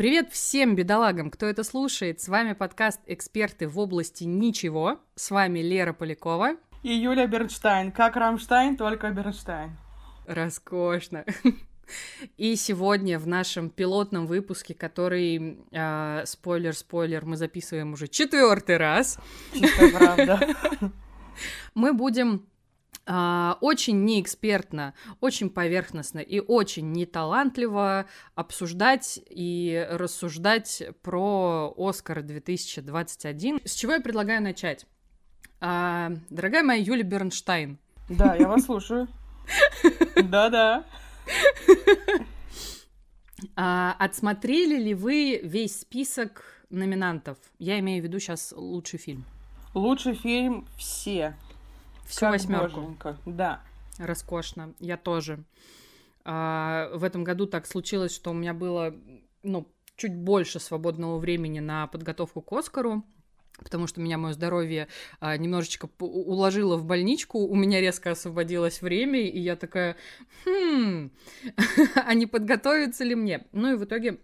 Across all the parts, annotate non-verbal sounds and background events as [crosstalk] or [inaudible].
Привет всем бедолагам, кто это слушает. С вами подкаст «Эксперты в области ничего». С вами Лера Полякова. И Юля Бернштайн. Как Рамштайн, только Бернштайн. Роскошно. [laughs] И сегодня в нашем пилотном выпуске, который, э, спойлер, спойлер, мы записываем уже четвертый раз. Это правда. [laughs] Мы будем очень неэкспертно, очень поверхностно и очень неталантливо обсуждать и рассуждать про Оскар 2021. С чего я предлагаю начать? А, дорогая моя Юля Бернштайн. Да, я вас слушаю. [laughs] Да-да. А, отсмотрели ли вы весь список номинантов? Я имею в виду сейчас лучший фильм. Лучший фильм все. Всю восьмерку. Боженька. Да. Роскошно. Я тоже. А, в этом году так случилось, что у меня было, ну, чуть больше свободного времени на подготовку к Оскару потому что меня мое здоровье а, немножечко уложило в больничку, у меня резко освободилось время, и я такая, хм, [laughs] а не подготовиться ли мне? Ну и в итоге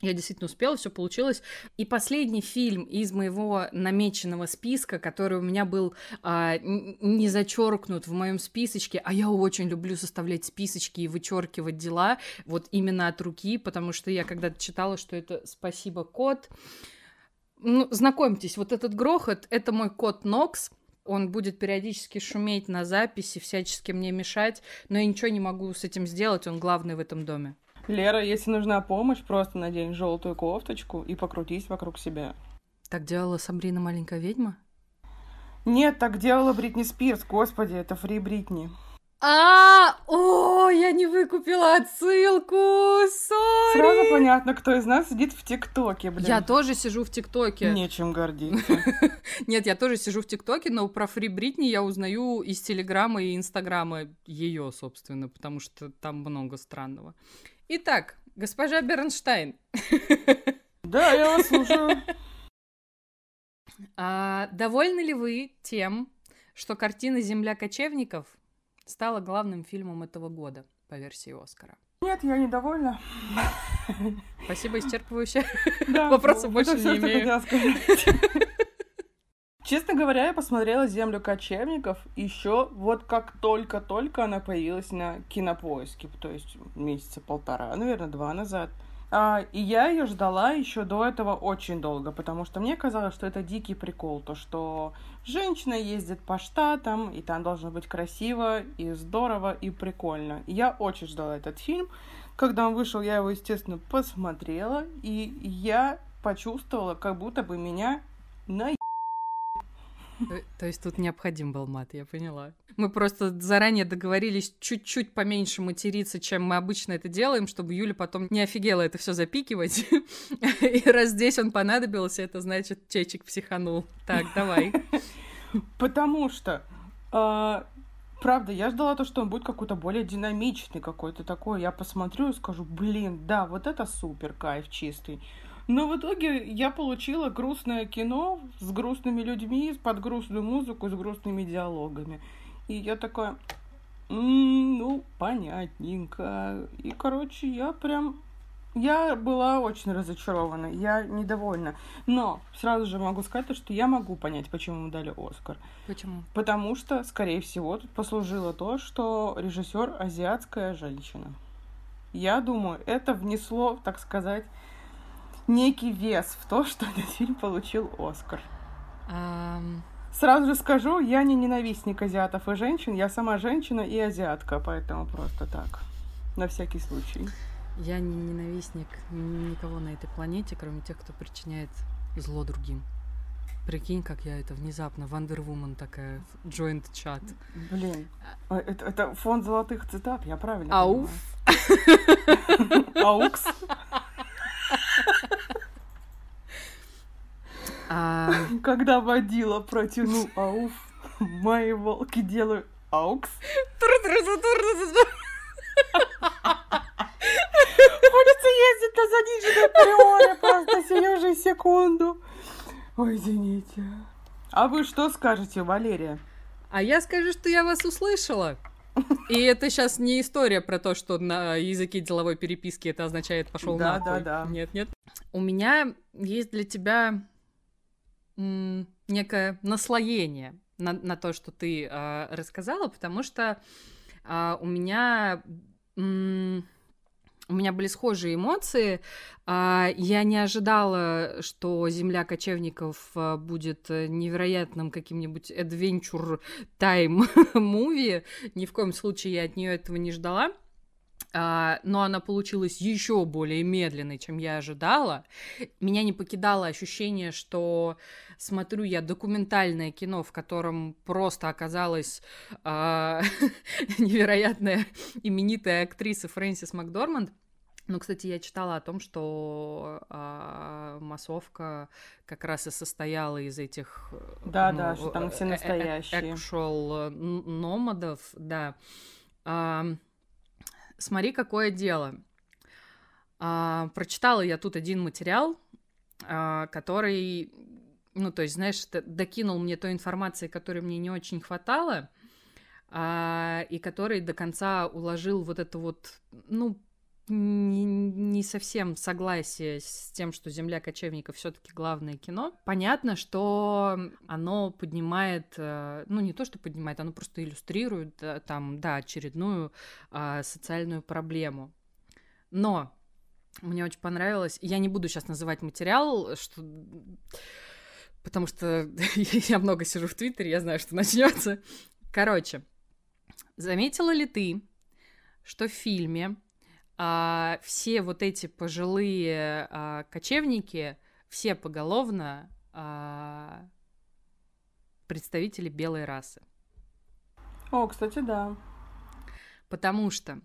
я действительно успела, все получилось. И последний фильм из моего намеченного списка, который у меня был а, не зачеркнут в моем списочке, а я очень люблю составлять списочки и вычеркивать дела, вот именно от руки, потому что я когда-то читала, что это «Спасибо, кот». Ну, знакомьтесь, вот этот грохот — это мой кот Нокс, он будет периодически шуметь на записи, всячески мне мешать, но я ничего не могу с этим сделать, он главный в этом доме. Лера, если нужна помощь, просто надень желтую кофточку и покрутись вокруг себя. Так делала Сабрина маленькая ведьма? Нет, так делала Бритни Спирс, господи, это free Britney. А, о, я не выкупила отсылку, sorry. Сразу понятно, кто из нас сидит в ТикТоке, блин. Я тоже сижу в ТикТоке. Нечем гордиться. [laughs] Нет, я тоже сижу в ТикТоке, но про Free Britney я узнаю из Телеграма и Инстаграма ее, собственно, потому что там много странного. Итак, госпожа Бернштайн. [laughs] Да, я вас слушаю. А, довольны ли вы тем, что картина «Земля кочевников» стала главным фильмом этого года по версии Оскара? Нет, я недовольна. Спасибо, исчерпывающе. Да, Вопросов больше не имею. Честно говоря, я посмотрела «Землю кочевников» еще вот как только-только она появилась на Кинопоиске, то есть месяца полтора, наверное, два назад. А, и я ее ждала еще до этого очень долго, потому что мне казалось, что это дикий прикол, то что женщина ездит по штатам, и там должно быть красиво, и здорово, и прикольно. И я очень ждала этот фильм. Когда он вышел, я его, естественно, посмотрела, и я почувствовала, как будто бы меня на то, есть тут необходим был мат, я поняла. Мы просто заранее договорились чуть-чуть поменьше материться, чем мы обычно это делаем, чтобы Юля потом не офигела это все запикивать. [laughs] И раз здесь он понадобился, это значит, Чечик психанул. Так, давай. [laughs] Потому что а, Правда, я ждала то, что он будет какой-то более динамичный, какой-то такой. Я посмотрю и скажу, блин, да, вот это супер кайф чистый. Но в итоге я получила грустное кино с грустными людьми, под грустную музыку, с грустными диалогами. И я такая, м-м, ну, понятненько. И, короче, я прям... Я была очень разочарована, я недовольна. Но сразу же могу сказать, что я могу понять, почему ему дали Оскар. Почему? Потому что, скорее всего, тут послужило то, что режиссер азиатская женщина. Я думаю, это внесло, так сказать, некий вес в то, [laughs] что этот фильм получил Оскар. Um... Сразу же скажу, я не ненавистник азиатов и женщин, я сама женщина и азиатка, поэтому просто так, на всякий случай. Я не ненавистник никого на этой планете, кроме тех, кто причиняет зло другим. Прикинь, как я это внезапно, Вандервумен такая, joint чат. Блин, а, это, это фонд золотых цитат, я правильно Ауф. [laughs] Аукс. [laughs] А... Когда водила протяну ауф, мои волки делают аукс. Хочется ездить на заниженной приоре просто сию же секунду. Ой, извините. А вы что скажете, Валерия? А я скажу, что я вас услышала. И это сейчас не история про то, что на языке деловой переписки это означает пошел Да, нахуй. да, да. Нет, нет. У меня есть для тебя некое наслоение на, на то, что ты а, рассказала, потому что а, у меня м, у меня были схожие эмоции. А, Я не ожидала, что «Земля кочевников» будет э, невероятным каким-нибудь adventure time [laughs] муви. Ни в коем случае я от нее этого не ждала. А, Но она получилась еще более медленной, чем я ожидала. Меня не покидало ощущение, что смотрю я документальное кино, в котором просто оказалась а, [laughs] невероятная именитая актриса Фрэнсис Макдорманд. Ну, кстати, я читала о том, что а, массовка как раз и состояла из этих... э, Да, ну, да, что там все настоящие. Actual номадов, да. А, смотри, какое дело. А, прочитала я тут один материал, а, который, ну, то есть, знаешь, докинул мне той информации, которой мне не очень хватало, а, и который до конца уложил вот это вот, ну, не, не совсем согласие с тем, что «Земля кочевников» все таки главное кино. Понятно, что оно поднимает, э, ну, не то, что поднимает, оно просто иллюстрирует э, там, да, очередную а, социальную проблему. Но мне очень понравилось. Я не буду сейчас называть материал, что... потому что [laughs] я много сижу в Твиттере, я знаю, что начнется. Короче, заметила ли ты, что в фильме а, все вот эти пожилые а, кочевники, все поголовно а, представители белой расы? О, кстати, да. Потому что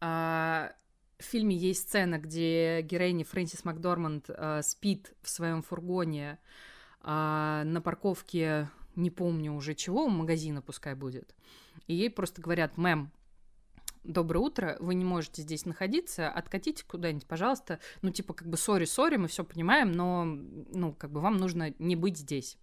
а, в фильме есть сцена, где героиня Фрэнсис Макдорманд а, спит в своем фургоне а, на парковке, не помню уже чего, магазина пускай будет. И ей просто говорят, мэм, доброе утро, вы не можете здесь находиться, откатите куда-нибудь, пожалуйста. Ну, типа, как бы, сори-сори, мы все понимаем, но, ну, как бы, вам нужно не быть здесь.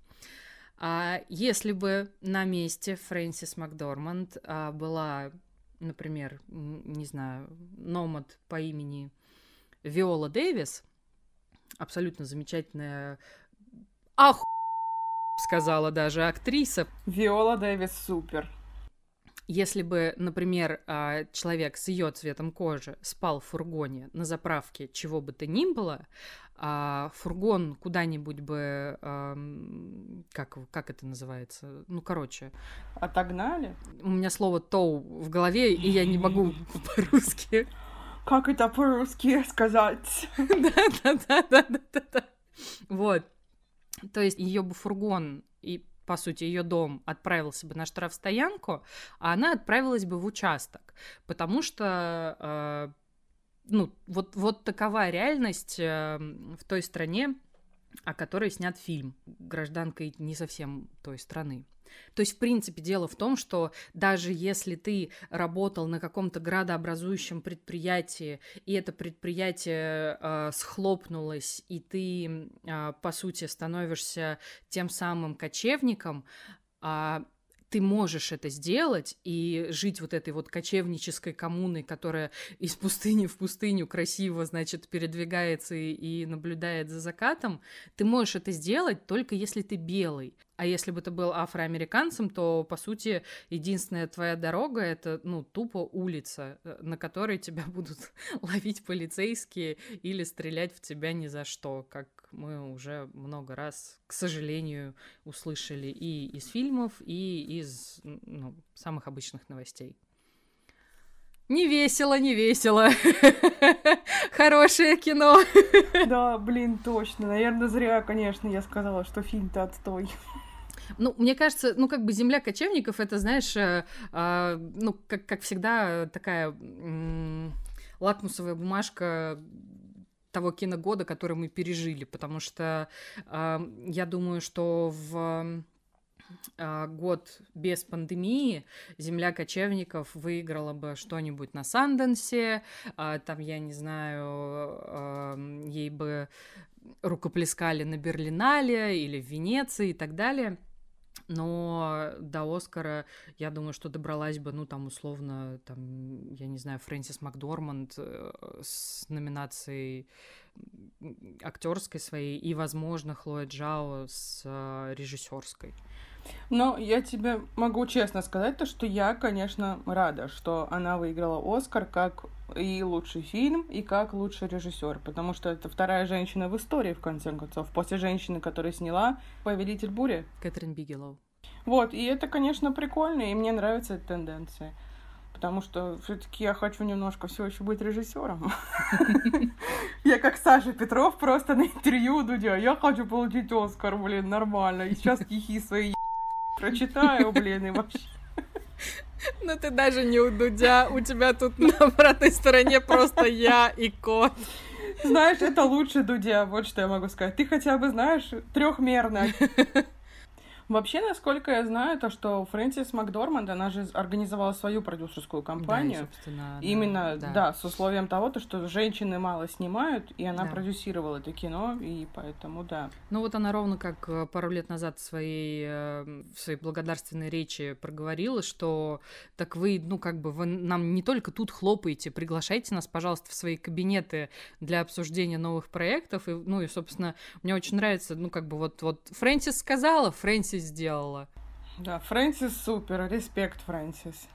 А если бы на месте Фрэнсис Макдорманд а, была, например, не знаю, номад по имени Виола Дэвис, абсолютно замечательная, ах, сказала даже актриса, Виола Дэвис супер. Если бы, например, а, человек с ее цветом кожи спал в фургоне на заправке чего бы то ни было, а фургон куда-нибудь бы, как, как это называется, ну, короче, Отогнали? у меня слово «тоу» в голове, и я не могу [laughs] по-русски. Как это по-русски сказать? [laughs] Да-да-да-да-да-да. Вот. То есть ее бы фургон и по сути, ее дом отправился бы на штрафстоянку, а она отправилась бы в участок, потому что, э, ну, вот, вот такова реальность э, в той стране, о которой снят фильм, гражданкой не совсем той страны. То есть, в принципе, дело в том, что даже если ты работал на каком-то градообразующем предприятии, и это предприятие э, схлопнулось, и ты, э, по сути, становишься тем самым кочевником, а, ты можешь это сделать и жить вот этой вот кочевнической коммуной, которая из пустыни в пустыню красиво, значит, передвигается и, и наблюдает за закатом, ты можешь это сделать только если ты белый. А если бы ты был афроамериканцем, то, по сути, единственная твоя дорога — это, ну, тупо улица, э, на которой тебя [laughs] будут ловить полицейские или стрелять в тебя ни за что, как мы уже много раз, к сожалению, услышали и из фильмов, и из ну, самых обычных новостей. Не весело, не весело. [laughs] Хорошее кино. [laughs] Да, блин, точно. Наверное, зря, конечно, я сказала, что фильм-то отстой. Ну, мне кажется, ну, как бы «Земля кочевников» — это, знаешь, э, э, ну, как, как всегда, такая лакмусовая бумажка того киногода, который мы пережили, потому что э, я думаю, что в э, год без пандемии «Земля кочевников» выиграла бы что-нибудь на Санденсе, э, там, я не знаю, э, ей бы рукоплескали на Берлинале или в Венеции и так далее. Но до Оскара, я думаю, что добралась бы, ну, там, условно, там, я не знаю, Фрэнсис Макдорманд э, с номинацией актерской своей и, возможно, Хлоя Джао с э, режиссерской. Но я тебе могу честно сказать то, что я, конечно, рада, что она выиграла Оскар как и лучший фильм, и как лучший режиссер, потому что это вторая женщина в истории, в конце концов, после женщины, которая сняла «Повелитель бури». Кэтрин Бигелоу. Вот, и это, конечно, прикольно, и мне нравится эта тенденция. Потому что все-таки я хочу немножко все еще быть режиссером. [laughs] Я как Саша Петров просто на интервью Дудя. Я хочу получить Оскар, блин, нормально. И сейчас стихи свои прочитаю, блин, и вообще. [laughs] Ну ты даже не у Дудя, у тебя тут на обратной стороне просто я и кот. Знаешь, это лучше Дудя, вот что я могу сказать. Ты хотя бы знаешь трехмерно [laughs] Вообще, насколько я знаю, то, что Фрэнсис Макдорманд, она же организовала свою продюсерскую компанию. Да, собственно, Именно, да, да, с условием того, то, что женщины мало снимают, и она да. продюсировала это кино, и поэтому да. Ну вот она ровно как э, пару лет назад в своей, э, в своей благодарственной речи проговорила, что так вы, ну как бы, вы нам не только тут хлопаете, приглашайте нас, пожалуйста, в свои кабинеты для обсуждения новых проектов, и, ну и, собственно, мне очень нравится, ну как бы вот, вот Фрэнсис сказала, Фрэнсис Фрэнсис сделала. Да, Фрэнсис супер, респект, Фрэнсис.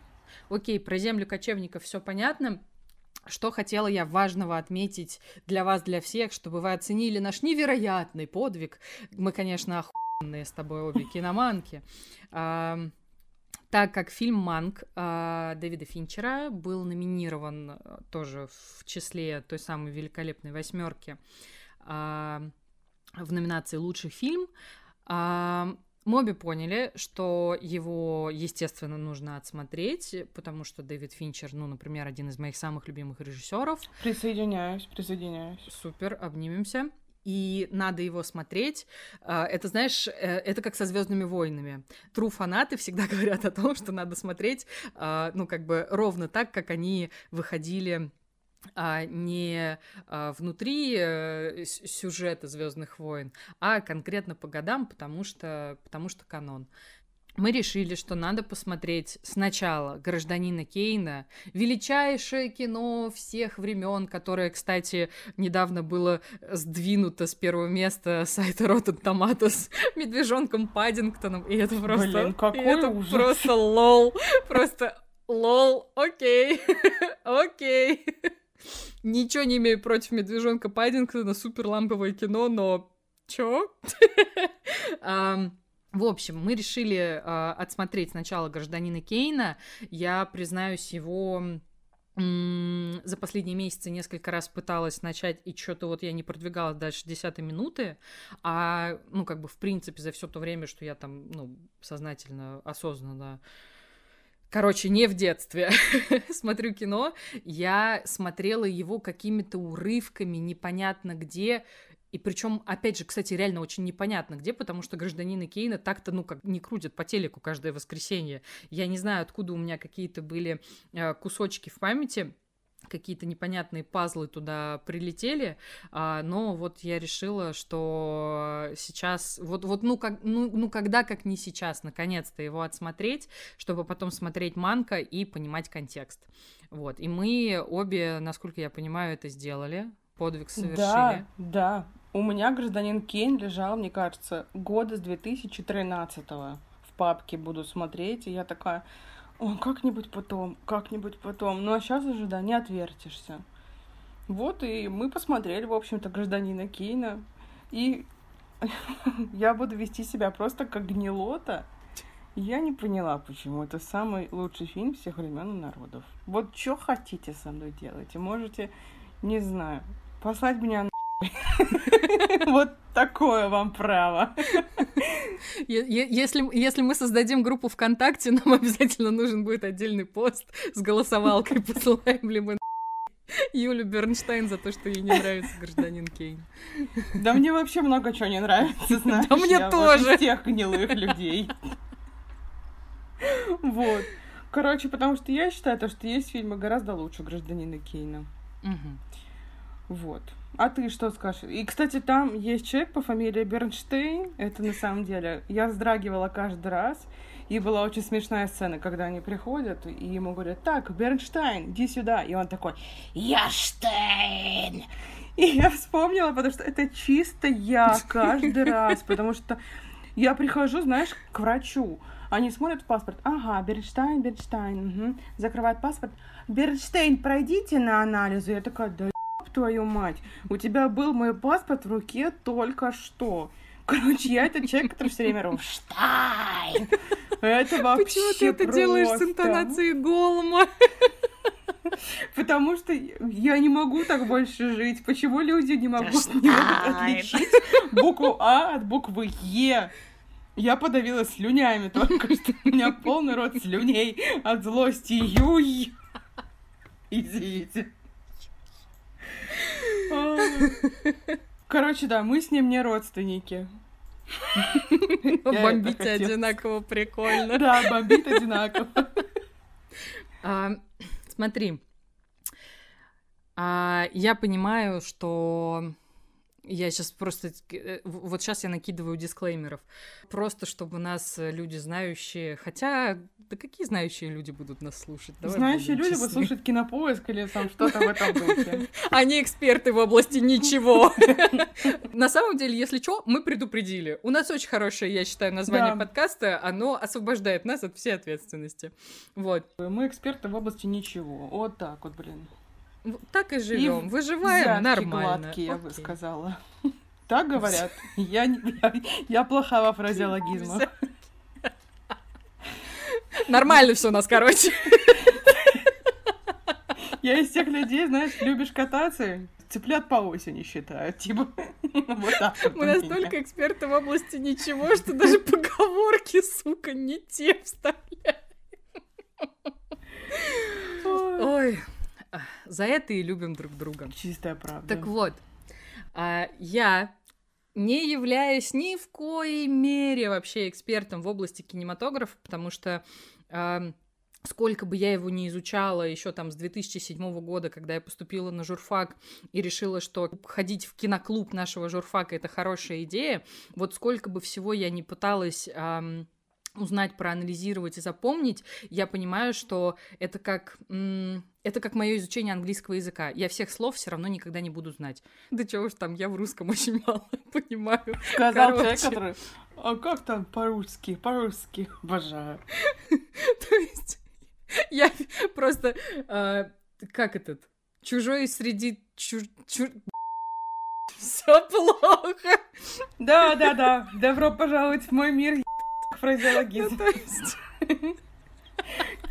Окей, про землю кочевников все понятно. Что хотела я важного отметить для вас, для всех, чтобы вы оценили наш невероятный подвиг. Мы, конечно, охуенные с тобой обе [laughs] киноманки. А, так как фильм «Манк» а, Дэвида Финчера был номинирован э, тоже в числе той самой великолепной восьмерки а, в номинации «Лучший фильм», мы обе поняли, что его, естественно, нужно отсмотреть, потому что Дэвид Финчер, ну, например, один из моих самых любимых режиссеров. Присоединяюсь, присоединяюсь. Супер, обнимемся и надо его смотреть. А, это, знаешь, э, это как со Звездными войнами. Тру фанаты всегда [laughs] говорят о том, что надо смотреть, а, ну, как бы ровно так, как они выходили а, не а, внутри э, сюжета Звездных войн, а конкретно по годам, потому что, потому что канон. Мы решили, что надо посмотреть сначала «Гражданина Кейна», величайшее кино всех времен, которое, кстати, недавно было сдвинуто с первого места сайта Rotten Tomatoes [laughs] медвежонком Паддингтоном, и это просто... Блин, какой и это ужас. просто лол, просто лол, окей, [laughs] окей. Ничего не имею против медвежонка Паддингтона, супер ламповое кино, но чё? [laughs] В общем, мы решили uh, отсмотреть сначала «Гражданина Кейна». Я, признаюсь, его за последние месяцы несколько раз пыталась начать, и что-то вот я не продвигалась дальше десятой минуты, а, ну, как бы, в принципе, за все то время, что я там, ну, сознательно, осознанно Короче, не в детстве. [laughs] Смотрю кино, я смотрела его какими-то урывками, непонятно где, и причем, опять же, кстати, реально очень непонятно где, потому что гражданина Кейна так-то, ну, как не крутят по телеку каждое воскресенье. Я не знаю, откуда у меня какие-то были э, кусочки в памяти, какие-то непонятные пазлы туда прилетели, а, но вот я решила, что сейчас, вот, вот ну, как, ну, ну, когда, как не сейчас, наконец-то его отсмотреть, чтобы потом смотреть Манка и понимать контекст. Вот, и мы обе, насколько я понимаю, это сделали, подвиг совершили. Да, да. У меня гражданин Кейн лежал, мне кажется, года с 2013 -го. в папке буду смотреть, и я такая, о, как-нибудь потом, как-нибудь потом. Ну а сейчас уже, да, не отвертишься. Вот, и мы посмотрели, в общем-то, гражданина Кейна. И [laughs] я буду вести себя просто как гнилота. Я не поняла, почему это самый лучший фильм всех времен и народов. Вот что хотите со мной делать? И можете, не знаю, послать меня на [laughs] [laughs] Вот такое вам право. Если, если мы создадим группу ВКонтакте, нам обязательно нужен будет отдельный пост с голосовалкой, посылаем ли мы Юлю Бернштейн за то, что ей не нравится гражданин Кейн. Да мне вообще много чего не нравится, знаешь. Да мне я тоже. Вот тех гнилых людей. Вот. Короче, потому что я считаю, то, что есть фильмы гораздо лучше гражданина Кейна. Угу. Вот. А ты что скажешь? И, кстати, там есть человек по фамилии Бернштейн. Это на самом деле... Я вздрагивала каждый раз. И была очень смешная сцена, когда они приходят, и ему говорят, так, Бернштейн, иди сюда. И он такой, я Штейн! И я вспомнила, потому что это чисто я каждый [laughs] раз, потому что я прихожу, знаешь, к врачу, они смотрят в паспорт, ага, Бернштейн, Бернштейн, угу. закрывают паспорт, Бернштейн, пройдите на анализы. Я такая, да твою мать, у тебя был мой паспорт в руке только что. Короче, я этот человек, который все время говорит Штайн. Это вообще Почему ты это просто... делаешь с интонацией Голма? Потому что я не могу так больше жить. Почему люди не могут, не могут отличить букву А от буквы Е? Я подавилась слюнями только что. У меня полный рот слюней от злости. Юй. Извините. Короче, да, мы с ним не родственники. Бомбите одинаково прикольно. Да, бомбит одинаково. А, смотри, а, я понимаю, что я сейчас просто... Э, вот сейчас я накидываю дисклеймеров. Просто чтобы нас э, люди знающие... Хотя, да какие знающие люди будут нас слушать? Давай знающие люди будут слушать кинопоиск или там [laughs] что-то в этом духе. Они эксперты в области ничего. [laughs] На самом деле, если что, мы предупредили. У нас очень хорошее, я считаю, название подкаста. Оно освобождает нас от всей ответственности. Вот. Мы эксперты в области ничего. Вот так вот, блин. Так и живем, и выживаем нормально. гладкие, я бы сказала. [laughs] Так говорят. Я, я, я плоха во фразеологизмах. Нормально все у нас, короче. Я из тех людей, знаешь, любишь кататься, цыплят по осени считают. Типа, [laughs] вот так вот Мы настолько эксперты в области ничего, что даже поговорки, сука, не те вставляем. Ой. За это и любим друг друга. Чистая правда. Так вот, а, я не являюсь ни в коей мере вообще экспертом в области кинематографа, потому что сколько бы я его не изучала еще там с 2007 года, когда я поступила на журфак и решила, что ходить в киноклуб нашего журфака это хорошая идея, вот сколько бы всего я не пыталась узнать, проанализировать и запомнить, я понимаю, что это как это как мое изучение английского языка. Я всех слов все равно никогда не буду знать. Да чего уж там, я в русском [laughs] очень мало [laughs] понимаю. Сказал Короче. человек, который... А как там по-русски? По-русски. Обожаю. [laughs] То есть я просто... А, как этот? Чужой среди... Все плохо. Да, да, да. Добро пожаловать в мой мир фразеологизм.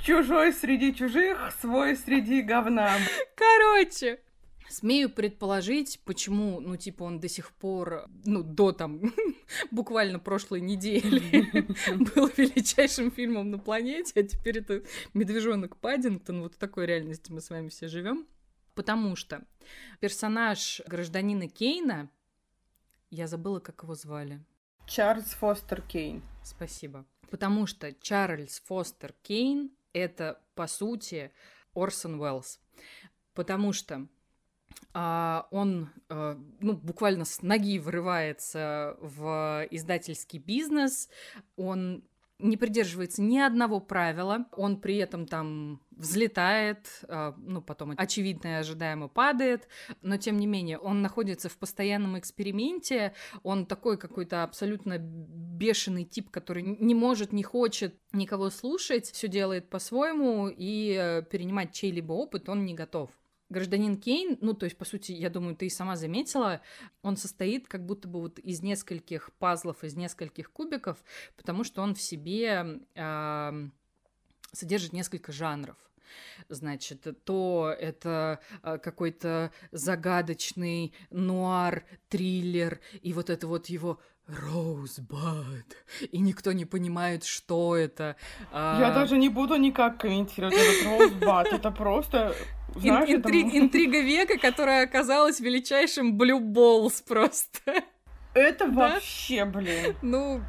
Чужой среди чужих, свой среди говна. Короче, Смею предположить, почему, ну, типа, он до сих пор, ну, до там, [laughs] буквально прошлой недели [laughs] был величайшим фильмом на планете, а теперь это «Медвежонок Паддингтон», вот в такой реальности мы с вами все живем. Потому что персонаж гражданина Кейна, я забыла, как его звали. Чарльз Фостер Кейн. Спасибо. Потому что Чарльз Фостер Кейн — это, по сути, Орсон Уэллс. Потому что а, он а, ну, буквально с ноги врывается в издательский бизнес, он не придерживается ни одного правила, он при этом там взлетает, а, ну, потом очевидно и ожидаемо падает, но тем не менее он находится в постоянном эксперименте, он такой какой-то абсолютно бешеный тип, который не может, не хочет никого слушать, все делает по-своему, и э, перенимать чей-либо опыт он не готов. Гражданин Кейн, ну, то есть, по сути, я думаю, ты и сама заметила, он состоит как будто бы вот из нескольких пазлов, из нескольких кубиков, потому что он в себе э, содержит несколько жанров. Значит, то это э, какой-то загадочный нуар, триллер, и вот это вот его Роузбад. И никто не понимает, что это. Я а... даже не буду никак комментировать этот Роузбад. Это просто знаешь, Ин- интри- это... [laughs] Интрига века, которая оказалась величайшим блюболс просто. Это вообще, блин. Ну,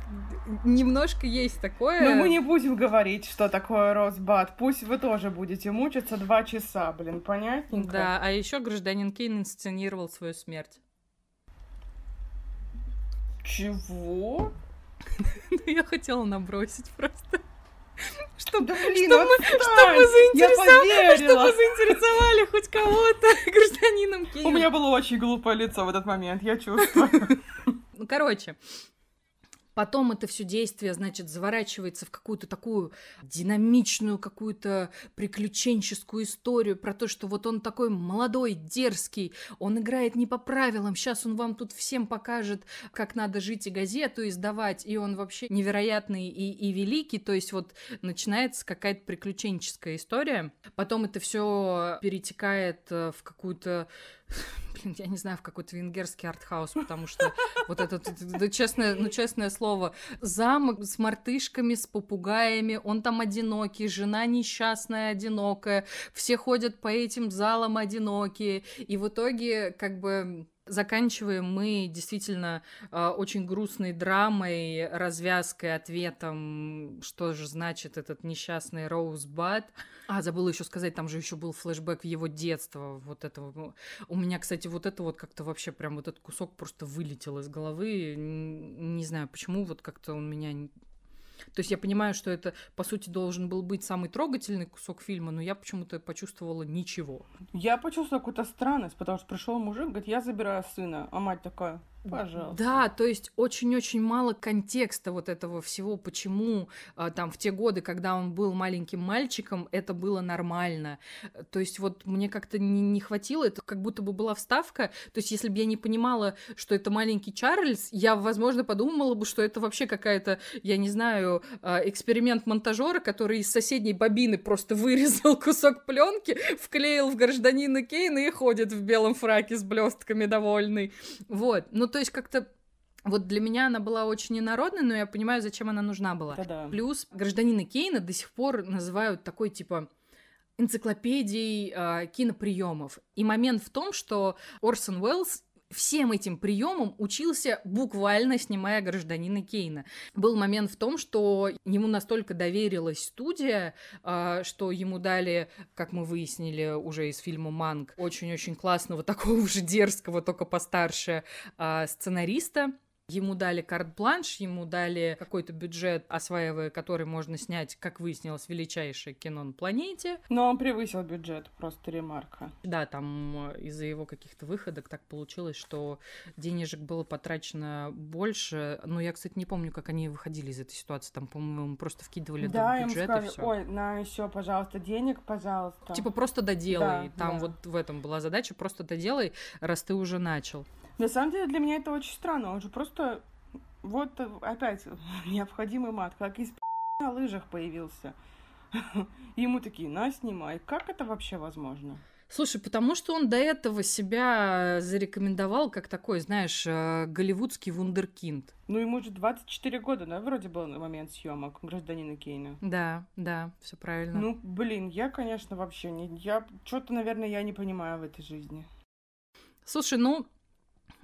немножко есть такое. Но мы не будем говорить, что такое Росбат. Пусть вы тоже будете мучиться два часа, блин, понятненько? Да, а еще гражданин Кейн инсценировал свою смерть. Чего? [laughs] Ну, я хотела набросить просто. [laughs] Чтобы, да, блин, чтобы, чтобы, заинтересовали, чтобы заинтересовали хоть кого-то [laughs] гражданином Киева. У меня было очень глупое лицо в этот момент, я чувствую. Ну, короче, Потом это все действие, значит, заворачивается в какую-то такую динамичную, какую-то приключенческую историю про то, что вот он такой молодой, дерзкий, он играет не по правилам, сейчас он вам тут всем покажет, как надо жить и газету издавать, и он вообще невероятный и, и великий, то есть вот начинается какая-то приключенческая история, потом это все перетекает э, в какую-то [laughs] блин, я не знаю, в какой-то венгерский артхаус, потому что вот это, честное, ну, честное слово, замок с мартышками, с попугаями, он там одинокий, жена несчастная, одинокая, все ходят по этим залам одинокие, и в итоге, как бы, Заканчиваем мы действительно э, очень грустной драмой, развязкой, ответом, что же значит этот несчастный Роузбад. А, забыла еще сказать, там же еще был флешбэк его детство. Вот этого. У меня, кстати, вот это вот как-то вообще прям вот этот кусок просто вылетел из головы. Не знаю, почему вот как-то он меня то есть я понимаю, что это, по сути, должен был быть самый трогательный кусок фильма, но я почему-то почувствовала ничего. Я почувствовала какую-то странность, потому что пришел мужик, говорит, я забираю сына, а мать такая, Пожалуйста. Да, то есть очень-очень мало контекста вот этого всего, почему а, там в те годы, когда он был маленьким мальчиком, это было нормально. То есть вот мне как-то не, не хватило, это как будто бы была вставка. То есть если бы я не понимала, что это маленький Чарльз, я, возможно, подумала бы, что это вообще какая-то, я не знаю, а, эксперимент монтажера, который из соседней бобины просто вырезал кусок пленки, вклеил в гражданина Кейна и ходит в белом фраке с блестками довольный. Вот. Ну, то есть как-то вот для меня она была очень инородной, но я понимаю, зачем она нужна была. Да-да. Плюс гражданина Кейна до сих пор называют такой типа энциклопедией э, киноприемов. И момент в том, что Орсон Уэллс всем этим приемам учился буквально снимая гражданина Кейна. Был момент в том, что ему настолько доверилась студия, а, что ему дали, как мы выяснили уже из фильма Манг, очень-очень классного, [laughs] такого уже дерзкого, только постарше а, сценариста, Ему дали карт-бланш, ему дали какой-то бюджет, осваивая который можно снять, как выяснилось, величайшее кино на планете. Но он превысил бюджет, просто ремарка. Да, там э, из-за его каких-то выходок так получилось, что денежек было потрачено больше. Но я, кстати, не помню, как они выходили из этой ситуации. Там, по-моему, просто вкидывали да, бюджет сказали, и все. ой, на еще, пожалуйста, денег, пожалуйста. Типа просто доделай. Да, там да. вот в этом была задача, просто доделай, раз ты уже начал. На самом деле для меня это очень странно. Он же просто вот опять [laughs] необходимый мат, как из [laughs] на лыжах появился. [laughs] Ему такие, на, снимай. Как это вообще возможно? Слушай, потому что он до этого себя зарекомендовал как такой, знаешь, э, голливудский вундеркинд. Ну, ему же 24 года, да, вроде был на момент съемок гражданина Кейна. Да, да, все правильно. Ну, блин, я, конечно, вообще не... Я... Что-то, наверное, я не понимаю в этой жизни. Слушай, ну,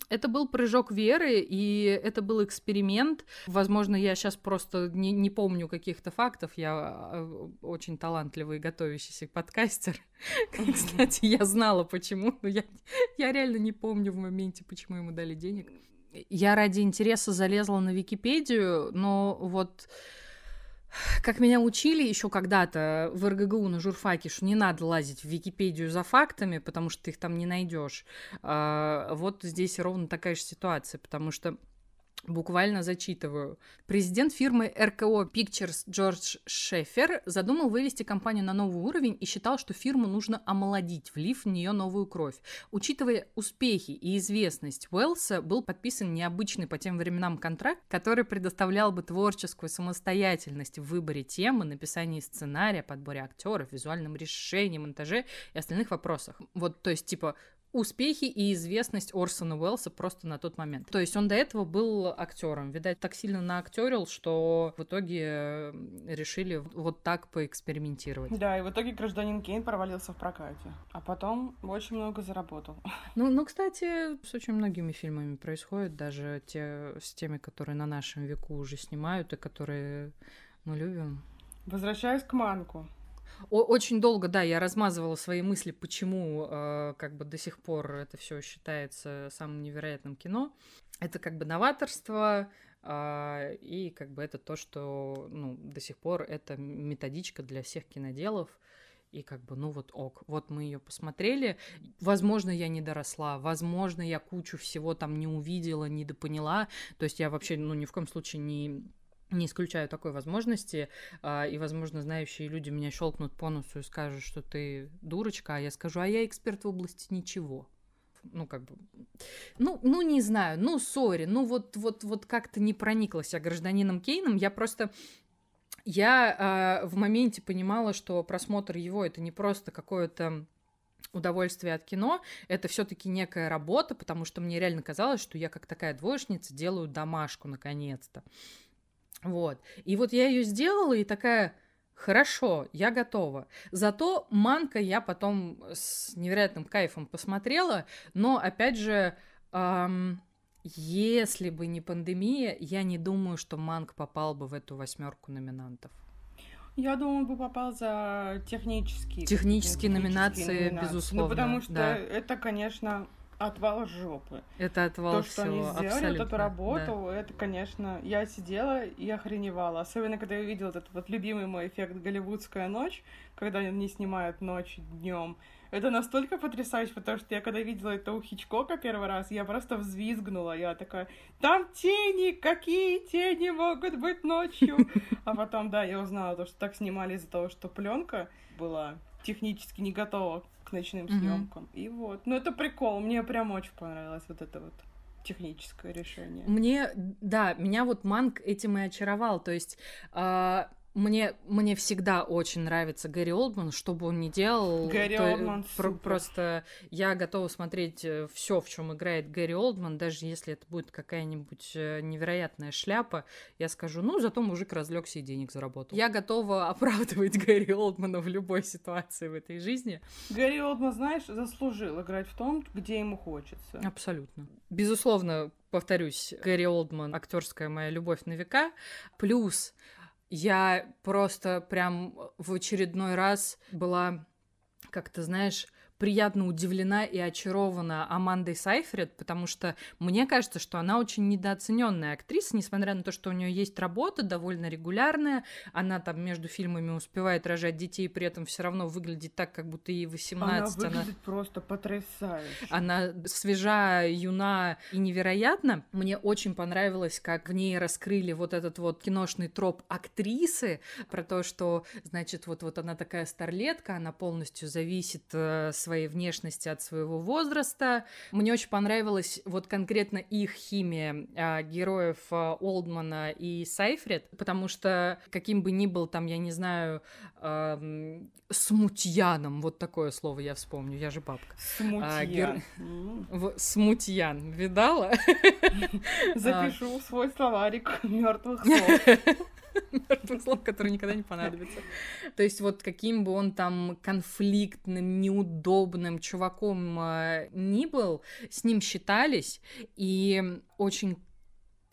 это был прыжок веры, и это был эксперимент. Возможно, я сейчас просто не, не помню каких-то фактов. Я э, очень талантливый готовящийся подкастер. [laughs] Кстати, я знала, почему, но я, я реально не помню в моменте, почему ему дали денег. Я ради интереса залезла на Википедию, но вот как меня учили еще когда-то в РГГУ на журфаке, что не надо лазить в Википедию за фактами, потому что ты их там не найдешь. Вот здесь ровно такая же ситуация, потому что Буквально зачитываю. Президент фирмы РКО Pictures Джордж Шефер задумал вывести компанию на новый уровень и считал, что фирму нужно омолодить, влив в нее новую кровь. Учитывая успехи и известность Уэллса, был подписан необычный по тем временам контракт, который предоставлял бы творческую самостоятельность в выборе темы, написании сценария, подборе актеров, визуальном решении, монтаже и остальных вопросах. Вот, то есть, типа, успехи и известность Орсона Уэллса просто на тот момент. То есть он до этого был актером. Видать, так сильно наактерил, что в итоге решили вот так поэкспериментировать. Да, и в итоге гражданин Кейн провалился в прокате. А потом очень много заработал. [laughs] Ну, ну, кстати, с очень многими фильмами происходит, даже те, с теми, которые на нашем веку уже снимают и которые мы любим. Возвращаясь к Манку. Очень долго, да, я размазывала свои мысли, почему э, как бы до сих пор это все считается самым невероятным кино. Это как бы новаторство, э, и как бы это то, что ну, до сих пор это методичка для всех киноделов. И как бы, ну вот ок, вот мы ее посмотрели. Возможно, я не доросла, возможно, я кучу всего там не увидела, не допоняла. То есть я вообще, ну, ни в коем случае не не исключаю такой возможности, а, и, возможно, знающие люди меня щелкнут по носу и скажут, что ты дурочка, а я скажу, а я эксперт в области ничего. Ну, как бы, ну, ну, не знаю, ну, сори, ну, вот, вот, вот как-то не прониклась я гражданином Кейном, я просто я э, в моменте понимала, что просмотр его это не просто какое-то удовольствие от кино, это все-таки некая работа, потому что мне реально казалось, что я как такая двоечница делаю домашку наконец-то. Вот. И вот я ее сделала и такая, хорошо, я готова. Зато Манка я потом с невероятным кайфом посмотрела, но опять же, эм, если бы не пандемия, я не думаю, что Манк попал бы в эту восьмерку номинантов. Я думаю, он бы попал за технические. Технические, номинации, номинации, безусловно. Ну, потому что да. это, конечно, отвал жопы. Это отвал То, что всего, они сделали, абсолютно, вот эту работу, да. это, конечно, я сидела и охреневала. Особенно, когда я увидела этот вот любимый мой эффект «Голливудская ночь», когда они снимают ночь днем. Это настолько потрясающе, потому что я когда видела это у Хичкока первый раз, я просто взвизгнула. Я такая, там тени, какие тени могут быть ночью? [laughs] А потом, да, я узнала, то, что так снимали из-за того, что пленка была технически не готова к ночным съемкам. Mm-hmm. И вот. Ну, это прикол. Мне прям очень понравилось вот это вот техническое решение. Мне, да, меня вот Манк этим и очаровал. То есть э, мне, мне всегда очень нравится Гэри Олдман, что бы он ни делал. Гэри то, Олдман про- Просто я готова смотреть э, все, в чем играет Гэри Олдман, даже если это будет какая-нибудь э, невероятная шляпа, я скажу, ну, зато мужик разлегся и денег заработал. Я готова [laughs] оправдывать Гэри Олдмана в любой ситуации в этой жизни. Гэри Олдман, знаешь, заслужил играть в том, где ему хочется. Абсолютно. Безусловно, повторюсь, Гэри Олдман актерская моя любовь на века. Плюс я просто прям в очередной раз была, как то знаешь, приятно удивлена и очарована Амандой Сайфред, потому что мне кажется, что она очень недооцененная актриса, несмотря на то, что у нее есть работа довольно регулярная, она там между фильмами успевает рожать детей, при этом все равно выглядит так, как будто ей 18. Она выглядит она... просто потрясающе. Она свежа, юна и невероятна. Мне очень понравилось, как в ней раскрыли вот этот вот киношный троп актрисы, про то, что, значит, вот, вот она такая старлетка, она полностью зависит э, своей внешности, от своего возраста. Мне очень понравилась вот конкретно их химия а, героев а, Олдмана и Сайфред, потому что каким бы ни был там, я не знаю, а, смутьяном, вот такое слово я вспомню, я же бабка. Смутьян. А, гер... [laughs] в... Смутьян, видала? [laughs] Запишу свой словарик мертвых [laughs] слов. [laughs] мертвых слов, которые никогда не понадобятся. То есть вот каким бы он там конфликтным, неудобным чуваком э, ни был, с ним считались, и очень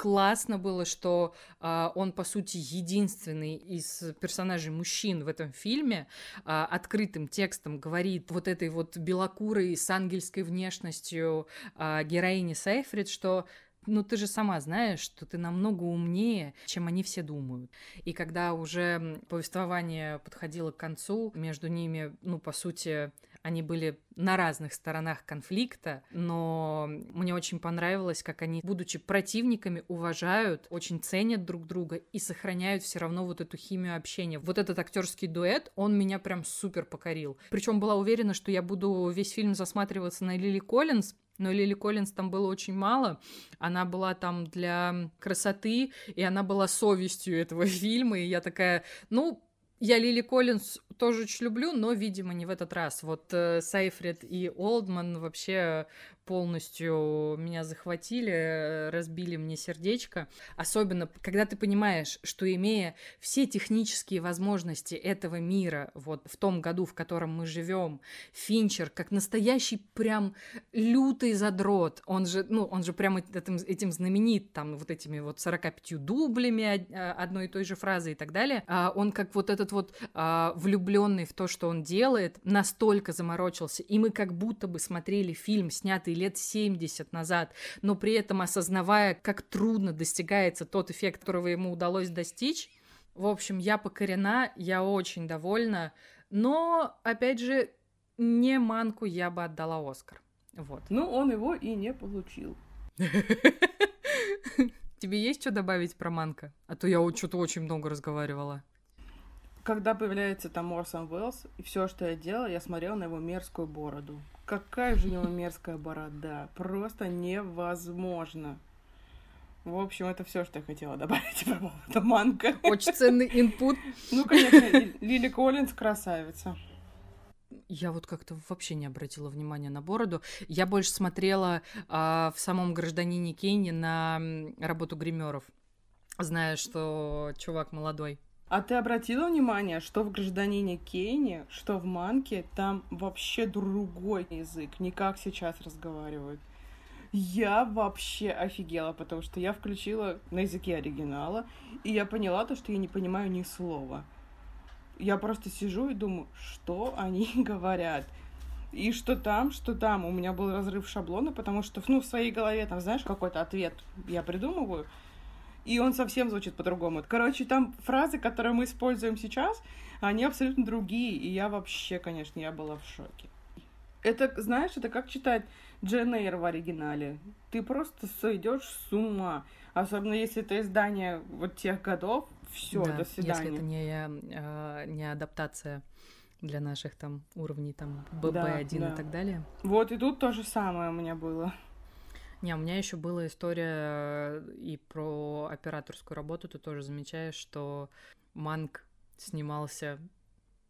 классно было, что э, он, по сути, единственный из персонажей мужчин в этом фильме э, открытым текстом говорит вот этой вот белокурой с ангельской внешностью э, героини Сейфрид, что ну ты же сама знаешь, что ты намного умнее, чем они все думают. И когда уже повествование подходило к концу, между ними, ну, по сути, они были на разных сторонах конфликта, но мне очень понравилось, как они, будучи противниками, уважают, очень ценят друг друга и сохраняют все равно вот эту химию общения. Вот этот актерский дуэт, он меня прям супер покорил. Причем была уверена, что я буду весь фильм засматриваться на Лили Коллинз, но Лили Коллинз там было очень мало. Она была там для красоты, и она была совестью этого [laughs] фильма, и я такая, ну, Я Лили Коллинз тоже очень люблю, но, видимо, не в этот раз. Вот э, Сайфред и Олдман вообще полностью меня захватили, разбили мне сердечко. Особенно, когда ты понимаешь, что имея все технические возможности этого мира, вот в том году, в котором мы живем, Финчер, как настоящий прям лютый задрот, он же, ну, он же прям этим, этим знаменит, там, вот этими вот 45 дублями а, одной и той же фразы и так далее, а он как вот этот вот а, влюбленный в то, что он делает, настолько заморочился, и мы как будто бы смотрели фильм, снятый лет 70 назад, но при этом осознавая, как трудно достигается тот эффект, которого ему удалось достичь. В общем, я покорена, я очень довольна, но, опять же, не Манку я бы отдала Оскар. Вот. Ну, он его и не получил. [laughs] Тебе есть что добавить про Манка? А то я что-то очень много разговаривала когда появляется там Орсон Уэллс, и все, что я делала, я смотрела на его мерзкую бороду. Какая же у него мерзкая борода. Просто невозможно. В общем, это все, что я хотела добавить [laughs] про поводу Манка. Очень ценный инпут. Ну, конечно, Лили Коллинз красавица. Я вот как-то вообще не обратила внимания на бороду. Я больше смотрела а, в самом гражданине Кейне на работу гримеров, зная, что чувак молодой. А ты обратила внимание, что в гражданине Кейне, что в Манке, там вообще другой язык, не как сейчас разговаривают. Я вообще офигела, потому что я включила на языке оригинала, и я поняла то, что я не понимаю ни слова. Я просто сижу и думаю, что они [laughs] говорят. И что там, что там. У меня был разрыв шаблона, потому что, ну, в своей голове, там, знаешь, какой-то ответ я придумываю, и он совсем звучит по-другому. Короче, там фразы, которые мы используем сейчас, они абсолютно другие, и я вообще, конечно, я была в шоке. Это, знаешь, это как читать Джен Эйр в оригинале. Ты просто сойдешь с ума. Особенно если это издание вот тех годов. Все, да, до свидания. Если это не, э, не адаптация для наших там уровней там ББ1 да, да. и так далее. Вот и тут то же самое у меня было. Не, у меня еще была история э, и про операторскую работу. Ты тоже замечаешь, что Манк снимался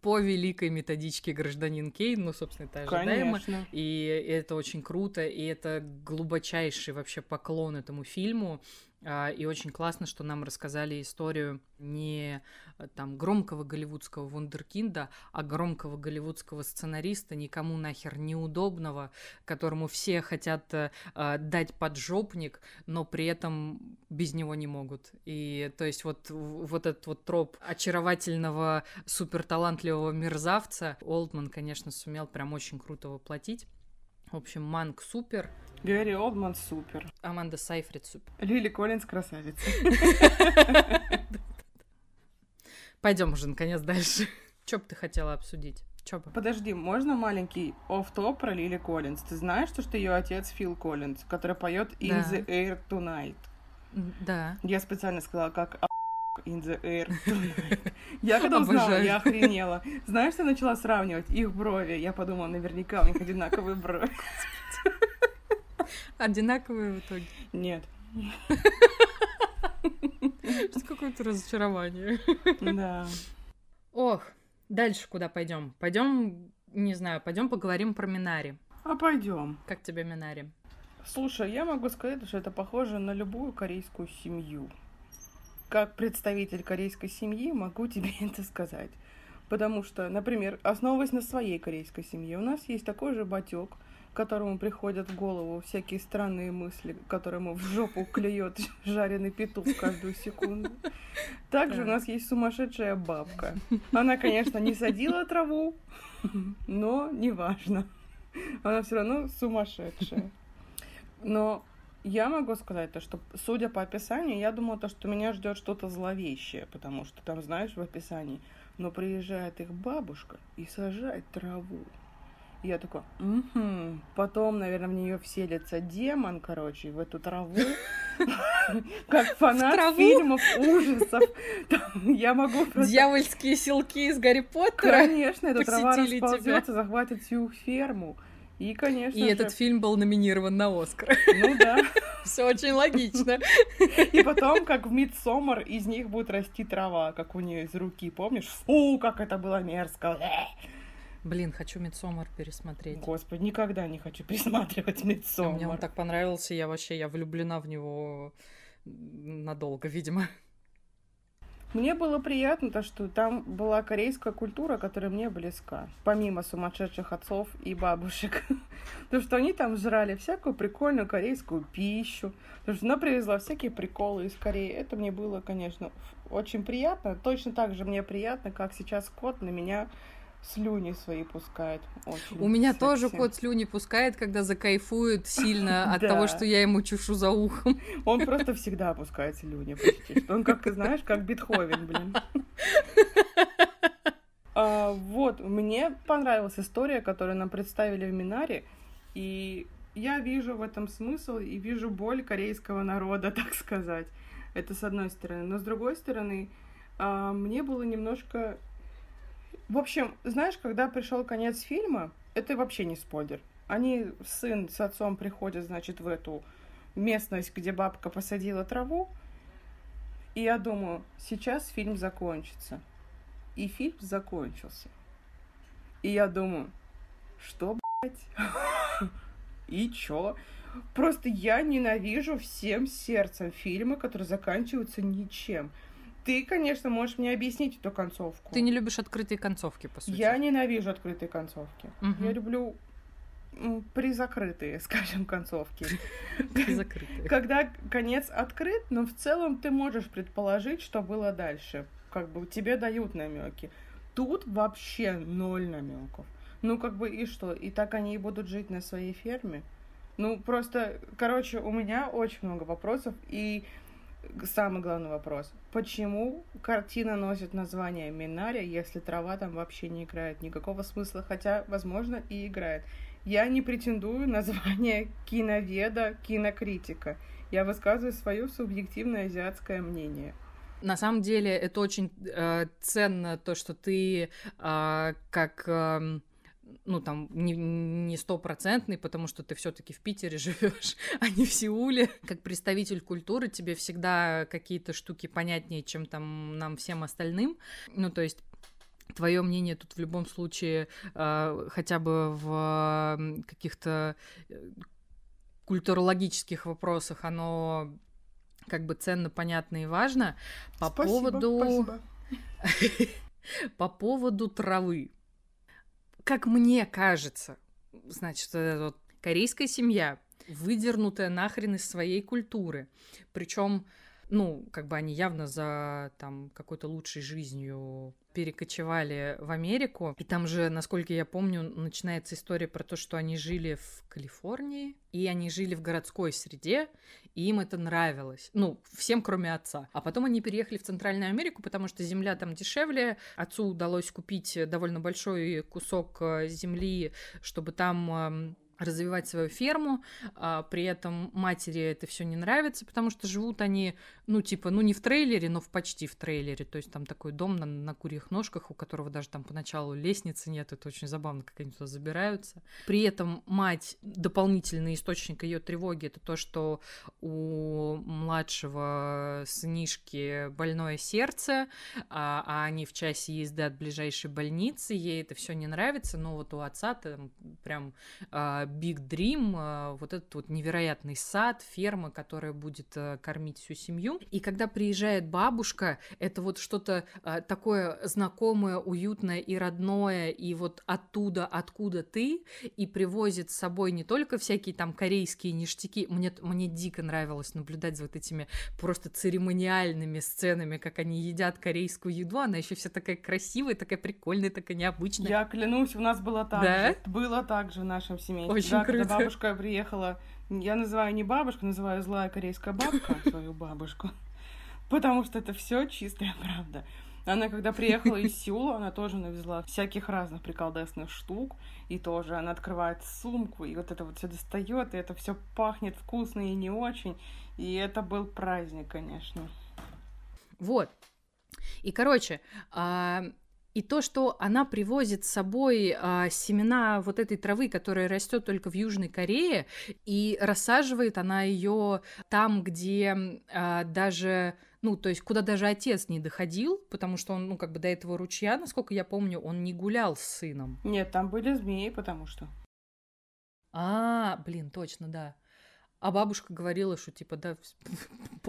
по великой методичке гражданин Кейн, ну, собственно, это ожидаемо. Конечно. И это очень круто, и это глубочайший вообще поклон этому фильму. А, и очень классно, что нам рассказали историю не э, там громкого голливудского вундеркинда, а громкого голливудского сценариста, никому нахер неудобного, которому все хотят э, а, дать поджопник, но при этом без него не могут. И то есть вот, вот этот вот троп очаровательного суперталантливого мерзавца Олдман, конечно, сумел прям очень круто воплотить. В общем, Манк супер. Гэри Олдман супер. Аманда Сайфрид супер. Лили Коллинз красавица. Пойдем уже, наконец, дальше. Что бы ты хотела обсудить? Чё бы? Подожди, можно маленький оф-топ про Лили Коллинз? Ты знаешь, что, что ее отец Фил Коллинз, который поет In the Air Tonight? Да. Я специально сказала, как In the air tonight. Я когда узнала, я охренела. Знаешь, я начала сравнивать их брови? Я подумала, наверняка у них одинаковые брови. Одинаковые в итоге? Нет. [laughs] Какое-то разочарование. Да. Ох, дальше куда пойдем? Пойдем, не знаю, пойдем поговорим про Минари. А пойдем. Как тебе Минари? Слушай, я могу сказать, что это похоже на любую корейскую семью. Как представитель корейской семьи могу тебе [laughs] это сказать. Потому что, например, основываясь на своей корейской семье, у нас есть такой же батек, которому приходят в голову всякие странные мысли, которому в жопу клюет жареный петух каждую секунду. Также у нас есть сумасшедшая бабка. Она, конечно, не садила траву, но неважно. Она все равно сумасшедшая. Но я могу сказать то, что, судя по описанию, я думала то, что меня ждет что-то зловещее, потому что там, знаешь, в описании, но приезжает их бабушка и сажает траву. Я такой, угу. Потом, наверное, в нее вселится демон, короче, в эту траву. [laughs] Как фанат фильмов ужасов. Я могу просто... Дьявольские селки из Гарри Поттера Конечно, эта трава расползется, захватит всю ферму. И, конечно И же... этот фильм был номинирован на Оскар. Ну да. [laughs] Все очень логично. И потом, как в Мидсомер, из них будет расти трава, как у нее из руки, помнишь? Фу, как это было мерзко. Блин, хочу Мидсомер пересмотреть. Господи, никогда не хочу пересматривать А Мидсомер. Мне он так понравился, я вообще, я влюблена в него надолго, видимо. Мне было приятно то, что там была корейская культура, которая мне близка, помимо сумасшедших отцов и бабушек. [laughs] То, что они там жрали всякую прикольную корейскую пищу, то, что она привезла всякие приколы из Кореи. Это мне было, конечно, очень приятно. Точно так же мне приятно, как сейчас кот на меня слюни свои пускает. Очень У меня секси. тоже кот слюни пускает, когда закайфует сильно [laughs] от того, что я ему чешу за ухом. Он просто всегда опускает слюни почти. Он как, знаешь, как Бетховен, блин. [laughs] А, вот, мне понравилась история, которую нам представили в Минаре, и я вижу в этом смысл и вижу боль корейского народа, [laughs] так сказать. Это с одной стороны. Но с другой стороны, а, мне было немножко... В общем, знаешь, когда пришел конец фильма, это вообще не спойлер. Они, сын с отцом приходят, значит, в эту местность, где бабка посадила траву, и я думаю, сейчас фильм закончится. И фильм закончился. И я думаю, что, блядь? [laughs] И чё? Просто я ненавижу всем сердцем фильмы, которые заканчиваются ничем. Ты, конечно, можешь мне объяснить эту концовку. Ты не любишь открытые концовки, по сути. Я ненавижу открытые концовки. Мгм. Я люблю призакрытые, [laughs] скажем, концовки. закрытые. Когда конец открыт, но в целом ты можешь предположить, что было дальше. Как бы тебе дают намеки. Тут вообще ноль намеков. Ну, как бы и что? И так они и будут жить на своей ферме? Ну, просто, короче, у меня очень много вопросов. И самый главный вопрос. Почему картина носит название Минария, если трава там вообще не играет никакого смысла? Хотя, возможно, и играет. Я не претендую на звание киноведа, кинокритика. Я высказываю свое субъективное азиатское мнение. На самом деле это очень э, ценно, то, что ты э, как... эм, ну, там, не- не стопроцентный, потому что ты все-таки в Питере [laughs] живешь, а не в Сеуле. Как представитель культуры тебе всегда какие-то штуки понятнее, чем там нам всем остальным. Ну, то есть Твое мнение тут в любом случае э, хотя бы в каких-то э, культурологических вопросах оно как бы ценно, понятно и важно. По Спасибо, поводу спасибо. [laughs] по поводу травы. Как мне кажется, значит, вот эта вот корейская семья, выдернутая нахрен из своей культуры. Причем, ну, как бы они явно за там какой-то лучшей жизнью перекочевали в Америку. И там же, насколько я помню, начинается история про то, что они жили в Калифорнии, и они жили в городской среде, и им это нравилось. Ну, всем, кроме отца. А потом они переехали в Центральную Америку, потому что земля там дешевле. Отцу удалось купить довольно большой кусок э, земли, чтобы там эм, развивать свою ферму, а при этом матери это все не нравится, потому что живут они, ну, типа, ну, не в трейлере, но в почти в трейлере, то есть там такой дом на, на курьих ножках, у которого даже там поначалу лестницы нет, это очень забавно, как они туда забираются. При этом мать, дополнительный источник ее тревоги, это то, что у младшего сынишки больное сердце, а, а они в часе езды от ближайшей больницы, ей это все не нравится, но вот у отца там прям а, Big Dream, а, вот этот вот невероятный сад, ферма, которая будет а, кормить всю семью. И когда приезжает бабушка, это вот что-то а, такое знакомое, уютное и родное, и вот оттуда, откуда ты, и привозит с собой не только всякие там корейские ништяки, мне, мне дико нравилось наблюдать за вот этими просто церемониальными сценами, как они едят корейскую еду, она еще вся такая красивая, такая прикольная, такая необычная. Я клянусь, у нас было так Да? же. Было так же в нашем семействе. Очень да, когда круто. бабушка приехала, я называю не бабушку, называю злая корейская бабка, [laughs] свою бабушку. Потому что это все чистая правда. Она, когда приехала из [laughs] Сеула, она тоже навезла всяких разных приколдесных штук. И тоже она открывает сумку, и вот это вот все достает, и это все пахнет вкусно и не очень. И это был праздник, конечно. Вот. И, короче, а, И то, что она привозит с собой а, семена вот этой травы, которая растет только в Южной Корее, и рассаживает она ее там, где а, даже ну, то есть куда даже отец не доходил, потому что он, ну, как бы до этого ручья, насколько я помню, он не гулял с сыном. Нет, там были змеи, потому что. А, блин, точно, да. А бабушка говорила, что типа, да, [laughs]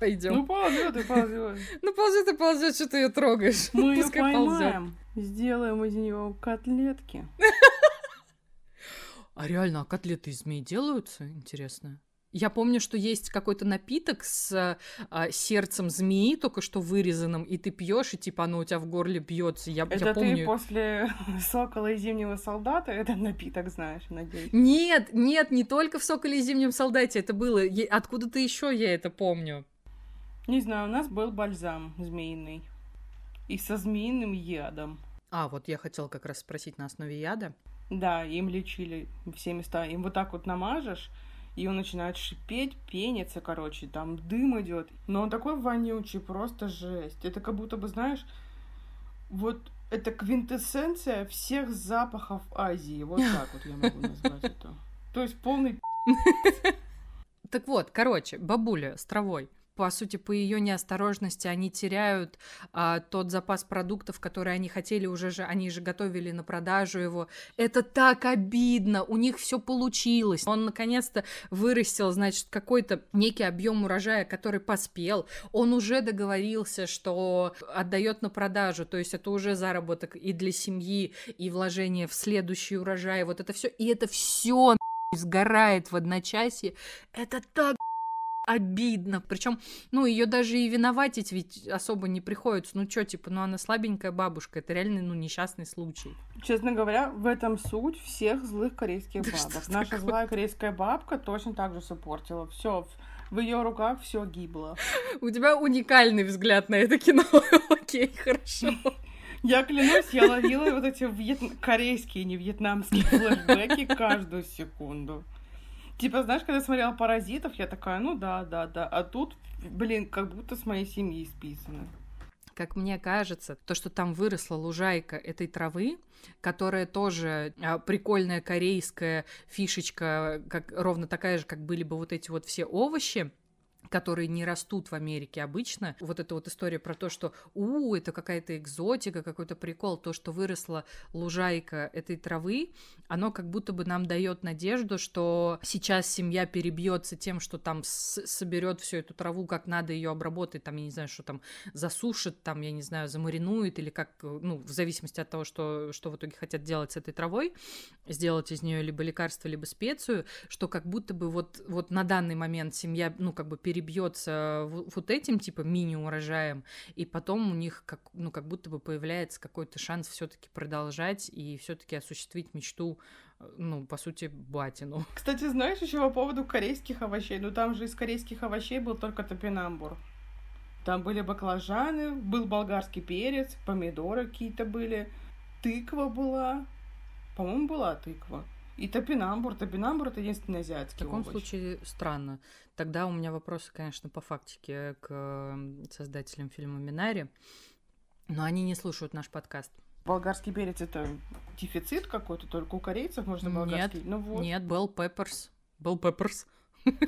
пойдем. Ну, ползет и ползет. [laughs] Ну, ползет и ползет, что ты ее трогаешь. Мы ее поймаем, сделаем из нее котлетки. [laughs] А реально, а котлеты из змей делаются? Интересно. Я помню, что есть какой-то напиток с а, сердцем змеи, только что вырезанным, и ты пьешь, и типа оно у тебя в горле бьется. Я, это я помню... ты после [laughs] сокола и зимнего солдата этот напиток знаешь, надеюсь? Нет, нет, не только в соколе и зимнем солдате это было. Откуда-то еще я это помню. Не знаю, у нас был бальзам змеиный. И со змеиным ядом. А, вот я хотела как раз спросить на основе яда. Да, им лечили все места. Им вот так вот намажешь, и он начинает шипеть, пениться, короче, там дым идет. Но он такой вонючий, просто жесть. Это как будто бы, знаешь, вот это квинтэссенция всех запахов Азии. Вот так вот я могу назвать это. То есть полный [laughs] Так вот, короче, бабуля с травой по сути, по ее неосторожности они теряют а, тот запас продуктов, которые они хотели уже же, они же готовили на продажу его. Это так обидно, у них все получилось. Он наконец-то вырастил, значит, какой-то некий объем урожая, который поспел. Он уже договорился, что отдает на продажу, то есть это уже заработок и для семьи, и вложение в следующий урожай. Вот это все, и это все сгорает в одночасье. Это так обидно. Причем, ну, ее даже и виноватить ведь особо не приходится. Ну, что, типа, ну, она слабенькая бабушка. Это реально, ну, несчастный случай. Честно говоря, в этом суть всех злых корейских [laughs] бабок. Наша злая корейская бабка точно так же все портила. Все, в ее руках все гибло. У тебя уникальный взгляд на это кино. [laughs] Окей, хорошо. Я клянусь, я ловила вот эти вьет... корейские, не вьетнамские флешбеки каждую секунду. Типа, знаешь, когда я смотрела «Паразитов», я такая, ну да, да, да. А тут, блин, как будто с моей семьи списано. Как мне кажется, то, что там выросла лужайка этой травы, которая тоже а, прикольная корейская фишечка, как, ровно такая же, как были бы вот эти вот все овощи, которые не растут в Америке обычно. Вот эта вот история про то, что у, это какая-то экзотика, какой-то прикол, то, что выросла лужайка этой травы, оно как будто бы нам дает надежду, что сейчас семья перебьется тем, что там соберет всю эту траву, как надо ее обработать, там, я не знаю, что там засушит, там, я не знаю, замаринует или как, ну, в зависимости от того, что, что в итоге хотят делать с этой травой, сделать из нее либо лекарство, либо специю, что как будто бы вот, вот на данный момент семья, ну, как бы перебьется перебьется вот этим типа мини-урожаем, и потом у них как, ну, как будто бы появляется какой-то шанс все-таки продолжать и все-таки осуществить мечту э, ну, по сути, батину. [laughs] Кстати, знаешь еще по поводу корейских овощей? Ну, там же из корейских овощей был только топинамбур. Там были баклажаны, был болгарский перец, помидоры какие-то были, тыква была. По-моему, была тыква. И топинамбур. Топинамбур это единственный азиатский В таком овощ. случае странно. Тогда у меня вопросы, конечно, по фактике к создателям фильма «Минари», но они не слушают наш подкаст. Болгарский перец это дефицит какой-то, только у корейцев можно болгарский. Нет, ну, вот. нет, Bell Peppers. Bell Peppers.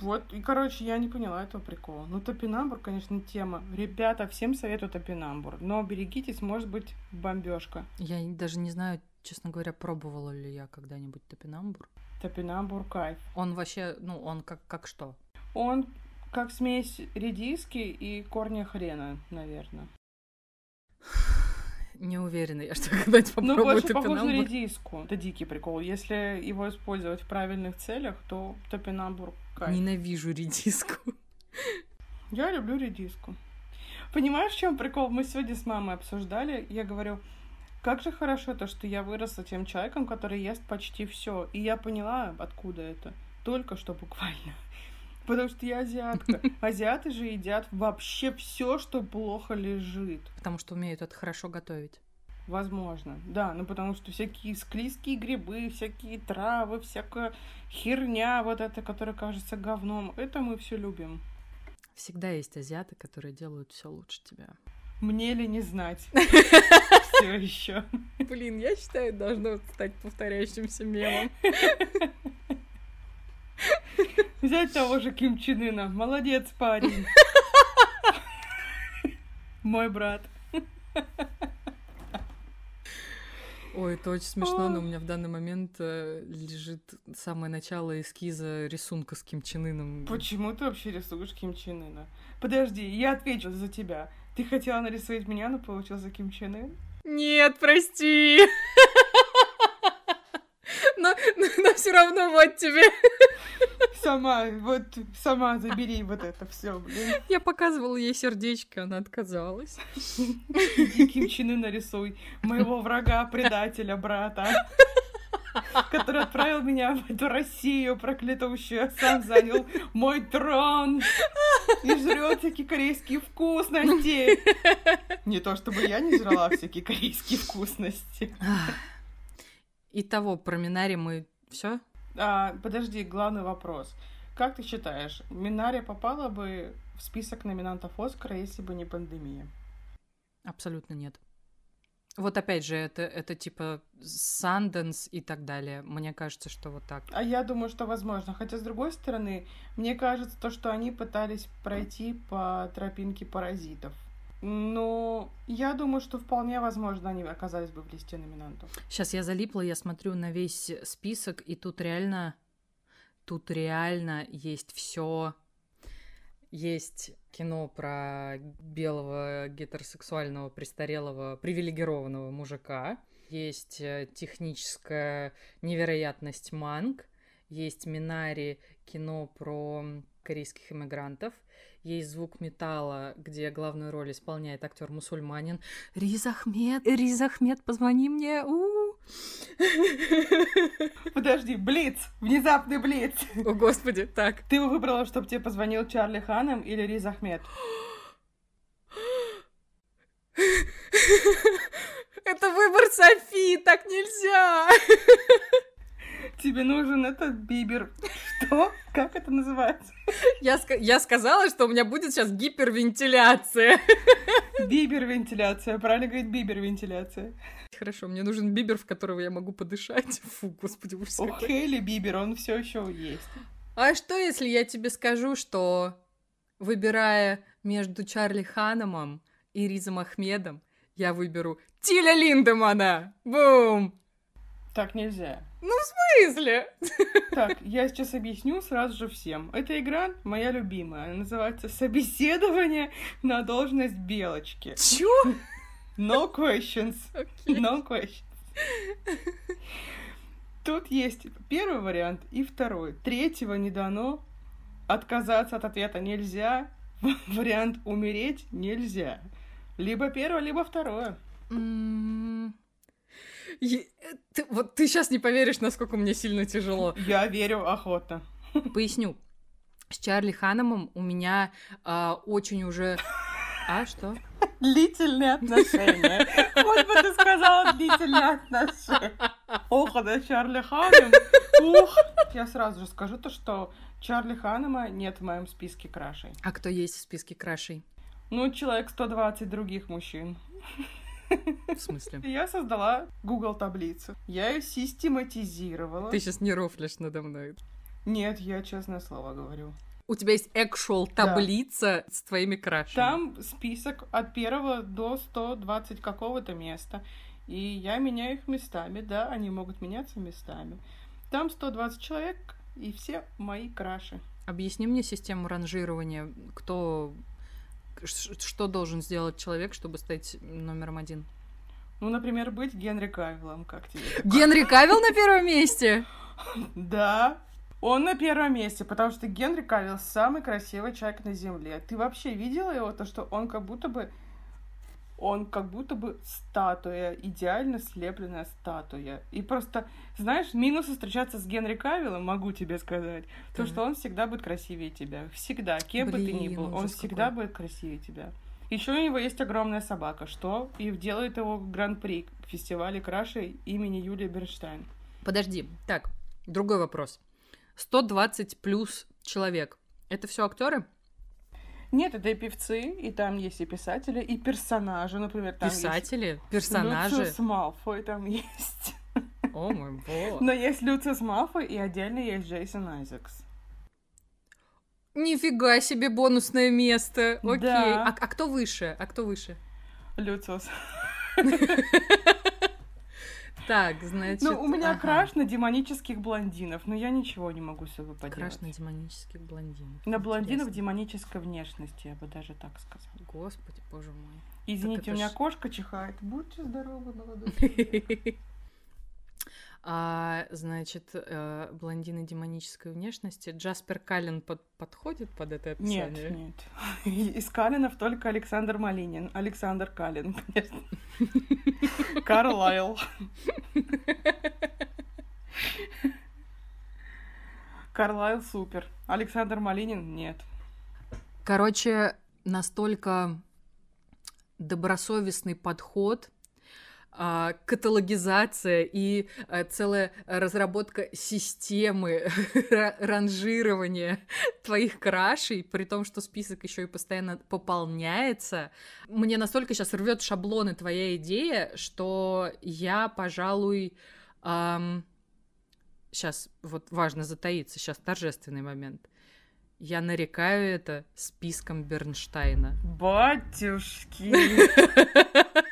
Вот, и, короче, я не поняла этого прикола. Ну, топинамбур, конечно, тема. Ребята, всем советую топинамбур. Но берегитесь, может быть, бомбежка. Я даже не знаю, честно говоря, пробовала ли я когда-нибудь топинамбур. Топинамбур кайф. Он вообще, ну, он как, как что? Он как смесь редиски и корня хрена, наверное. [sighs] Не уверена я, что [laughs] когда-нибудь попробую Ну, больше похож на редиску. Это дикий прикол. Если его использовать в правильных целях, то топинамбур кайф. Ненавижу редиску. Я люблю редиску. Понимаешь, в чем прикол? Мы сегодня с мамой обсуждали. Я говорю, как же хорошо то, что я выросла тем человеком, который ест почти все. И я поняла, откуда это. Только что буквально. [laughs] Потому что я азиатка. [laughs] Азиаты же едят вообще все, что плохо лежит. Потому что умеют это хорошо готовить. Возможно, да, ну потому что всякие склизкие грибы, всякие травы, всякая херня вот эта, которая кажется говном, это мы все любим. Всегда есть азиаты, которые делают все лучше тебя. Мне ли не знать? [laughs] Все еще. Блин, я считаю, должно стать повторяющимся мемом. Взять того же Ким Чен Ына. Молодец, парень. Мой брат. Ой, это очень смешно, но у меня в данный момент э, лежит самое начало эскиза рисунка с Ким Чен Ыном. Почему ты вообще рисуешь Ким Чен Ына? Подожди, я отвечу за тебя. Ты хотела нарисовать меня, но получился Ким Чен Ын? Нет, прости. Но, но, но все равно вот тебе. Сама, вот, сама забери вот это все, блин. Я показывала ей сердечко, она отказалась. Иди Ким Чен Ына нарисуй. Моего врага, предателя, брата. [laughs] Который отправил меня в эту Россию проклятущую, сам занял мой трон и жрет всякие корейские вкусности. Не то чтобы я не жрала всякие корейские вкусности. Итого, про Минари мы все? А, подожди, главный вопрос. Как ты считаешь, Минария попала бы в список номинантов Оскара, если бы не пандемия? Абсолютно нет. Вот опять же, это, это типа Санденс и так далее. Мне кажется, что вот так. А я думаю, что возможно. Хотя, с другой стороны, мне кажется, то, что они пытались пройти по тропинке паразитов. Но я думаю, что вполне возможно они оказались бы в листе номинантов. Сейчас я залипла, я смотрю на весь список, и тут реально, тут реально есть все. Есть кино про белого гетеросексуального престарелого привилегированного мужика. Есть э, техническая невероятность Манг. Есть Минари, кино про корейских иммигрантов. Есть звук металла, где главную роль исполняет актер мусульманин. Риз Ахмед, Риз Ахмед, позвони мне. У-у-у. Подожди, Блиц! Внезапный Блиц! О, господи, так. Ты выбрала, чтобы тебе позвонил Чарли Ханом или Риз Ахмед? [gasps] Это выбор Софии, так нельзя! [laughs] Тебе нужен этот Бибер. Что? Как это называется? Я, я сказала, что у меня будет сейчас гипервентиляция. Бибер-вентиляция. Правильно говорить, бибер-вентиляция. Хорошо, мне нужен бибер, в которого я могу подышать. Фу, господи, ужас У Хейли Бибер, он все еще есть. А что, если я тебе скажу, что выбирая между Чарли Ханомом и Ризом Ахмедом, я выберу Тиля Линдемана! Бум! Так нельзя. Ну, в смысле? [laughs] Так, я сейчас объясню сразу же всем. Эта игра моя любимая. Она называется «Собеседование на должность белочки». Чё? No questions. Окей. No questions. Тут есть первый вариант и второй. Третьего не дано. Отказаться от ответа нельзя. [laughs] Вариант умереть нельзя. Либо первое, либо второе. Э, ты- вот ты сейчас не поверишь, насколько мне сильно тяжело. Я верю охотно. Поясню. С Чарли Ханомом у меня а, очень уже... А, что? Длительные отношения. Вот бы ты сказала длительные отношения. Ох, да Чарли Ханем. Ух. Я сразу же скажу то, что Чарли Ханема нет в моем списке крашей. А кто есть в списке крашей? Ну, человек 120 других мужчин. В смысле? [laughs] Я создала Google таблицу. Я ее систематизировала. Ты сейчас не рофлишь надо мной. Нет, я честное слово говорю. У тебя есть actual таблица с твоими крашами. Там список от первого до 120 какого-то места. И я меняю их местами, да, они могут меняться местами. Там 120 человек, и все мои краши. Объясни мне систему ранжирования. Кто... Что должен сделать человек, чтобы стать номером один? Ну, например, быть Генри Кавиллом, как тебе? Генри Кавилл на первом месте? [laughs] Да, он на первом месте, потому что Генри Кавилл самый красивый человек на Земле. Ты вообще видела его, то, что он как будто бы... Он как будто бы статуя, идеально слепленная статуя. И просто, знаешь, минусы встречаться с Генри Кавиллом, могу тебе сказать, то, Так. что он всегда будет красивее тебя. Всегда, кем бы ты ни Блин, был, он всегда какой. будет красивее тебя. Еще у него есть огромная собака, что и делает его гран-при фестиваля крашей имени Юлии Бернштейн. Подожди. Так, другой вопрос. 120 плюс человек. Это все актеры? Нет, это и певцы, и там есть и писатели, и персонажи, например. Там Писатели? Есть Персонажи? Люциус Малфой там есть. [laughs] О мой бог. Но есть Люциус Малфой, и отдельно есть Джейсон Айзекс. Нифига себе бонусное место. Окей. Да. А, а кто выше? А кто выше? Люциус. [laughs] [laughs] Так, значит... Ну, у меня ага. краш на демонических блондинов, но я ничего не могу с собой поделать. Краш на демонических блондинов. На блондинов Интересно. демонической внешности, я бы даже так сказала. Господи, боже мой. Извините, у меня ж- кошка чихает. Будьте здоровы, молодой. [laughs] А, значит, э, блондины демонической внешности. Джаспер Каллен под- подходит под это Нет, описание? нет. [laughs] Из Калинов только Александр Малинин. Александр Калин, [laughs] конечно. [laughs] Карлайл. Карлайл супер. Александр Малинин нет. Короче, настолько добросовестный подход, каталогизация и а, целая разработка системы [laughs] ра- ранжирования твоих крашей, при том, что список еще и постоянно пополняется. Мне настолько сейчас рвет шаблоны твоя идея, что я, пожалуй, сейчас вот важно затаиться, сейчас торжественный момент. Я нарекаю это списком Бернштейна. Батюшки. [laughs]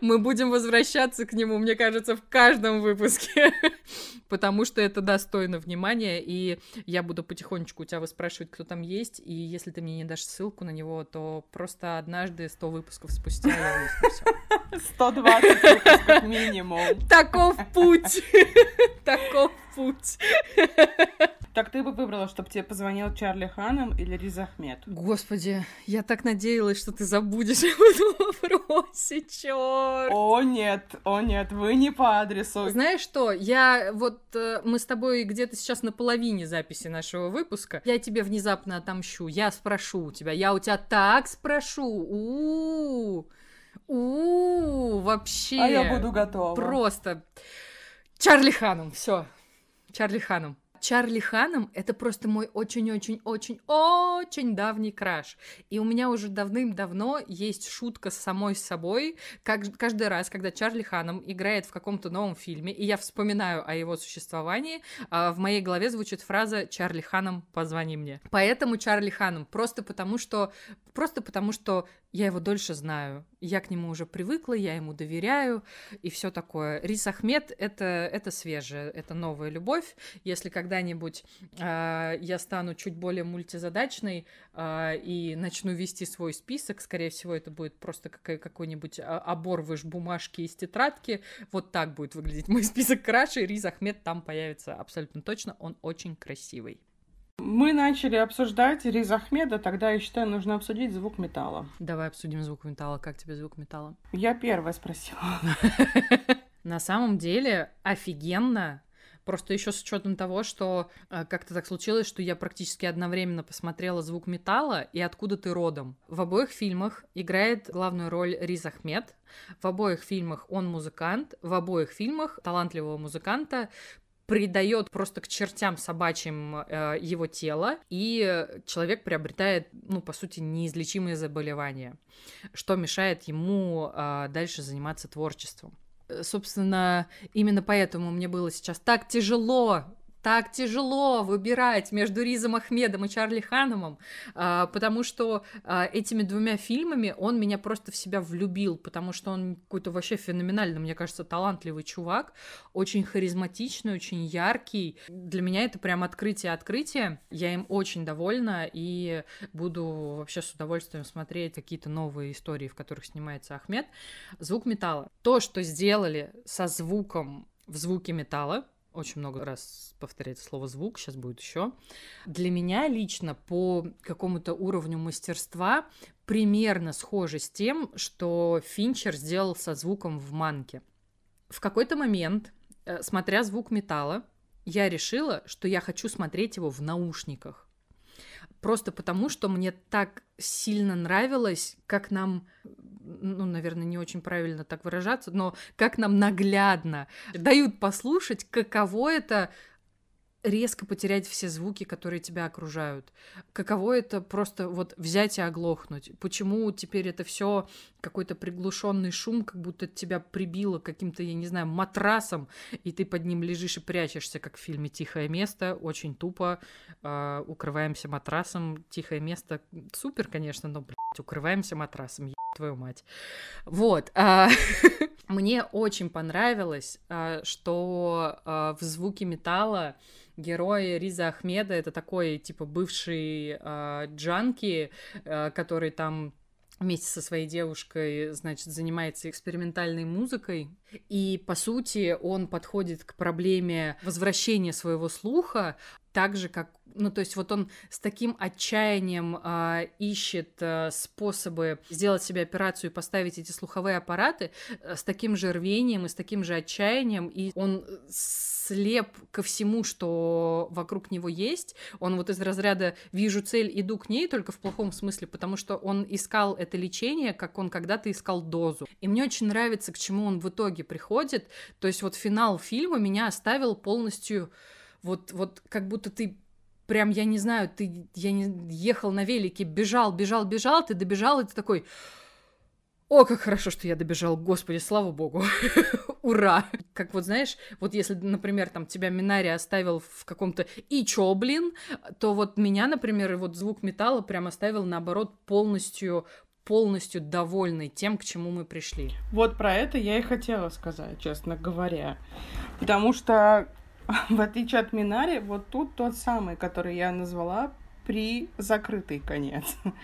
Мы будем возвращаться к нему, мне кажется, в каждом выпуске, [laughs] потому что это достойно внимания, и я буду потихонечку у тебя выспрашивать, кто там есть, и если ты мне не дашь ссылку на него, то просто однажды, 100 выпусков спустя, я выясню 120 [laughs] выпусков минимум. Таков путь! [laughs] Таков путь! Так ты бы выбрала, чтобы тебе позвонил Чарли Ханом или Риз Ахмед? Господи, я так надеялась, что ты забудешь [laughs] об этом вопросе, чёрт! О нет, о нет, вы не по адресу. Знаешь что, я вот э, мы с тобой где-то сейчас на половине записи нашего выпуска. Я тебе внезапно отомщу. Я спрошу у тебя. Я у тебя так спрошу. У у вообще. А я буду готова. Просто Чарли Ханом. Все. Чарли Ханом. Чарли Ханом — это просто мой очень-очень-очень-очень давний краш. И у меня уже давным-давно есть шутка с самой собой. Как, каждый раз, когда Чарли Ханом играет в каком-то новом фильме, и я вспоминаю о его существовании, а, в моей голове звучит фраза «Чарли Ханом, позвони мне». Поэтому Чарли Ханом, просто потому что, просто потому что я его дольше знаю. Я к нему уже привыкла, я ему доверяю и все такое. Рис Ахмед это, это свежее, это новая любовь. Если когда-нибудь э, я стану чуть более мультизадачной э, и начну вести свой список, скорее всего, это будет просто какой- какой-нибудь а, оборвыш бумажки из тетрадки. Вот так будет выглядеть мой список крашей. Риз Ахмед там появится абсолютно точно. Он очень красивый. Мы начали обсуждать Риз Ахмеда, тогда, я считаю, нужно обсудить звук металла. Давай обсудим звук металла. Как тебе звук металла? Я первая спросила. [laughs] На самом деле офигенно. Просто еще с учетом того, что э, как-то так случилось, что я практически одновременно посмотрела звук металла и откуда ты родом. В обоих фильмах играет главную роль Риз Ахмед. В обоих фильмах он музыкант. В обоих фильмах талантливого музыканта придает просто к чертям собачьим э, его тело, и человек приобретает, ну, по сути, неизлечимые заболевания, что мешает ему э, дальше заниматься творчеством. Э, Собственно, именно поэтому мне было сейчас так тяжело так тяжело выбирать между Ризом Ахмедом и Чарли Ханомом, а, потому что а, этими двумя фильмами он меня просто в себя влюбил, потому что он какой-то вообще феноменально, мне кажется, талантливый чувак, очень харизматичный, очень яркий. Для меня это прям открытие-открытие. Я им очень довольна и буду вообще с удовольствием смотреть какие-то новые истории, в которых снимается Ахмед. Звук металла. То, что сделали со звуком в звуке металла, очень много раз повторяется слово звук, сейчас будет еще. Для меня лично по какому-то уровню мастерства примерно схоже с тем, что Финчер сделал со звуком в манке. В какой-то момент, э, смотря звук металла, я решила, что я хочу смотреть его в наушниках. Просто потому, что мне так сильно нравилось, как нам, ну, наверное, не очень правильно так выражаться, но как нам наглядно дают послушать, каково это резко потерять все звуки, которые тебя окружают. Каково это просто вот взять и оглохнуть? Почему теперь это все какой-то приглушенный шум, как будто тебя прибило каким-то, я не знаю, матрасом, и ты под ним лежишь и прячешься, как в фильме «Тихое место», очень тупо, э, укрываемся матрасом, «Тихое место» супер, конечно, но, блядь, укрываемся матрасом, еб твою мать. Вот. Э, [laughs] мне очень понравилось, э, что в звуке металла герой Риза Ахмеда это такой типа бывший э, джанки, э, который там вместе со своей девушкой, значит, занимается экспериментальной музыкой. И, по сути, он подходит к проблеме возвращения своего слуха так же, как ну, то есть вот он с таким отчаянием э, ищет э, способы сделать себе операцию и поставить эти слуховые аппараты, э, с таким же рвением и с таким же отчаянием, и он слеп ко всему, что вокруг него есть. Он вот из разряда «вижу цель, иду к ней», только в плохом смысле, потому что он искал это лечение, как он когда-то искал дозу. И мне очень нравится, к чему он в итоге приходит. То есть вот финал фильма меня оставил полностью вот, вот как будто ты прям, я не знаю, ты, я не ехал на велике, бежал, бежал, бежал, ты добежал, и ты такой, о, как хорошо, что я добежал, господи, слава богу, [laughs] ура. Как вот, знаешь, вот если, например, там тебя Минари оставил в каком-то и чё, блин, то вот меня, например, вот звук металла прям оставил, наоборот, полностью полностью довольный тем, к чему мы пришли. Вот про это я и хотела сказать, честно говоря. Потому что [laughs] в отличие от Минари, вот тут тот самый, который я назвала при закрытый конец. [laughs]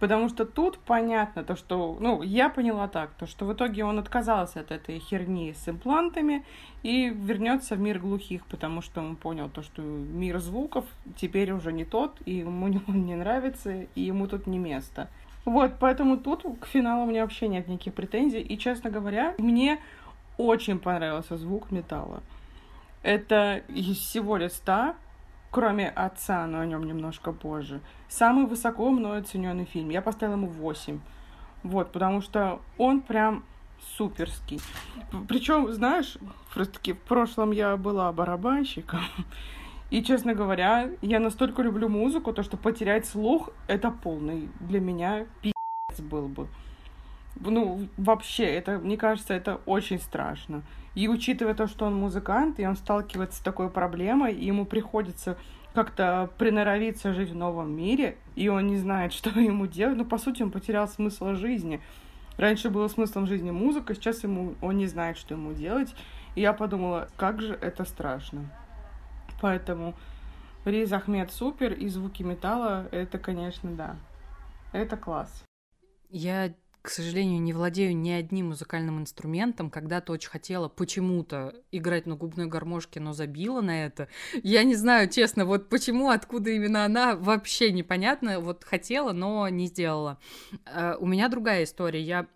Потому что тут понятно то, что, ну, я поняла так, то, что в итоге он отказался от этой херни с имплантами и вернется в мир глухих, потому что он понял то, что мир звуков теперь уже не тот, и ему он [laughs] не нравится, и ему тут не место. Вот, поэтому тут к финалу у меня вообще нет никаких претензий, и, честно говоря, мне очень понравился звук металла. Это из всего листа, кроме отца, но о нем немножко позже, самый высоко мною оцененный фильм. Я поставила ему 8. Вот, потому что он прям суперский. Причем, знаешь, просто-таки в прошлом я была барабанщиком. [laughs] И, честно говоря, я настолько люблю музыку, то что потерять слух — это полный для меня пи***ц был бы. Ну, вообще, это, мне кажется, это очень страшно. И учитывая то, что он музыкант, и он сталкивается с такой проблемой, и ему приходится как-то приноровиться жить в новом мире, и он не знает, [laughs] что ему делать. Ну, по сути, он потерял смысл жизни. Раньше было смыслом жизни музыка, сейчас ему он не знает, что ему делать. И я подумала, как же это страшно. Поэтому Риз Ахмед супер, и звуки металла, это, конечно, да. Это класс. Я к сожалению, не владею ни одним музыкальным инструментом. Когда-то очень хотела почему-то играть на губной гармошке, но забила на это. Я не знаю, честно, вот почему, откуда именно она, вообще непонятно. Вот хотела, но не сделала. Э, у меня другая история. Я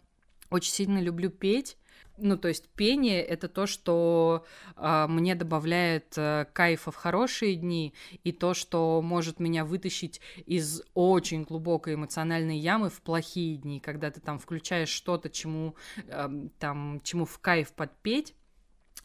очень сильно люблю петь. Ну, то есть пение — это то, что э, мне добавляет э, кайфа в хорошие дни, и то, что может меня вытащить из очень глубокой эмоциональной ямы в плохие дни, когда ты там включаешь что-то, чему, э, там, чему в кайф подпеть,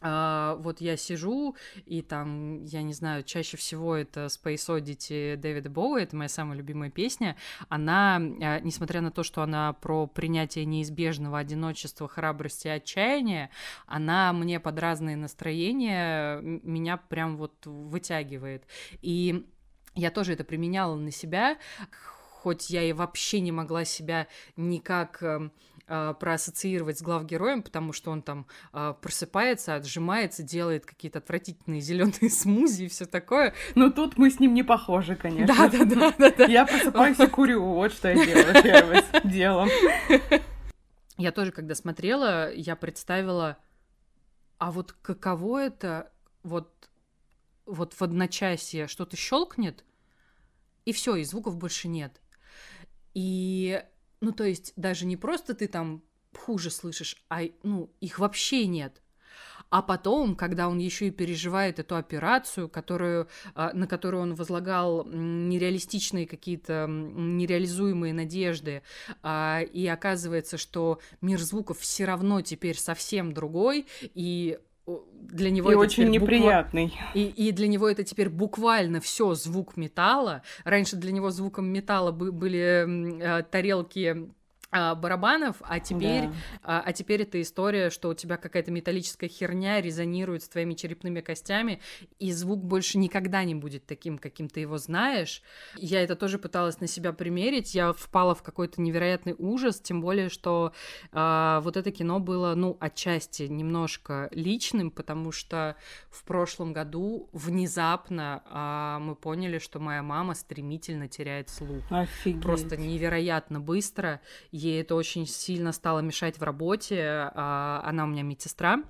Uh, вот я сижу, и там, я не знаю, чаще всего это Space Oddity Дэвида Боуи, это моя самая любимая песня. Она, uh, несмотря на то, что она про принятие неизбежного одиночества, храбрости отчаяния, она мне под разные настроения меня прям вот вытягивает. И я тоже это применяла на себя, хоть я и вообще не могла себя никак эм, э, проассоциировать с главгероем, потому что он там э, просыпается, отжимается, делает какие-то отвратительные зеленые [laughs] смузи и все такое. Но тут мы с ним не похожи, конечно. Да, да, да, да. да. Я просыпаюсь и курю, вот что я делаю первым [laughs] делом. Я тоже, когда смотрела, я представила, а вот каково это вот вот в одночасье что-то щелкнет, и все, и звуков больше нет. И ну, то есть даже не просто ты там хуже слышишь, а ну, их вообще нет. А потом, когда он еще и переживает эту операцию, которую, а, на которую он возлагал нереалистичные какие-то нереализуемые надежды, а, и оказывается, что мир звуков все равно теперь совсем другой, и для него и это очень неприятный. Буква... И, и для него это теперь буквально все звук металла. Раньше для него звуком металла были э, тарелки а, барабанов, а теперь, да. а, а теперь это история, что у тебя какая-то металлическая херня резонирует с твоими черепными костями, и звук больше никогда не будет таким, каким ты его знаешь. Я это тоже пыталась на себя примерить, я впала в какой-то невероятный ужас, тем более, что а, вот это кино было, ну, отчасти немножко личным, потому что в прошлом году внезапно а, мы поняли, что моя мама стремительно теряет слух. Офигеть. Просто невероятно быстро ей это очень сильно стало мешать в работе. А, она у меня медсестра,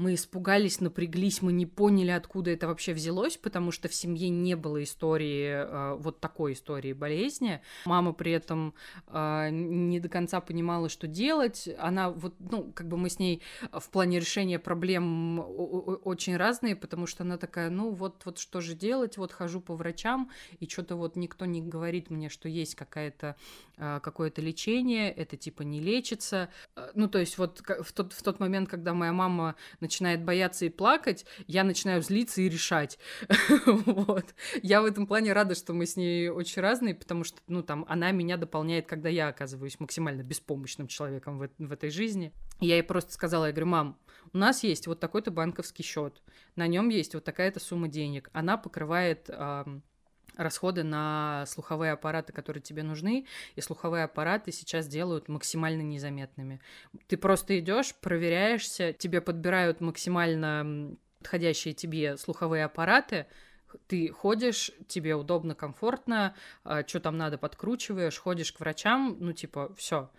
мы испугались, напряглись, мы не поняли, откуда это вообще взялось, потому что в семье не было истории, э, вот такой истории болезни. Мама при этом э, не до конца понимала, что делать. Она вот, ну, как бы мы с ней в плане решения проблем очень разные, потому что она такая, ну, вот, вот что же делать, вот хожу по врачам, и что-то вот никто не говорит мне, что есть какая-то э, какое-то лечение, это типа не лечится. Ну, то есть вот в тот, в тот момент, когда моя мама начинает бояться и плакать, я начинаю злиться и решать. [laughs] вот. Я в этом плане рада, что мы с ней очень разные, потому что, ну, там, она меня дополняет, когда я оказываюсь максимально беспомощным человеком в, в этой жизни. Я ей просто сказала, я говорю, мам, у нас есть вот такой-то банковский счет, на нем есть вот такая-то сумма денег, она покрывает расходы на слуховые аппараты, которые тебе нужны, и слуховые аппараты сейчас делают максимально незаметными. Ты просто идешь, проверяешься, тебе подбирают максимально подходящие тебе слуховые аппараты, ты ходишь, тебе удобно, комфортно, а, что там надо, подкручиваешь, ходишь к врачам, ну, типа, все.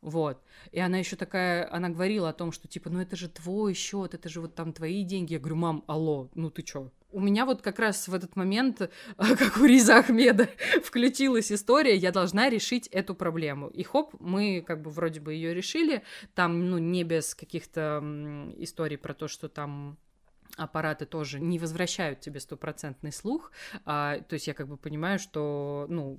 Вот. И она еще такая, она говорила о том, что типа, ну это же твой счет, это же вот там твои деньги. Я говорю, мам, алло, ну ты чё? У меня вот как раз в этот момент, [laughs] как у Риза Ахмеда, [laughs] включилась история, я должна решить эту проблему. И хоп, мы как бы вроде бы ее решили, там, ну, не без каких-то историй про то, что там аппараты тоже не возвращают тебе стопроцентный слух. А, то есть я как бы понимаю, что, ну,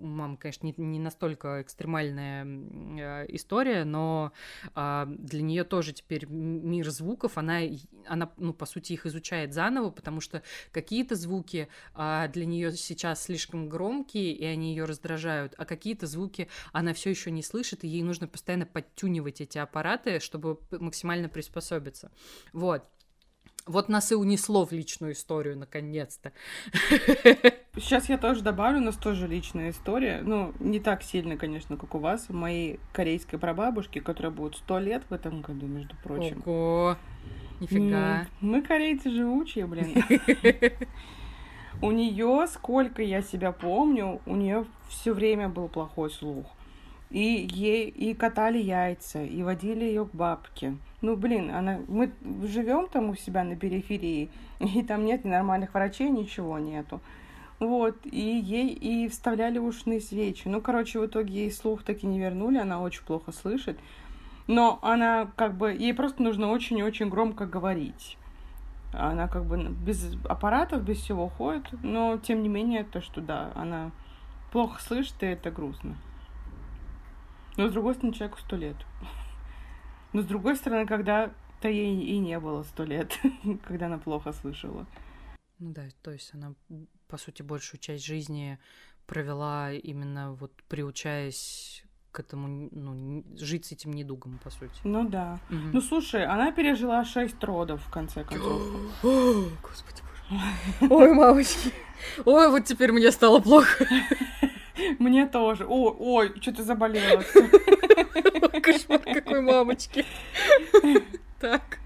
мама, конечно, не, не настолько экстремальная э, история, но а, для нее тоже теперь мир звуков, она, она, ну, по сути, их изучает заново, потому что какие-то звуки а, для нее сейчас слишком громкие, и они ее раздражают, а какие-то звуки она все еще не слышит, и ей нужно постоянно подтюнивать эти аппараты, чтобы максимально приспособиться. Вот. Вот нас и унесло в личную историю, наконец-то. Сейчас я тоже добавлю, у нас тоже личная история. Ну, не так сильно, конечно, как у вас. Моей корейской прабабушке, которая будет сто лет в этом году, между прочим. Ого! Нифига. Мы корейцы живучие, блин. [laughs] У нее, сколько я себя помню, у нее все время был плохой слух. И ей и катали яйца, и водили ее к бабке. Ну, блин, она, мы живем там у себя на периферии, [laughs] и там нет нормальных врачей, ничего нету. Вот, и ей и вставляли ушные свечи. Ну, короче, в итоге ей слух таки не вернули, она очень плохо слышит. Но она как бы, ей просто нужно очень-очень громко говорить. Она как бы без аппаратов, без всего ходит, но тем не менее, то, что да, она плохо слышит, и это грустно. Но с другой стороны, человеку сто лет. Но с другой стороны, когда-то ей и не было сто лет, [laughs] когда она плохо слышала. Ну да, то есть она, по сути, большую часть жизни провела именно вот приучаясь к этому, ну, жить с этим недугом, по сути. Ну да. Угу. Ну слушай, она пережила шесть родов, в конце концов. [gasps] О, господи боже. [laughs] Ой, мамочки. Ой, вот теперь мне стало плохо. [laughs] Мне тоже. Ой, ой, что ты заболела. Кошмар какой мамочки. Так.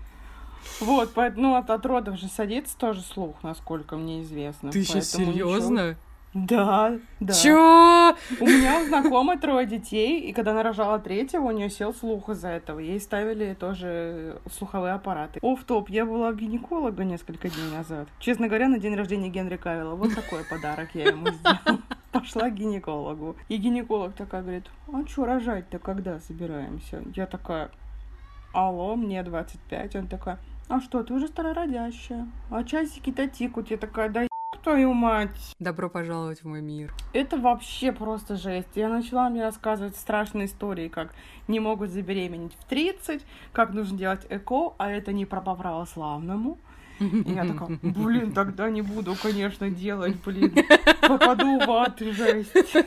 Вот, ну от, от родов же садится тоже слух, насколько мне известно. Ты сейчас серьезно? Да, да. Чё? У меня у знакомой трое детей, и когда она рожала третьего, у нее сел слух из-за этого. Ей ставили тоже слуховые аппараты. Оф топ я была гинеколога несколько дней назад. Честно говоря, на день рождения Генри Кавилла. Вот такой подарок я ему сделала. Пошла к гинекологу. И гинеколог такая говорит, а что рожать-то когда собираемся? Я такая, алло, мне 25. Он такой, а что, ты уже старородящая? А часики-то тикут. Я такая, да твою мать! Добро пожаловать в мой мир. Это вообще просто жесть. Я начала мне рассказывать страшные истории, как не могут забеременеть в 30, как нужно делать ЭКО, а это не про по православному. И я такая, блин, тогда не буду, конечно, делать, блин. [laughs] Попаду в ад, жесть. Короче...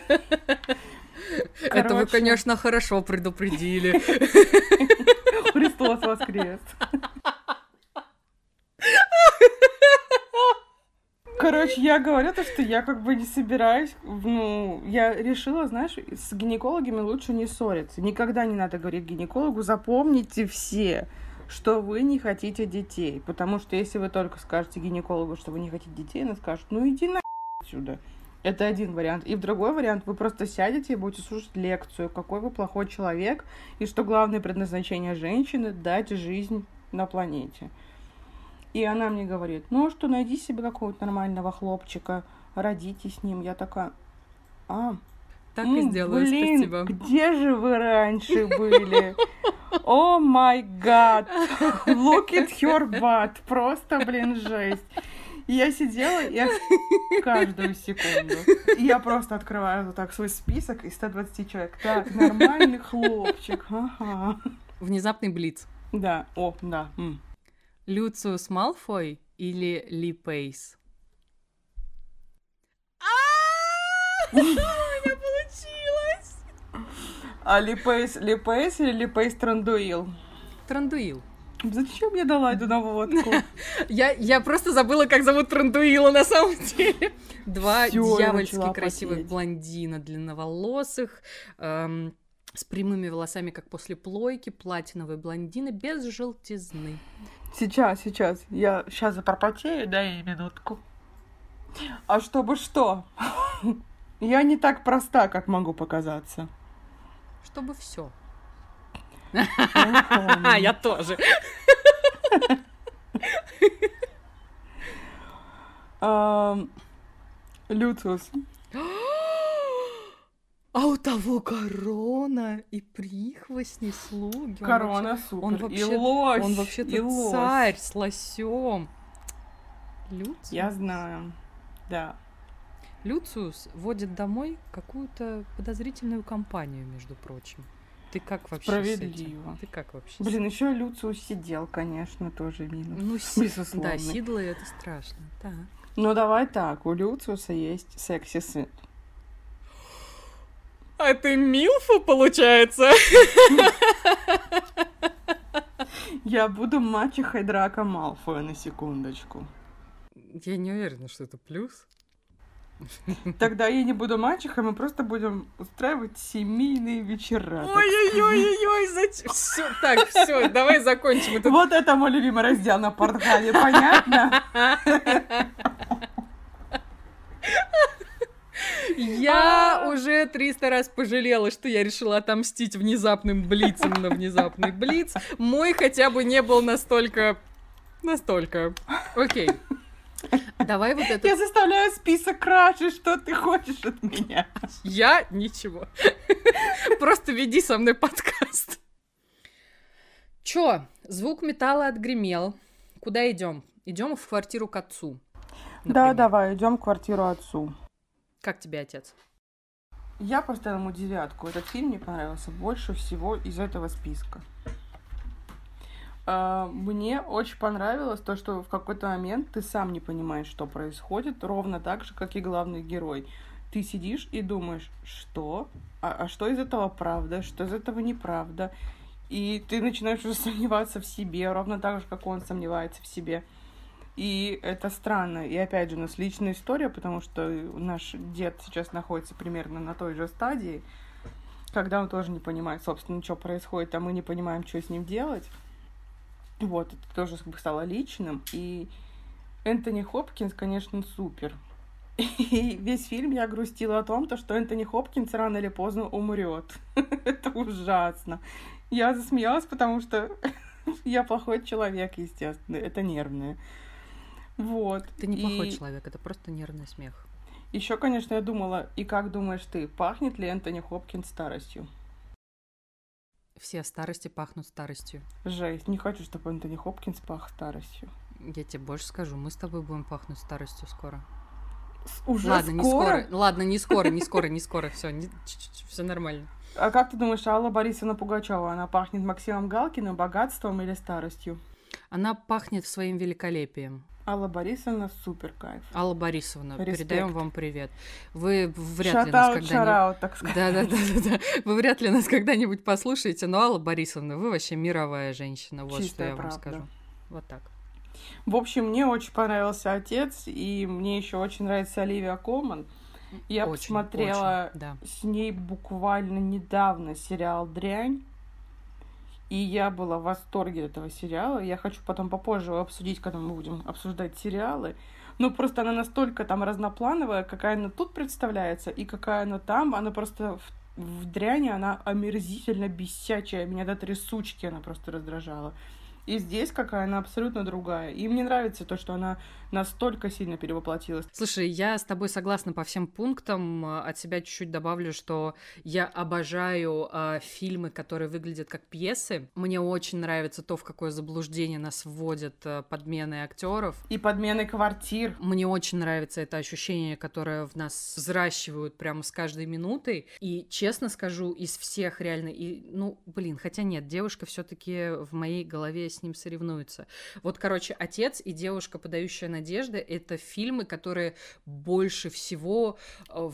Это вы, конечно, хорошо предупредили. [laughs] Христос воскрес. [laughs] Короче, я говорю то, что я как бы не собираюсь, ну, я решила, знаешь, с гинекологами лучше не ссориться. Никогда не надо говорить гинекологу, запомните все, что вы не хотите детей. Потому что если вы только скажете гинекологу, что вы не хотите детей, она скажет, ну иди на [laughs] отсюда. Это один вариант. И в другой вариант вы просто сядете и будете слушать лекцию, какой вы плохой человек, и что главное предназначение женщины — дать жизнь на планете. И она мне говорит, ну а что, найди себе какого-то нормального хлопчика, родите с ним. Я такая, а, так и сделаю, блин, спасибо. где же вы раньше были? О май гад! Look at your butt! Просто, блин, жесть. И я сидела и каждую секунду. И я просто открываю вот так свой список из 120 человек. Так, нормальный хлопчик. Ага. Внезапный блиц. Да, о, да. М. Люциус Малфой или Ли Пейс? А Ли Пейс, Ли Пейс или Ли Пейс Трандуил? Трандуил. Зачем я дала эту наводку? [laughs] Я, я просто забыла, как зовут Трандуила на самом деле. Два Всё, дьявольски красивых потеть. блондина, длинноволосых, эм, с прямыми волосами, как после плойки, платиновые блондины без желтизны. Сейчас, сейчас. Я сейчас запропотею, дай минутку. А чтобы что? [laughs] Я не так проста, как могу показаться. Чтобы все. [laughs] Я тоже. Ам, Люциус. А у того корона и прихвостни, слуги. Он Корона вообще- супер. Он и вообще, лось. он и вообще-то лось. царь с лосем. Люциус? Я знаю. Да. Люциус водит домой какую-то подозрительную компанию, между прочим. Ты как вообще с этим? Справедливо. Ты как вообще? с Блин, еще Люциус сидел, конечно, тоже минус. ну [laughs] си- безусловно. да, Сидлы это страшно. Так. Ну давай так, у Люциуса есть секси-сын. А ты Милфа, получается? Я буду мачехой Драка Малфоя на секундочку. Я не уверена, что это плюс. [laughs] Тогда я не буду мачехой, мы просто будем устраивать семейные вечера. Ой-ой-ой-ой, зачем? Все, так, все, давай закончим этот Вот это мой любимый раздел на портале, понятно? Я уже 300 раз пожалела, что я решила отомстить внезапным блицем на внезапный блиц. Мой хотя бы не был настолько... Настолько. Окей. Давай вот это... Я заставляю список краши, что ты хочешь от меня? Я ничего. Просто веди со мной подкаст. Чё? Звук металла отгремел. Куда идем? Идем в квартиру к отцу. Да, например. давай, идем в квартиру отцу. Как тебе отец? Я поставила ему девятку. Этот фильм мне понравился больше всего из этого списка. А, Мне очень понравилось то, что в какой-то момент ты сам не понимаешь, что происходит, ровно так же, как и главный герой. Ты сидишь и думаешь, что? А, а что из этого правда? Что из этого неправда? И ты начинаешь уже [laughs] сомневаться в себе, ровно так же, как он сомневается в себе. И это странно. И опять же, у нас личная история, потому что наш дед сейчас находится примерно на той же стадии, когда он тоже не понимает, собственно, что происходит, а мы не понимаем, что с ним делать. Вот, это тоже как бы стало личным. И Энтони Хопкинс, конечно, супер. [laughs] И весь фильм я грустила о том, то, что Энтони Хопкинс рано или поздно умрет. [laughs] Это ужасно. Я засмеялась, потому что [laughs] я плохой человек, естественно. Это нервное. Вот. Ты неплохой И человек, это просто нервный смех. Еще, конечно, я думала, и как думаешь ты, пахнет ли Энтони Хопкинс старостью? Все старости пахнут старостью. Жесть, не хочу, чтобы Энтони Хопкинс пах старостью. Я тебе больше скажу, мы с тобой будем пахнуть старостью скоро. Уже Ладно, не скоро? скоро. Ладно, не скоро, не скоро, не скоро. Все, все нормально. А как ты думаешь, Алла Борисовна Пугачева, она пахнет Максимом Галкиным, богатством или старостью? Она пахнет своим великолепием. Алла Борисовна супер кайф. Алла Борисовна, Респект. передаем вам привет. Вы вряд ли нас Шатаут, когда-нибудь... шараут, так сказать. Да, да, да, да, да. Вы вряд ли нас когда-нибудь послушаете, но Алла Борисовна, вы вообще мировая женщина, вот что Чистая я вам правда. скажу. Вот так. В общем, мне очень понравился отец, и мне еще очень нравится Оливия Колман. Я Очень, посмотрела очень, да. с ней буквально недавно сериал «Дрянь», и я была в восторге этого сериала. Я хочу потом попозже обсудить, когда мы будем обсуждать сериалы. Но просто она настолько там разноплановая, какая она тут представляется, и какая она там. Она просто в, в дряни, она омерзительно бесячая. Меня до трясучки она просто раздражала. И здесь какая она абсолютно другая. И мне нравится то, что она настолько сильно перевоплотилась. Слушай, я с тобой согласна по всем пунктам. А, От себя чуть-чуть добавлю, что я обожаю а, фильмы, которые выглядят как пьесы. Мне очень нравится то, в какое заблуждение нас вводят а, подмены актеров. И подмены квартир. Мне очень нравится это ощущение, которое в нас взращивают прямо с каждой минутой. И честно скажу, из всех реально, и, ну, блин, хотя нет, девушка все-таки в моей голове с ним соревнуется. Вот, короче, отец и девушка, подающая надежды, это фильмы, которые больше всего э,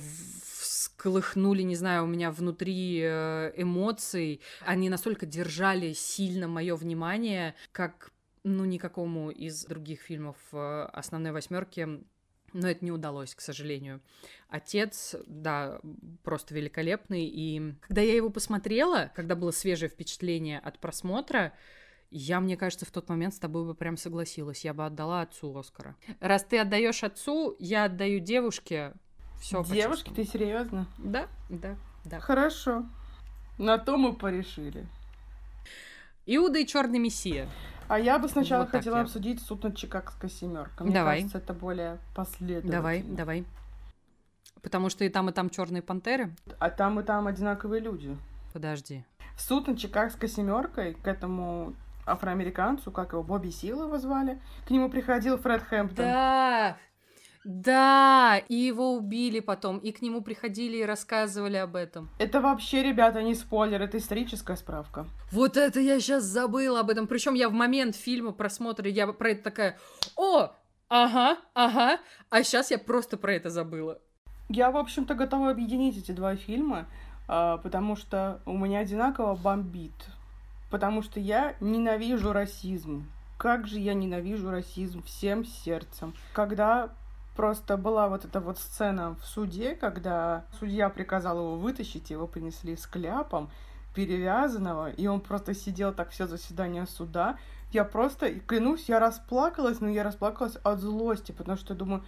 всколыхнули, не знаю, у меня внутри э, эмоций. Они настолько держали сильно мое внимание, как ну, никакому из других фильмов э, основной восьмерки но это не удалось, к сожалению. Отец, да, просто великолепный. И когда я его посмотрела, когда было свежее впечатление от просмотра, я, мне кажется, в тот момент с тобой бы прям согласилась. Я бы отдала отцу Оскара. Раз ты отдаешь отцу, я отдаю девушке. Все. Девушки, ты серьезно? Да, да, да. Хорошо. На то мы порешили. Иуда и Черный Мессия. А я бы сначала Вот хотела я. обсудить суд над Чикагской семеркой. Мне Давай. кажется, это более последовательно. Давай, давай. Потому что и там, и там черные пантеры. А там и там одинаковые люди. Подожди. Суд над Чикагской семеркой к этому афроамериканцу, как его, Бобби его звали, к нему приходил Фред Хэмптон. Да, да, и его убили потом, и к нему приходили и рассказывали об этом. Это вообще, ребята, не спойлер, это историческая справка. Вот это я сейчас забыла об этом. Причем я в момент фильма просмотра, я про это такая, о, ага, ага, а сейчас я просто про это забыла. Я, в общем-то, готова объединить эти два фильма, а, потому что у меня одинаково бомбит. Потому что я ненавижу расизм. Как же я ненавижу расизм всем сердцем. Когда просто была вот эта вот сцена в суде, когда судья приказал его вытащить, его принесли с кляпом перевязанного, и он просто сидел так все заседание суда. Я просто, клянусь, я расплакалась, но я расплакалась от злости, потому что думаю,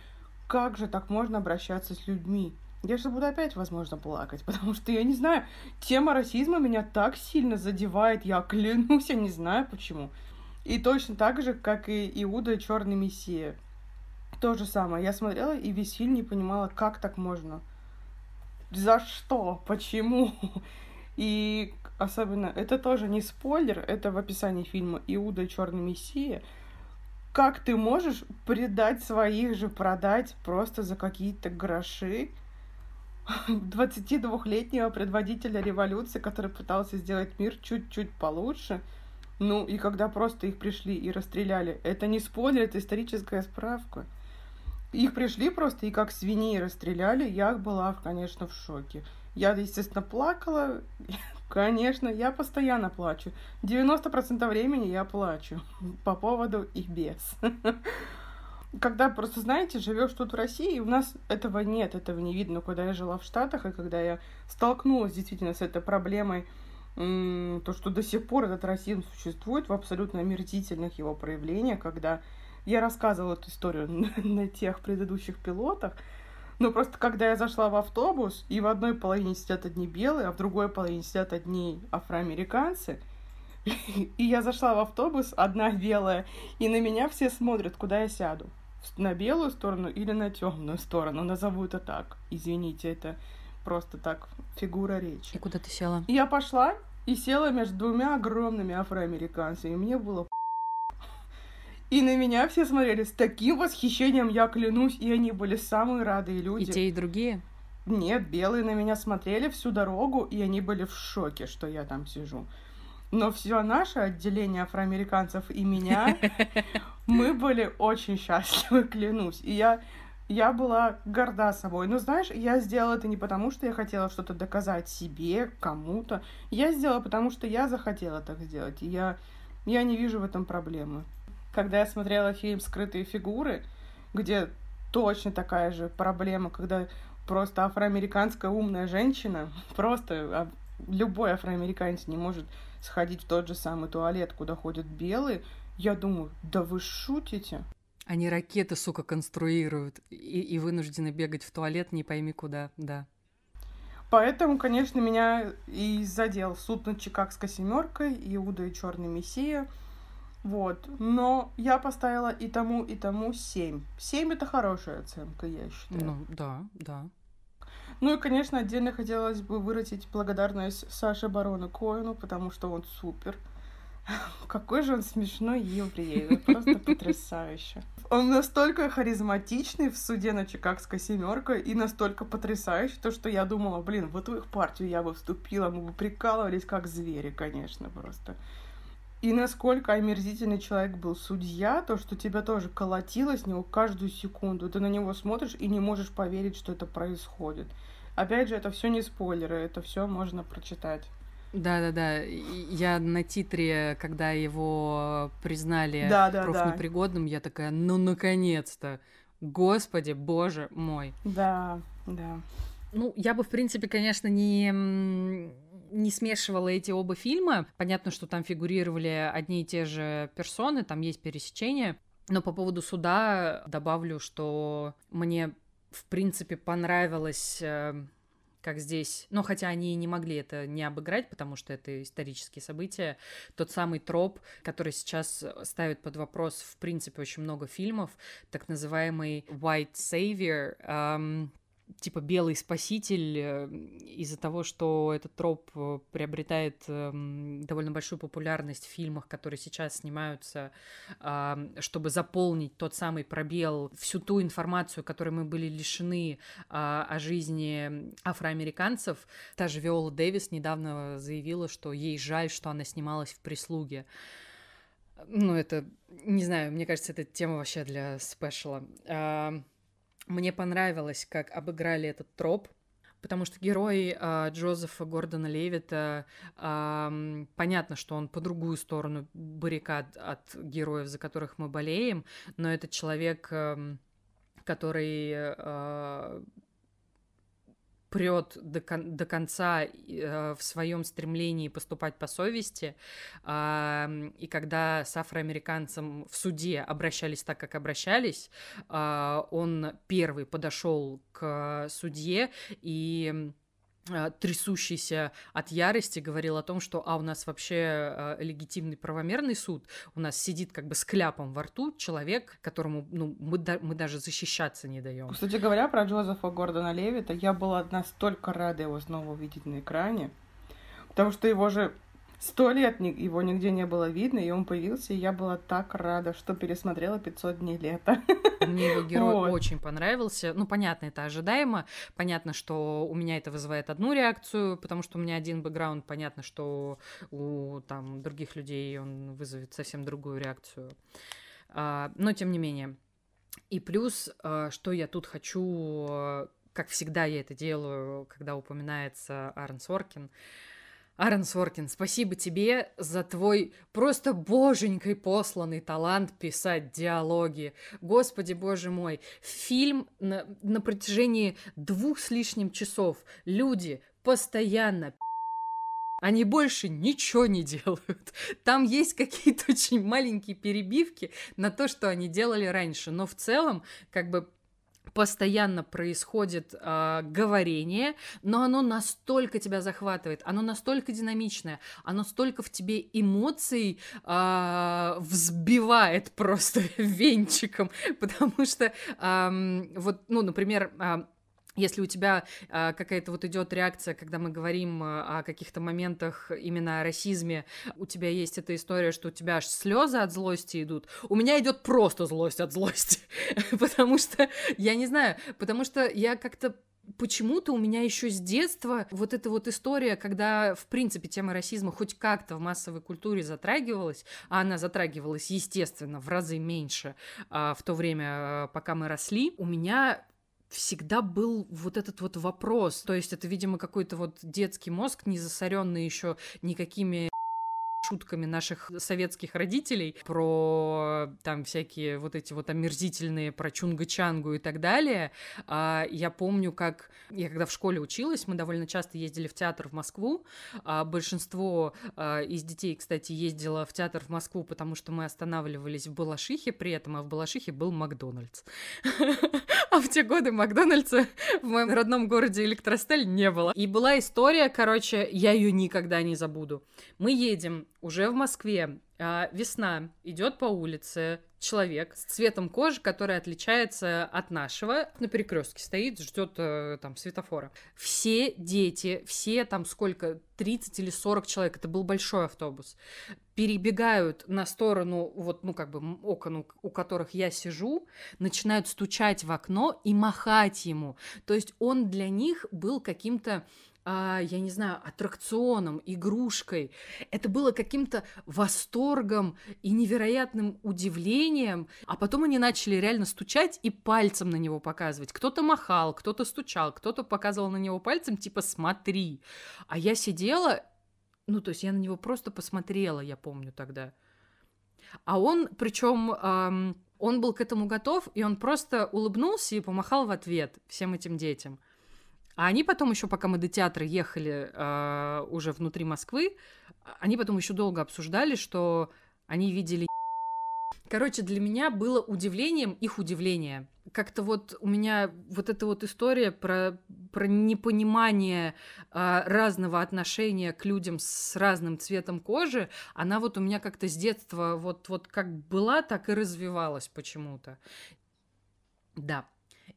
как же так можно обращаться с людьми? Я же буду опять, возможно, плакать, [laughs] потому что, я не знаю, тема расизма меня так сильно задевает, я клянусь, я не знаю почему. И точно так же, как и Иуда Черный Мессия. То же самое. Я смотрела и весь фильм не понимала, как так можно. За что? Почему? [laughs] И особенно, это тоже не спойлер, это в описании фильма Иуда Черный Мессия. Как ты можешь предать своих же, продать просто за какие-то гроши [laughs] 22-летнего предводителя революции, который пытался сделать мир чуть-чуть получше? Ну, и когда просто их пришли и расстреляли, это не спойлер, это историческая справка. Их пришли просто и как свиней расстреляли, я была, конечно, в шоке. Я, естественно, плакала. [laughs] Конечно, я постоянно плачу. 90% времени я плачу [laughs] по поводу и без. Когда просто, знаете, живешь тут в России, у нас этого нет, этого не видно. Когда я жила в Штатах, и когда я столкнулась действительно с этой проблемой, то, что до сих пор этот расизм существует в абсолютно омерзительных его проявлениях, когда я рассказывала эту историю на, [laughs] на тех предыдущих пилотах, но просто когда я зашла в автобус, и в одной половине сидят одни белые, а в другой половине сидят одни афроамериканцы, [laughs] и я зашла в автобус, одна белая, и на меня все смотрят, куда я сяду. На белую сторону или на темную сторону, назову это так. Извините, это просто так фигура речи. И куда ты села? Я пошла и села между двумя огромными афроамериканцами. И мне было И на меня все смотрели с таким восхищением, я клянусь, и они были самые радые люди. И те, и другие? Нет, белые на меня смотрели всю дорогу, и они были в шоке, что я там сижу. Но все наше отделение афроамериканцев и меня, [laughs] мы были очень счастливы, клянусь. И я, я была горда собой. Но знаешь, я сделала это не потому, что я хотела что-то доказать себе, кому-то. Я сделала, потому что я захотела так сделать. И я, я не вижу в этом проблемы. Когда я смотрела фильм «Скрытые фигуры», где точно такая же проблема, когда просто афроамериканская умная женщина, [laughs] просто а, любой афроамериканец не может сходить в тот же самый туалет, куда ходят белые, я думаю, да вы шутите? Они ракеты, сука, конструируют и, и вынуждены бегать в туалет не пойми куда, да. Поэтому, конечно, меня и задел суд над Чикагской семеркой, Иуда и Черный Мессия. Вот. Но я поставила и тому, и тому семь. Семь это хорошая оценка, я считаю. Ну, да, да. Ну и, конечно, отдельно хотелось бы выразить благодарность Саше Барону Коину, потому что он супер. [laughs] Какой же он смешной еврей, просто потрясающе. Он настолько харизматичный в суде на Чикагской семерка и настолько потрясающий, то, что я думала, блин, в эту их партию я бы вступила, мы бы прикалывались как звери, конечно, просто. И насколько омерзительный человек был судья, то, что тебя тоже колотило с него каждую секунду. Ты на него смотришь и не можешь поверить, что это происходит. Опять же, это все не спойлеры, это все можно прочитать. Да, да, да. Я на титре, когда его признали да, да, профнепригодным, да. я такая, ну наконец-то! Господи, боже мой. Да, да. Ну, я бы, в принципе, конечно, не не смешивала эти оба фильма. Понятно, что там фигурировали одни и те же персоны, там есть пересечения. Но по поводу суда добавлю, что мне, в принципе, понравилось э, как здесь, ну, хотя они не могли это не обыграть, потому что это исторические события, тот самый троп, который сейчас ставит под вопрос, в принципе, очень много фильмов, так называемый white savior, эм, типа белый спаситель э, из-за того, что этот троп э, приобретает эм, довольно большую популярность в фильмах, которые сейчас снимаются, чтобы заполнить тот самый пробел, всю ту информацию, которой мы были лишены а, о жизни афроамериканцев. Та же Виола Дэвис недавно заявила, что ей жаль, что она снималась в «Прислуге». Ну, это, не знаю, мне кажется, это тема вообще для спешала. Мне понравилось, как обыграли этот троп, потому что герой э, Джозефа Гордона Левита, э, понятно, что он по другую сторону баррикад от героев, за которых мы болеем, но этот человек, э, который э, прет до, кон- до конца э, в своем стремлении поступать по совести, э, и когда с афроамериканцем в суде обращались так, как обращались, э, он первый подошел к судье и Э, трясущийся от ярости, говорил о том, что а у нас вообще э, легитимный правомерный суд, у нас сидит как бы с кляпом во рту человек, которому ну, мы, да, мы даже защищаться не даем. Кстати говоря, про Джозефа Гордона Левита, я была настолько рада его снова увидеть на экране, потому что его же Сто лет его нигде не было видно, и он появился, и я была так рада, что пересмотрела 500 дней лета. [laughs] Мне его герой вот. очень понравился. Ну, понятно, это ожидаемо. Понятно, что у меня это вызывает одну реакцию, потому что у меня один бэкграунд. Понятно, что у там, других людей он вызовет совсем другую реакцию. А, но, тем не менее. И плюс, а, что я тут хочу, как всегда я это делаю, когда упоминается Аарон Соркин, Аарон Соркин, спасибо тебе за твой просто боженькой посланный талант писать диалоги. Господи, боже мой, фильм на, на протяжении двух с лишним часов люди постоянно они больше ничего не делают. Там есть какие-то очень маленькие перебивки на то, что они делали раньше. Но в целом, как бы постоянно происходит э, говорение, но оно настолько тебя захватывает, оно настолько динамичное, оно столько в тебе эмоций э, взбивает просто [laughs] венчиком, потому что э, вот, ну, например, э, если у тебя э, какая-то вот идет реакция, когда мы говорим э, о каких-то моментах именно о расизме, у тебя есть эта история, что у тебя аж слезы от злости идут. У меня идет просто злость от злости, [laughs] потому что я не знаю, потому что я как-то почему-то у меня еще с детства вот эта вот история, когда, в принципе, тема расизма хоть как-то в массовой культуре затрагивалась, а она затрагивалась, естественно, в разы меньше а, в то время, а, пока мы росли, у меня всегда был вот этот вот вопрос. То есть это, видимо, какой-то вот детский мозг, не засоренный еще никакими шутками наших советских родителей про там всякие вот эти вот омерзительные про Чунга-Чангу и так далее. А, я помню, как я когда в школе училась, мы довольно часто ездили в театр в Москву. А, большинство а, из детей, кстати, ездило в театр в Москву, потому что мы останавливались в Балашихе при этом, а в Балашихе был Макдональдс. [laughs] А в те годы Макдональдса [laughs] в моем родном городе Электросталь не было. И была история, короче, я ее никогда не забуду. Мы едем уже в Москве, а, весна, идет по улице человек с цветом кожи, который отличается от нашего, на перекрестке стоит, ждет э, там светофора. Все дети, все там сколько, 30 или 40 человек, это был большой автобус, перебегают на сторону, вот, ну, как бы окон, у которых я сижу, начинают стучать в окно и махать ему. То есть он для них был каким-то а, я не знаю, аттракционом, игрушкой. Это было каким-то восторгом и невероятным удивлением. А потом они начали реально стучать и пальцем на него показывать. Кто-то махал, кто-то стучал, кто-то показывал на него пальцем, типа «смотри». А я сидела, ну, то есть я на него просто посмотрела, я помню тогда. А он, причем, эм, он был к этому готов, и он просто улыбнулся и помахал в ответ всем этим детям. А они потом еще, пока мы до театра ехали э, уже внутри Москвы, они потом еще долго обсуждали, что они видели [laughs] Короче, для меня было удивлением их удивление. Как-то вот у меня вот эта вот история про, про непонимание э, разного отношения к людям с разным цветом кожи, она вот у меня как-то с детства вот, вот как была, так и развивалась почему-то. Да.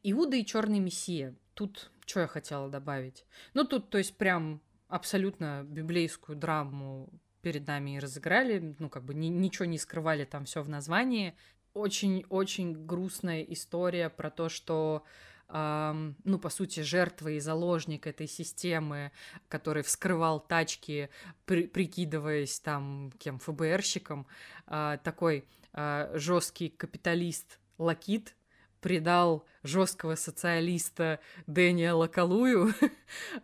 Иуда и Черный Мессия. Тут что я хотела добавить? Ну, тут, то есть, прям абсолютно библейскую драму перед нами и разыграли, ну, как бы ни, ничего не скрывали там все в названии. Очень-очень грустная история про то, что Um, ну, по сути, жертва и заложник этой системы, который вскрывал тачки, при прикидываясь там кем ФБРщиком, uh, такой uh, жесткий капиталист Лакит, предал жесткого социалиста Дэниела Калую, [laughs]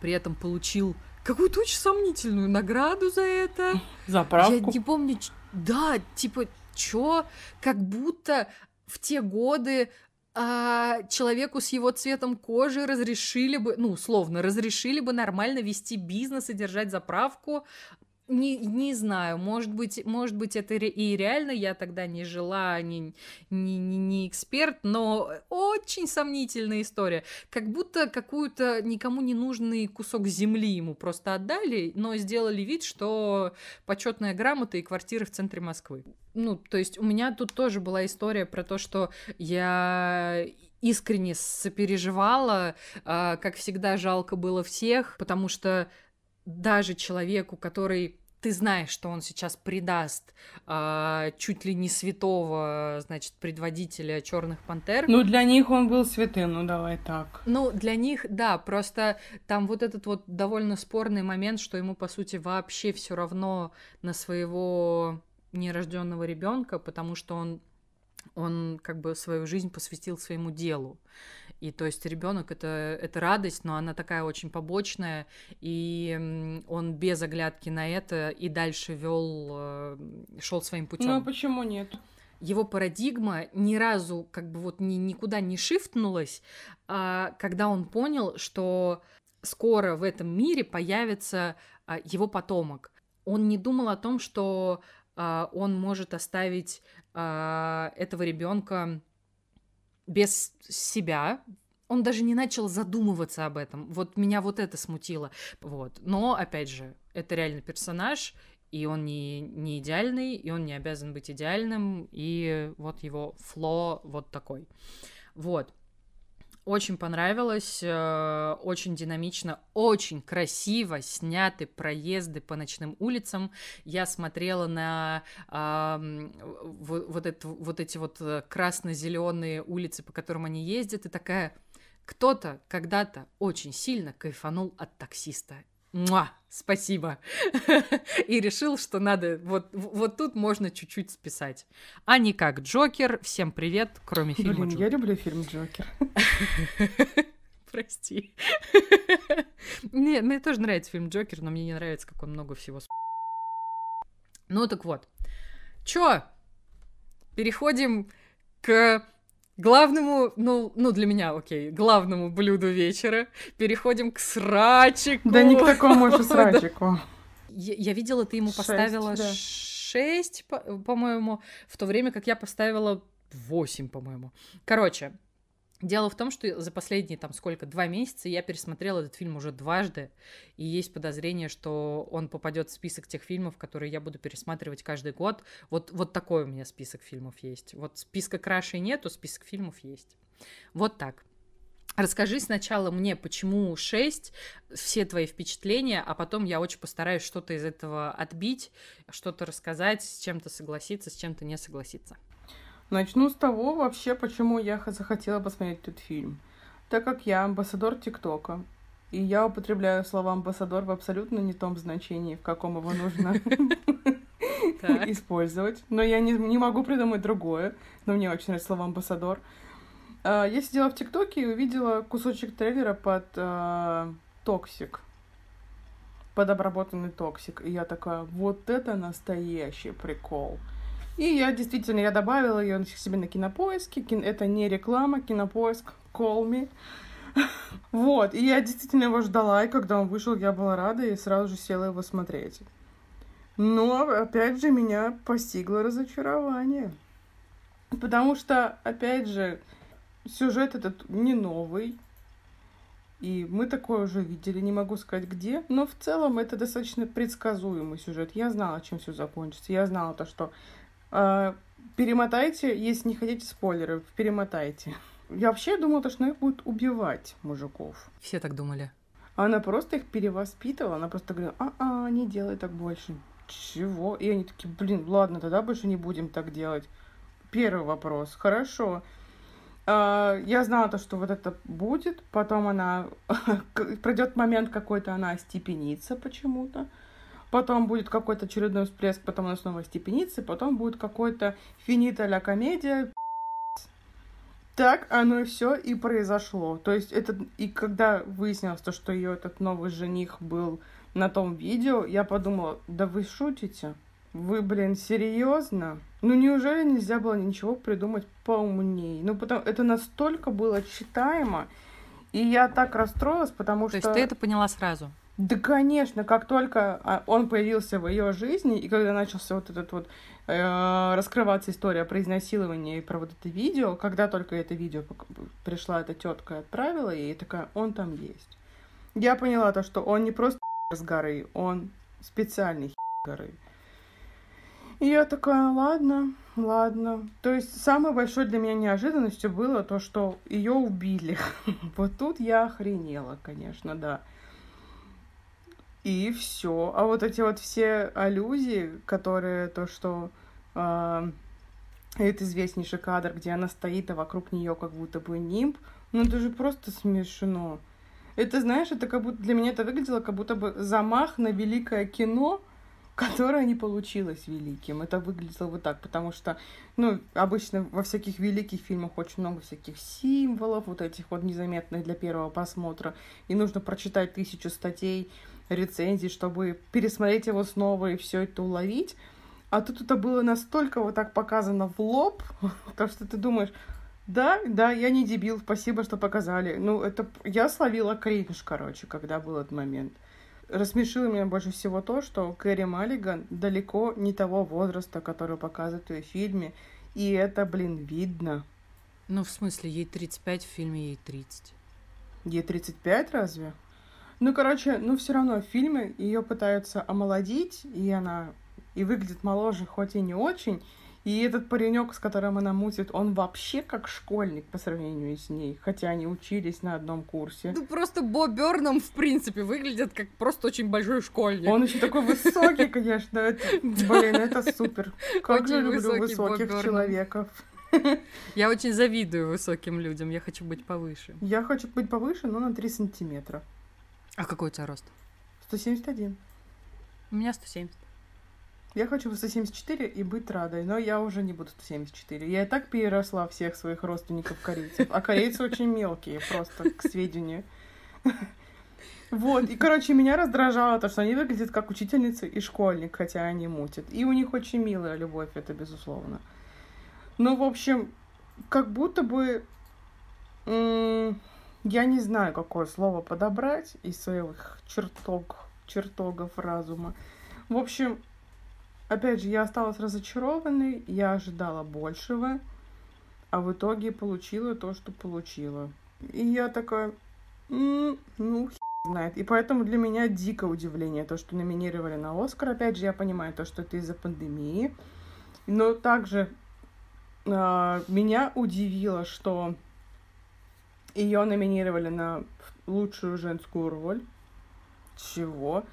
при этом получил какую-то очень сомнительную награду за это. Заправку. Я не помню, да, типа, чё, как будто в те годы а, человеку с его цветом кожи разрешили бы, ну, условно, разрешили бы нормально вести бизнес и держать заправку, не, не знаю, может быть, может быть, это и реально, я тогда не жила, не, не, не, не эксперт, но очень сомнительная история. Как будто какую-то никому не нужный кусок земли ему просто отдали, но сделали вид, что почетная грамота и квартира в центре Москвы. Ну, то есть у меня тут тоже была история про то, что я искренне сопереживала, а, как всегда жалко было всех, потому что даже человеку, который ты знаешь, что он сейчас предаст а, чуть ли не святого, значит, предводителя черных пантер. Ну, для них он был святым, ну давай так. Ну, для них, да, просто там вот этот вот довольно спорный момент, что ему, по сути, вообще все равно на своего нерожденного ребенка, потому что он он как бы свою жизнь посвятил своему делу. И то есть ребенок это, это радость, но она такая очень побочная, и он без оглядки на это и дальше вел, э, шел своим путем. Ну а почему нет? Его парадигма ни разу как бы вот ни, никуда не шифтнулась, а когда он понял, что скоро в этом мире появится а, его потомок. Он не думал о том, что а, он может оставить а, этого ребенка без себя, он даже не начал задумываться об этом. Вот меня вот это смутило. Вот. Но, опять же, это реально персонаж, и он не, не идеальный, и он не обязан быть идеальным, и вот его фло вот такой. Вот. Очень понравилось, э, очень динамично, очень красиво сняты проезды по ночным улицам. Я смотрела на э, вот, это, вот эти вот э, красно-зеленые улицы, по которым они ездят, и такая, кто-то когда-то очень сильно кайфанул от таксиста. Муа, спасибо. [laughs] И решил, что надо, вот, вот тут можно чуть-чуть списать. А не как Джокер. Всем привет, кроме фильма Блин, Джокер. я люблю фильм Джокер. [laughs] Прости. [laughs] Нет, мне тоже нравится фильм Джокер, но мне не нравится, как он много всего... Ну так вот. Чё? Переходим к главному, ну, ну для меня, окей, главному блюду вечера. Переходим к срачику. Да не к такому [laughs] же срачику. Я, я видела, ты ему поставила да. 6, по- по-моему, в то время как я поставила 8, по-моему. Короче, Дело в том, что за последние там сколько, два месяца я пересмотрела этот фильм уже дважды, и есть подозрение, что он попадет в список тех фильмов, которые я буду пересматривать каждый год. Вот, вот такой у меня список фильмов есть. Вот списка крашей нету, список фильмов есть. Вот так. Расскажи сначала мне, почему 6, все твои впечатления, а потом я очень постараюсь что-то из этого отбить, что-то рассказать, с чем-то согласиться, с чем-то не согласиться. Начну с того вообще, почему я захотела посмотреть этот фильм. Так как я амбассадор ТикТока, и я употребляю слова амбассадор в абсолютно не том значении, в каком его нужно [laughs] использовать. Но я не, могу придумать другое. Но мне очень нравится слово амбассадор. А, я сидела в ТикТоке и увидела кусочек трейлера под Toxic. Под обработанный Toxic. И я такая, вот это настоящий прикол. И я действительно, я добавила ее себе на кинопоиске. Это не реклама, кинопоиск, call me. [laughs] вот, и я действительно его ждала, и когда он вышел, я была рада и сразу же села его смотреть. Но, опять же, меня постигло разочарование. Потому что, опять же, сюжет этот не новый. И мы такое уже видели, не могу сказать где. Но в целом это достаточно предсказуемый сюжет. Я знала, чем все закончится. Я знала то, что перемотайте, если не хотите спойлеров, перемотайте. Я вообще думала, что она их будет убивать, мужиков. Все так думали. Она просто их перевоспитывала, она просто говорила, а-а, не делай так больше. Чего? И они такие, блин, ладно, тогда больше не будем так делать. Первый вопрос. Хорошо. Uh, я знала то, что вот это будет, потом она [laughs] пройдет момент какой-то, она остепенится почему-то, потом будет какой-то очередной всплеск, потом она снова остепенится, потом будет какой-то финита ля комедия. Так оно и все и произошло. То есть это и когда выяснилось то, что ее этот новый жених был на том видео, я подумала, да вы шутите? Вы, блин, серьезно? Ну неужели нельзя было ничего придумать поумнее? Ну потому это настолько было читаемо, и я так расстроилась, потому То что... есть ты это поняла сразу? Да, конечно, как только а, он появился в ее жизни, и когда начался вот этот вот э, раскрываться история про изнасилование и про вот это видео, когда только это видео пришла эта тетка и отправила ей, и такая, он там есть. Я поняла то, что он не просто [laughs] с горы, он специальный [laughs] горы. И я такая, ладно, ладно. То есть самой большой для меня неожиданностью было то, что ее убили. [laughs] вот тут я охренела, конечно, да. И все. А вот эти вот все аллюзии, которые то, что э, это известнейший кадр, где она стоит, а вокруг нее как будто бы нимб, ну это же просто смешно. Это, знаешь, это как будто для меня это выглядело, как будто бы замах на великое кино, которое не получилось великим. Это выглядело вот так, потому что, ну, обычно во всяких великих фильмах очень много всяких символов, вот этих вот незаметных для первого просмотра, и нужно прочитать тысячу статей, рецензий, чтобы пересмотреть его снова и все это уловить. А тут это было настолько вот так показано в лоб, [laughs] то что ты думаешь, да, да, я не дебил, спасибо, что показали. Ну, это я словила кринж, короче, когда был этот момент. Рассмешило меня больше всего то, что Кэрри Маллиган далеко не того возраста, который показывают в ее фильме, и это, блин, видно. Ну, в смысле, ей 35, в фильме ей 30. Ей 35 разве? Ну, короче, ну все равно в фильме ее пытаются омолодить, и она и выглядит моложе, хоть и не очень. И этот паренек, с которым она мутит, он вообще как школьник по сравнению с ней, хотя они учились на одном курсе. Ну просто Бо Берном, в принципе, выглядит как просто очень большой школьник. Он еще такой высокий, конечно. Это, блин, это супер. Как же люблю высоких человеков. Я очень завидую высоким людям, я хочу быть повыше. Я хочу быть повыше, но на 3 сантиметра. А какой у тебя рост? 171. У меня 170. Я хочу 174 и быть радой, но я уже не буду 174. Я и так переросла всех своих родственников корейцев. А корейцы очень мелкие, просто к сведению. Вот, и, короче, меня раздражало то, что они выглядят как учительница и школьник, хотя они мутят. И у них очень милая любовь, это безусловно. Ну, в общем, как будто бы... м, Я не знаю, какое слово подобрать из своих чертог, чертогов разума. В общем, опять же, я осталась разочарованной, я ожидала большего, а в итоге получила то, что получила. И я такая, «М, ну, хер знает. И поэтому для меня дико удивление то, что номинировали на Оскар. Опять же, я понимаю то, что это из-за пандемии. Но также а, меня удивило, что ее номинировали на лучшую женскую роль. Чего?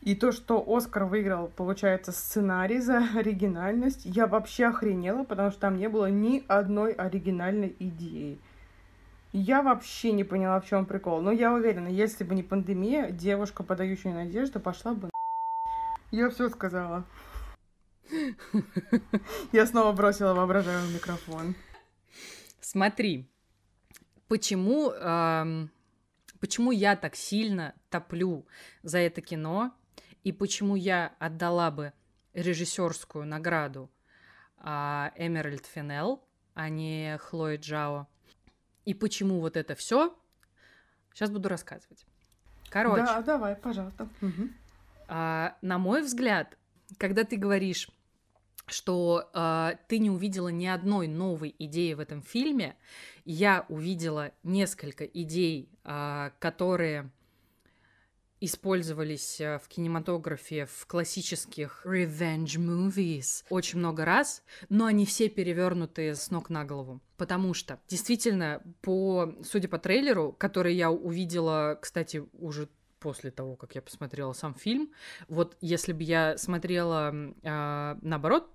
И то, что Оскар выиграл, получается, сценарий за [laughs] оригинальность, я вообще охренела, потому что там не было ни одной оригинальной идеи. Я вообще не поняла, в чем прикол. Но я уверена, если бы не пандемия, девушка, подающая надежду, пошла бы на... [laughs] Я все сказала. [laughs] Я снова бросила воображаемый микрофон. Смотри, почему, ам, почему я так сильно топлю за это кино, и почему я отдала бы режиссерскую награду а, Эмеральд Финел, а не Хлои Джао, и почему вот это все, сейчас буду рассказывать. Короче, Да, давай, пожалуйста. Мгм. а, на мой взгляд, когда ты говоришь, что а, ты не увидела ни одной новой идеи в этом фильме, я увидела несколько идей, а, которые использовались а, в кинематографе в классических revenge movies очень много раз, но они все перевернуты с ног на голову. Потому что, действительно, по, судя по трейлеру, который я увидела, кстати, уже после того, как я посмотрела сам фильм, вот если бы я смотрела а, наоборот,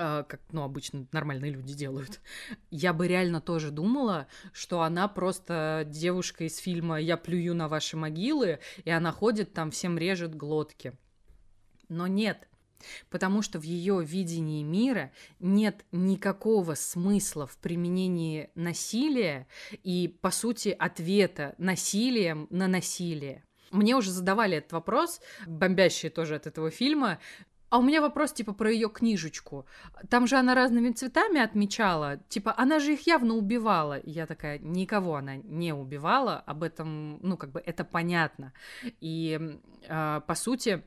как, ну, обычно нормальные люди делают, я бы реально тоже думала, что она просто девушка из фильма «Я плюю на ваши могилы», и она ходит там, всем режет глотки. Но нет, потому что в ее видении мира нет никакого смысла в применении насилия и, по сути, ответа насилием на насилие. Мне уже задавали этот вопрос, бомбящие тоже от этого фильма, а у меня вопрос, типа, про ее книжечку. Там же она разными цветами отмечала. Типа, она же их явно убивала. Я такая, никого она не убивала. Об этом, ну, как бы, это понятно. И, э, по сути,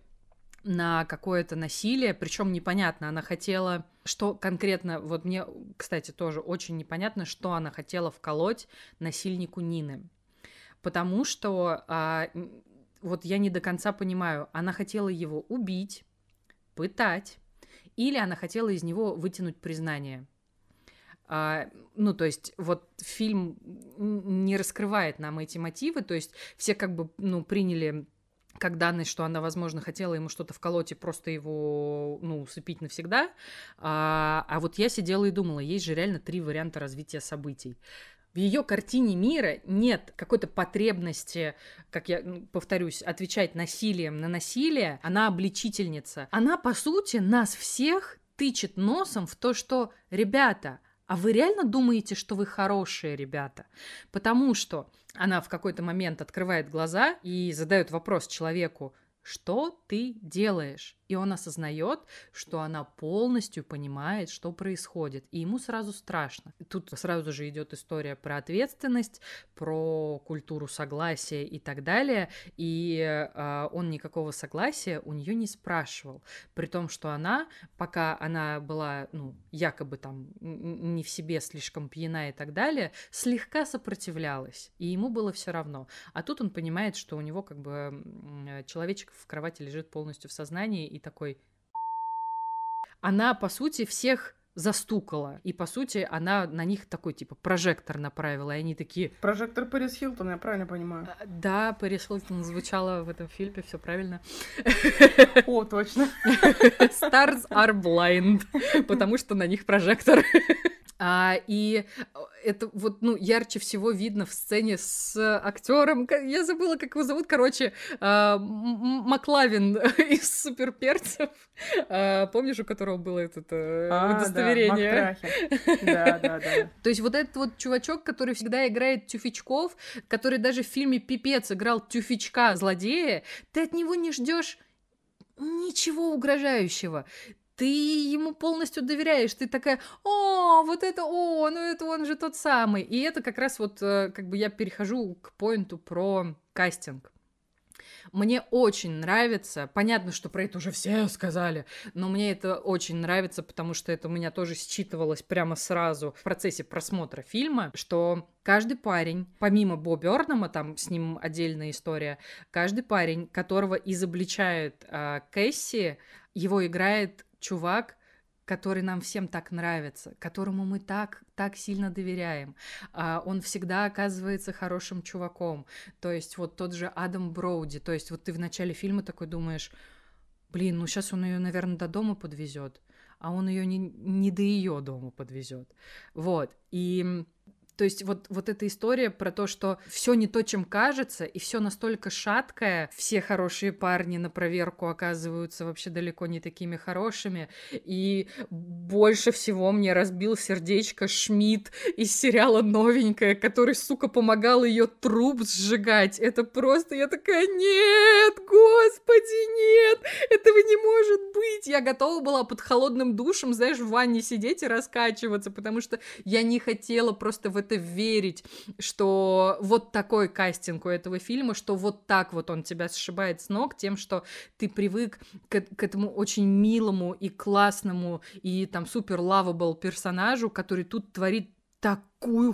на какое-то насилие, причем непонятно, она хотела, что конкретно, вот мне, кстати, тоже очень непонятно, что она хотела вколоть насильнику Нины. Потому что, м, вот я не до конца понимаю, она хотела его убить, пытать, или она хотела из него вытянуть признание. А, ну, то есть, вот фильм не раскрывает нам эти мотивы, то есть все как бы, ну, приняли как данность, что она, возможно, хотела ему что-то вколоть и просто его, ну, усыпить навсегда. А, а вот я сидела и думала, есть же реально три варианта развития событий. В ее картине мира нет какой-то потребности, как я ну, повторюсь, отвечать насилием на насилие. Она обличительница. Она, по сути, нас всех тычет носом в то, что, ребята, а вы реально думаете, что вы хорошие ребята? Потому что она в какой-то момент открывает глаза и задает вопрос человеку, что ты делаешь? И он осознает, что она полностью понимает, что происходит. И ему сразу страшно. Тут сразу же идет история про ответственность, про культуру согласия и так далее. И э, он никакого согласия у нее не спрашивал. При том, что она, пока она была, ну, якобы там не в себе слишком пьяна и так далее, слегка сопротивлялась. И ему было все равно. А тут он понимает, что у него как бы человечек в кровати лежит полностью в сознании и такой... она, по сути, всех застукала. И, по сути, она на них такой, типа, прожектор направила. И они такие... Прожектор Пэрис Хилтон, я правильно понимаю? А, да, Пэрис Хилтон звучала в этом фильме, все правильно. [laughs] О, точно. Stars are blind, потому что на них прожектор. А, и это вот, ну, ярче всего видно в сцене с актером. Я забыла, как его зовут. Короче, а, Маклавин [laughs] из суперперцев. А, помнишь, у которого было это э, а, удостоверение? [laughs] Да, да, да. То есть вот этот вот чувачок, который всегда играет тюфячков, который даже в фильме «Пипец» играл тюфячка злодея, ты от него не ждешь ничего угрожающего ты ему полностью доверяешь, ты такая, о, вот это, о, ну это он же тот самый. И это как раз вот, э, как бы я перехожу к поинту про кастинг. Мне очень нравится, понятно, что про это уже все сказали, но мне это очень нравится, потому что это у меня тоже считывалось прямо сразу в процессе просмотра фильма, что каждый парень, помимо Бо Бёрнама, там с ним отдельная история, каждый парень, которого изобличает э, Кэсси, его играет чувак, который нам всем так нравится, которому мы так, так сильно доверяем. А, он всегда оказывается хорошим чуваком. То есть вот тот же Адам Броуди. То есть вот ты в начале фильма такой думаешь, блин, ну сейчас он ее, наверное, до дома подвезет, а он ее не, не до ее дома подвезет. Вот. И то есть вот, вот эта история про то, что все не то, чем кажется, и все настолько шаткое, все хорошие парни на проверку оказываются вообще далеко не такими хорошими, и больше всего мне разбил сердечко Шмидт из сериала «Новенькая», который, сука, помогал ее труп сжигать. Это просто, я такая, нет, господи, нет, этого не может быть. Я готова была под холодным душем, знаешь, в ванне сидеть и раскачиваться, потому что я не хотела просто в это верить, что вот такой кастинг у этого фильма, что вот так вот он тебя сшибает с ног тем, что ты привык к, к этому очень милому и классному и там супер лавабл персонажу, который тут творит такую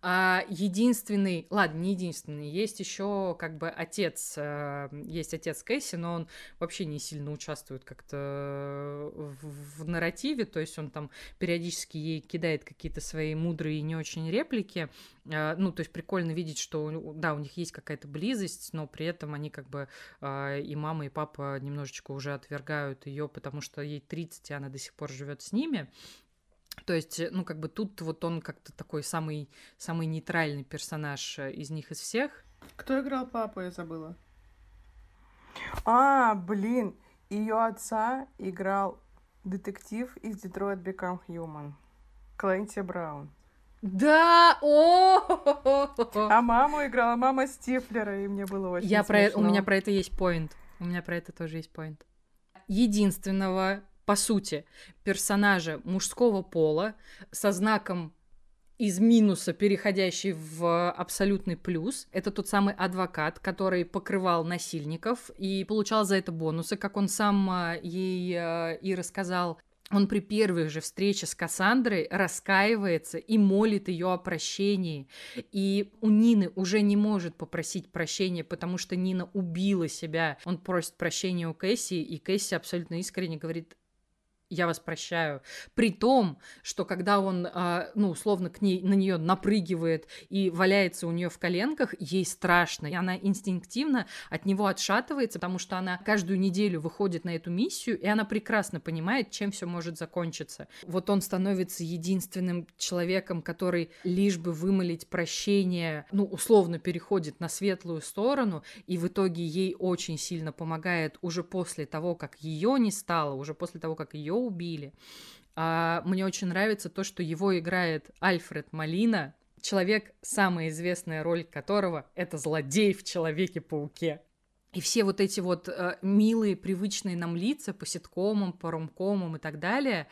а единственный, ладно, не единственный, есть еще как бы отец, э, есть отец Кэсси, но он вообще не сильно участвует как-то в, в нарративе, то есть он там периодически ей кидает какие-то свои мудрые и не очень реплики, э, ну, то есть прикольно видеть, что, да, у них есть какая-то близость, но при этом они как бы э, и мама, и папа немножечко уже отвергают ее, потому что ей 30, и она до сих пор живет с ними, то есть, э, ну, как бы тут вот он как-то такой самый, самый нейтральный персонаж э, из них из всех. Кто играл папу, я забыла. А, блин, ее отца играл детектив из Detroit Become Human. Клэнти Браун. Да, о, а маму играла мама Стифлера, и мне было очень Я смешно. про у меня про это есть поинт, у меня про это тоже есть поинт. Единственного по сути, персонажа мужского пола со знаком из минуса, переходящий в абсолютный плюс. Это тот самый адвокат, который покрывал насильников и получал за это бонусы, как он сам а, ей а, и рассказал. Он при первой же встрече с Кассандрой раскаивается и молит ее о прощении. И у Нины уже не может попросить прощения, потому что Нина убила себя. Он просит прощения у Кэсси, и Кэсси абсолютно искренне говорит, я вас прощаю. При том, что когда он, а, ну, условно, к ней, на нее напрыгивает и валяется у нее в коленках, ей страшно. И она инстинктивно от него отшатывается, потому что она каждую неделю выходит на эту миссию, и она прекрасно понимает, чем все может закончиться. Вот он становится единственным человеком, который лишь бы вымолить прощение, ну, условно переходит на светлую сторону, и в итоге ей очень сильно помогает уже после того, как ее не стало, уже после того, как ее убили. А, мне очень нравится то, что его играет Альфред Малина, человек, самая известная роль которого — это злодей в Человеке-пауке. И все вот эти вот э, милые, привычные нам лица по ситкомам, по ромкомам и так далее,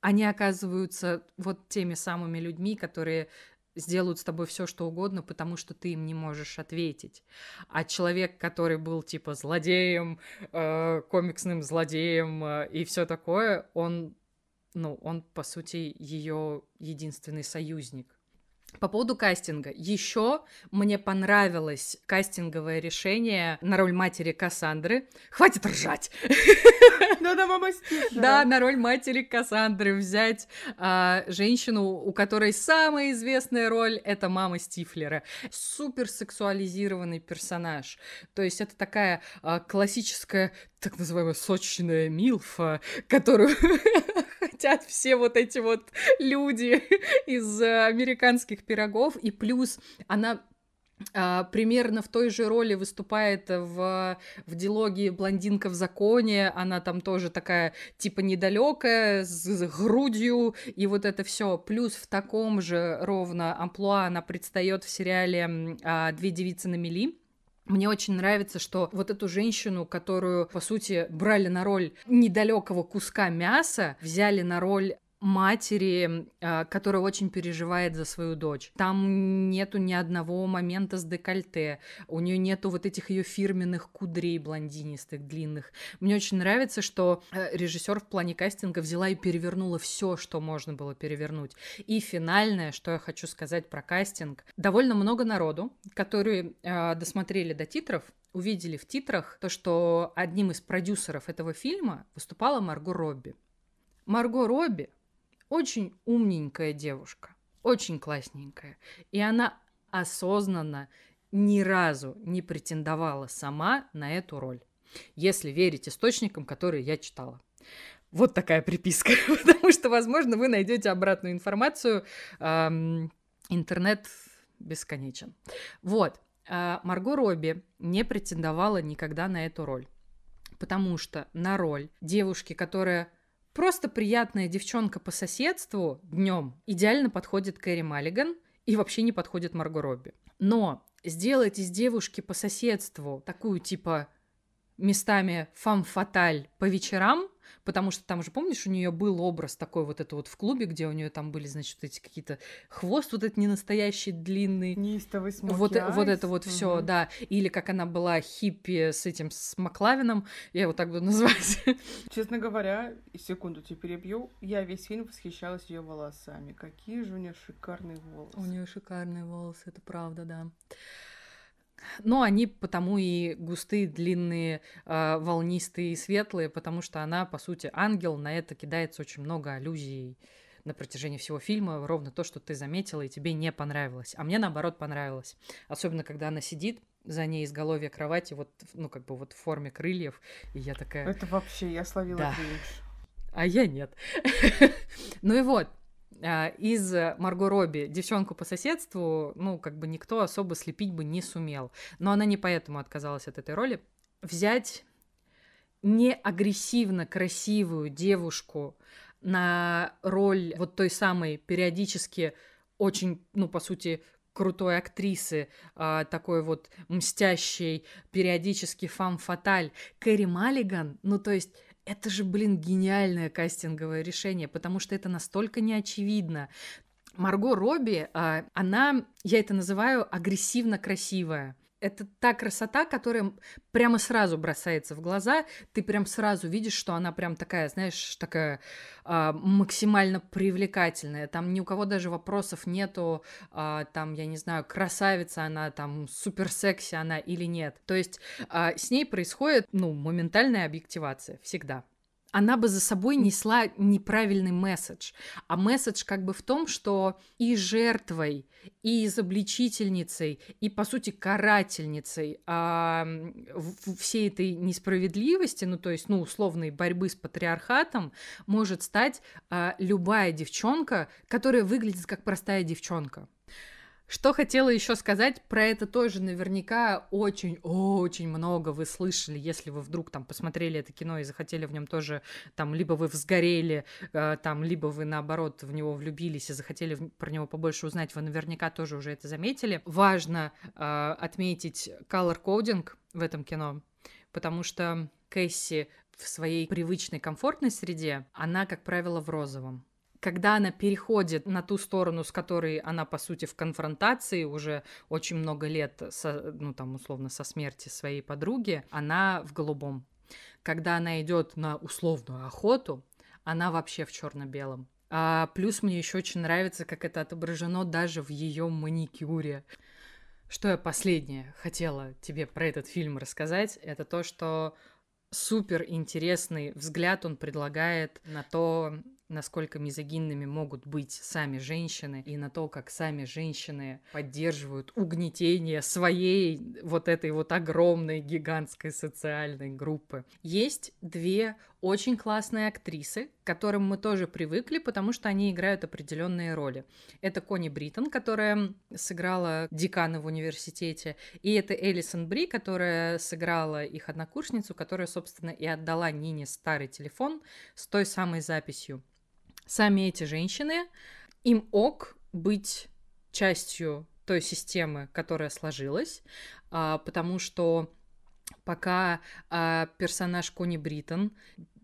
они оказываются вот теми самыми людьми, которые сделают с тобой все, что угодно, потому что ты им не можешь ответить. А человек, который был типа злодеем, э, комиксным злодеем э, и все такое, он, ну, он по сути ее единственный союзник. По поводу кастинга. Еще мне понравилось кастинговое решение на роль матери Кассандры. Хватит ржать! [laughs] Да, мама. Да, на роль матери Кассандры взять а, женщину, у которой самая известная роль это мама Стифлера. Супер сексуализированный персонаж. То есть это такая а, классическая так называемая сочная милфа, которую [laughs] хотят все вот эти вот люди [laughs] из американских пирогов. И плюс она а, примерно в той же роли выступает в, в дилогии «Блондинка в законе». Она там тоже такая, типа, недалекая, с, с грудью, и вот это все. Плюс в таком же ровно амплуа она предстает в сериале а, «Две девицы на мели». Мне очень нравится, что вот эту женщину, которую, по сути, брали на роль недалекого куска мяса, взяли на роль матери, а, которая очень переживает за свою дочь. Там нету ни одного момента с декольте, у нее нету вот этих ее фирменных кудрей блондинистых, длинных. Мне очень нравится, что э, режиссер в плане кастинга взяла и перевернула все, что можно было перевернуть. И финальное, что я хочу сказать про кастинг. Довольно много народу, которые э, досмотрели до титров, увидели в титрах то, что одним из продюсеров этого фильма выступала Марго Робби. Марго Робби очень умненькая девушка, очень классненькая. И она осознанно ни разу не претендовала сама на эту роль, если верить источникам, которые я читала. Вот такая приписка, [laughs] потому что, возможно, вы найдете обратную информацию. Эм, интернет бесконечен. Вот. Э, Марго Робби не претендовала никогда на эту роль, потому что на роль девушки, которая Просто приятная девчонка по соседству днем идеально подходит Кэрри Маллиган и вообще не подходит Марго Робби. Но сделать из девушки по соседству такую типа местами фам-фаталь по вечерам, потому что там же, помнишь, у нее был образ такой вот это вот в клубе, где у нее там были, значит, эти какие-то хвост вот этот не настоящий длинный. Неистовый вот, вот это вот угу. все, да. Или как она была хиппи с этим, с Маклавином, я его так буду [laughs] называть. Честно говоря, секунду тебе перебью, я весь фильм восхищалась ее волосами. Какие же у нее шикарные волосы. У нее шикарные волосы, это правда, да. Но они потому и густые, длинные, э, волнистые и светлые, потому что она, по сути, ангел. На это кидается очень много аллюзий на протяжении всего фильма. Ровно то, что ты заметила и тебе не понравилось. А мне, наоборот, понравилось. Особенно, когда она сидит за ней изголовье кровати, вот, ну, как бы вот в форме крыльев. И я такая... Это вообще, я словила да. А я нет. [laughs] ну и вот, а, из Марго Робби девчонку по соседству, ну, как бы никто особо слепить бы не сумел. Но она не поэтому отказалась от этой роли. Взять не агрессивно красивую девушку на роль вот той самой периодически очень, ну, по сути, крутой актрисы, э, такой вот мстящей, периодически фам-фаталь, Кэрри Маллиган, ну, то есть это же, блин, гениальное кастинговое решение, потому что это настолько неочевидно. Марго Робби, а, она, я это называю, агрессивно красивая это та красота, которая прямо сразу бросается в глаза. Ты прям сразу видишь, что она прям такая, знаешь, такая э, максимально привлекательная. Там ни у кого даже вопросов нету, э, там, я не знаю, красавица она, там, супер секси она или нет. То есть э, с ней происходит, ну, моментальная объективация всегда она бы за собой несла неправильный месседж. А месседж как бы в том, что и жертвой, и изобличительницей, и, по сути, карательницей а, всей этой несправедливости, ну, то есть, ну, условной борьбы с патриархатом, может стать а, любая девчонка, которая выглядит как простая девчонка. Что хотела еще сказать, про это тоже наверняка очень-очень много вы слышали, если вы вдруг там посмотрели это кино и захотели в нем тоже, там, либо вы взгорели, э, там, либо вы, наоборот, в него влюбились и захотели про него побольше узнать, вы наверняка тоже уже это заметили. Важно э, отметить color coding в этом кино, потому что Кэсси в своей привычной комфортной среде, она, как правило, в розовом когда она переходит на ту сторону, с которой она, по сути, в конфронтации уже очень много лет, со, ну, там, условно, со смерти своей подруги, она в голубом. Когда она идет на условную охоту, она вообще в черно-белом. А плюс мне еще очень нравится, как это отображено даже в ее маникюре. Что я последнее хотела тебе про этот фильм рассказать, это то, что супер интересный взгляд он предлагает на то, насколько мизогинными могут быть сами женщины и на то, как сами женщины поддерживают угнетение своей вот этой вот огромной гигантской социальной группы. Есть две очень классные актрисы, к которым мы тоже привыкли, потому что они играют определенные роли. Это Кони Бриттон, которая сыграла декана в университете, и это Элисон Бри, которая сыграла их однокурсницу, которая, собственно, и отдала Нине старый телефон с той самой записью сами эти женщины, им ок быть частью той системы, которая сложилась, а, потому что пока а, персонаж Кони Бриттон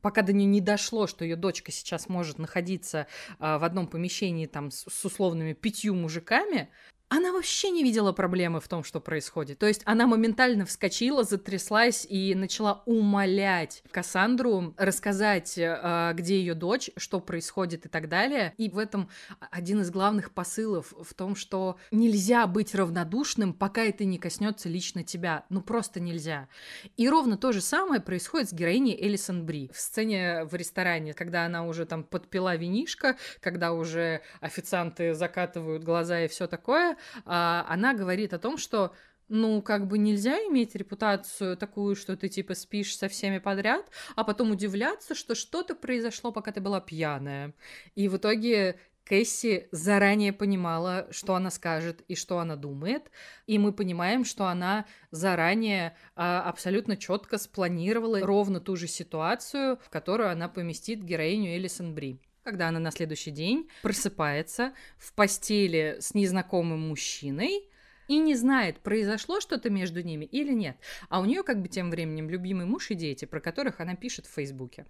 пока до нее не дошло, что ее дочка сейчас может находиться а, в одном помещении там с, с условными пятью мужиками, она вообще не видела проблемы в том, что происходит. То есть она моментально вскочила, затряслась и начала умолять Кассандру рассказать, э, где ее дочь, что происходит и так далее. И в этом один из главных посылов в том, что нельзя быть равнодушным, пока это не коснется лично тебя. Ну просто нельзя. И ровно то же самое происходит с героиней Элисон Бри. В сцене в ресторане, когда она уже там подпила винишко, когда уже официанты закатывают глаза и все такое, она говорит о том, что ну, как бы нельзя иметь репутацию такую, что ты типа спишь со всеми подряд, а потом удивляться, что что-то произошло, пока ты была пьяная. И в итоге Кэсси заранее понимала, что она скажет и что она думает, и мы понимаем, что она заранее а, абсолютно четко спланировала ровно ту же ситуацию, в которую она поместит героиню Элисон Бри когда она на следующий день просыпается в постели с незнакомым мужчиной, и не знает, произошло что-то между ними или нет. А у нее как бы тем временем любимый муж и дети, про которых она пишет в Фейсбуке.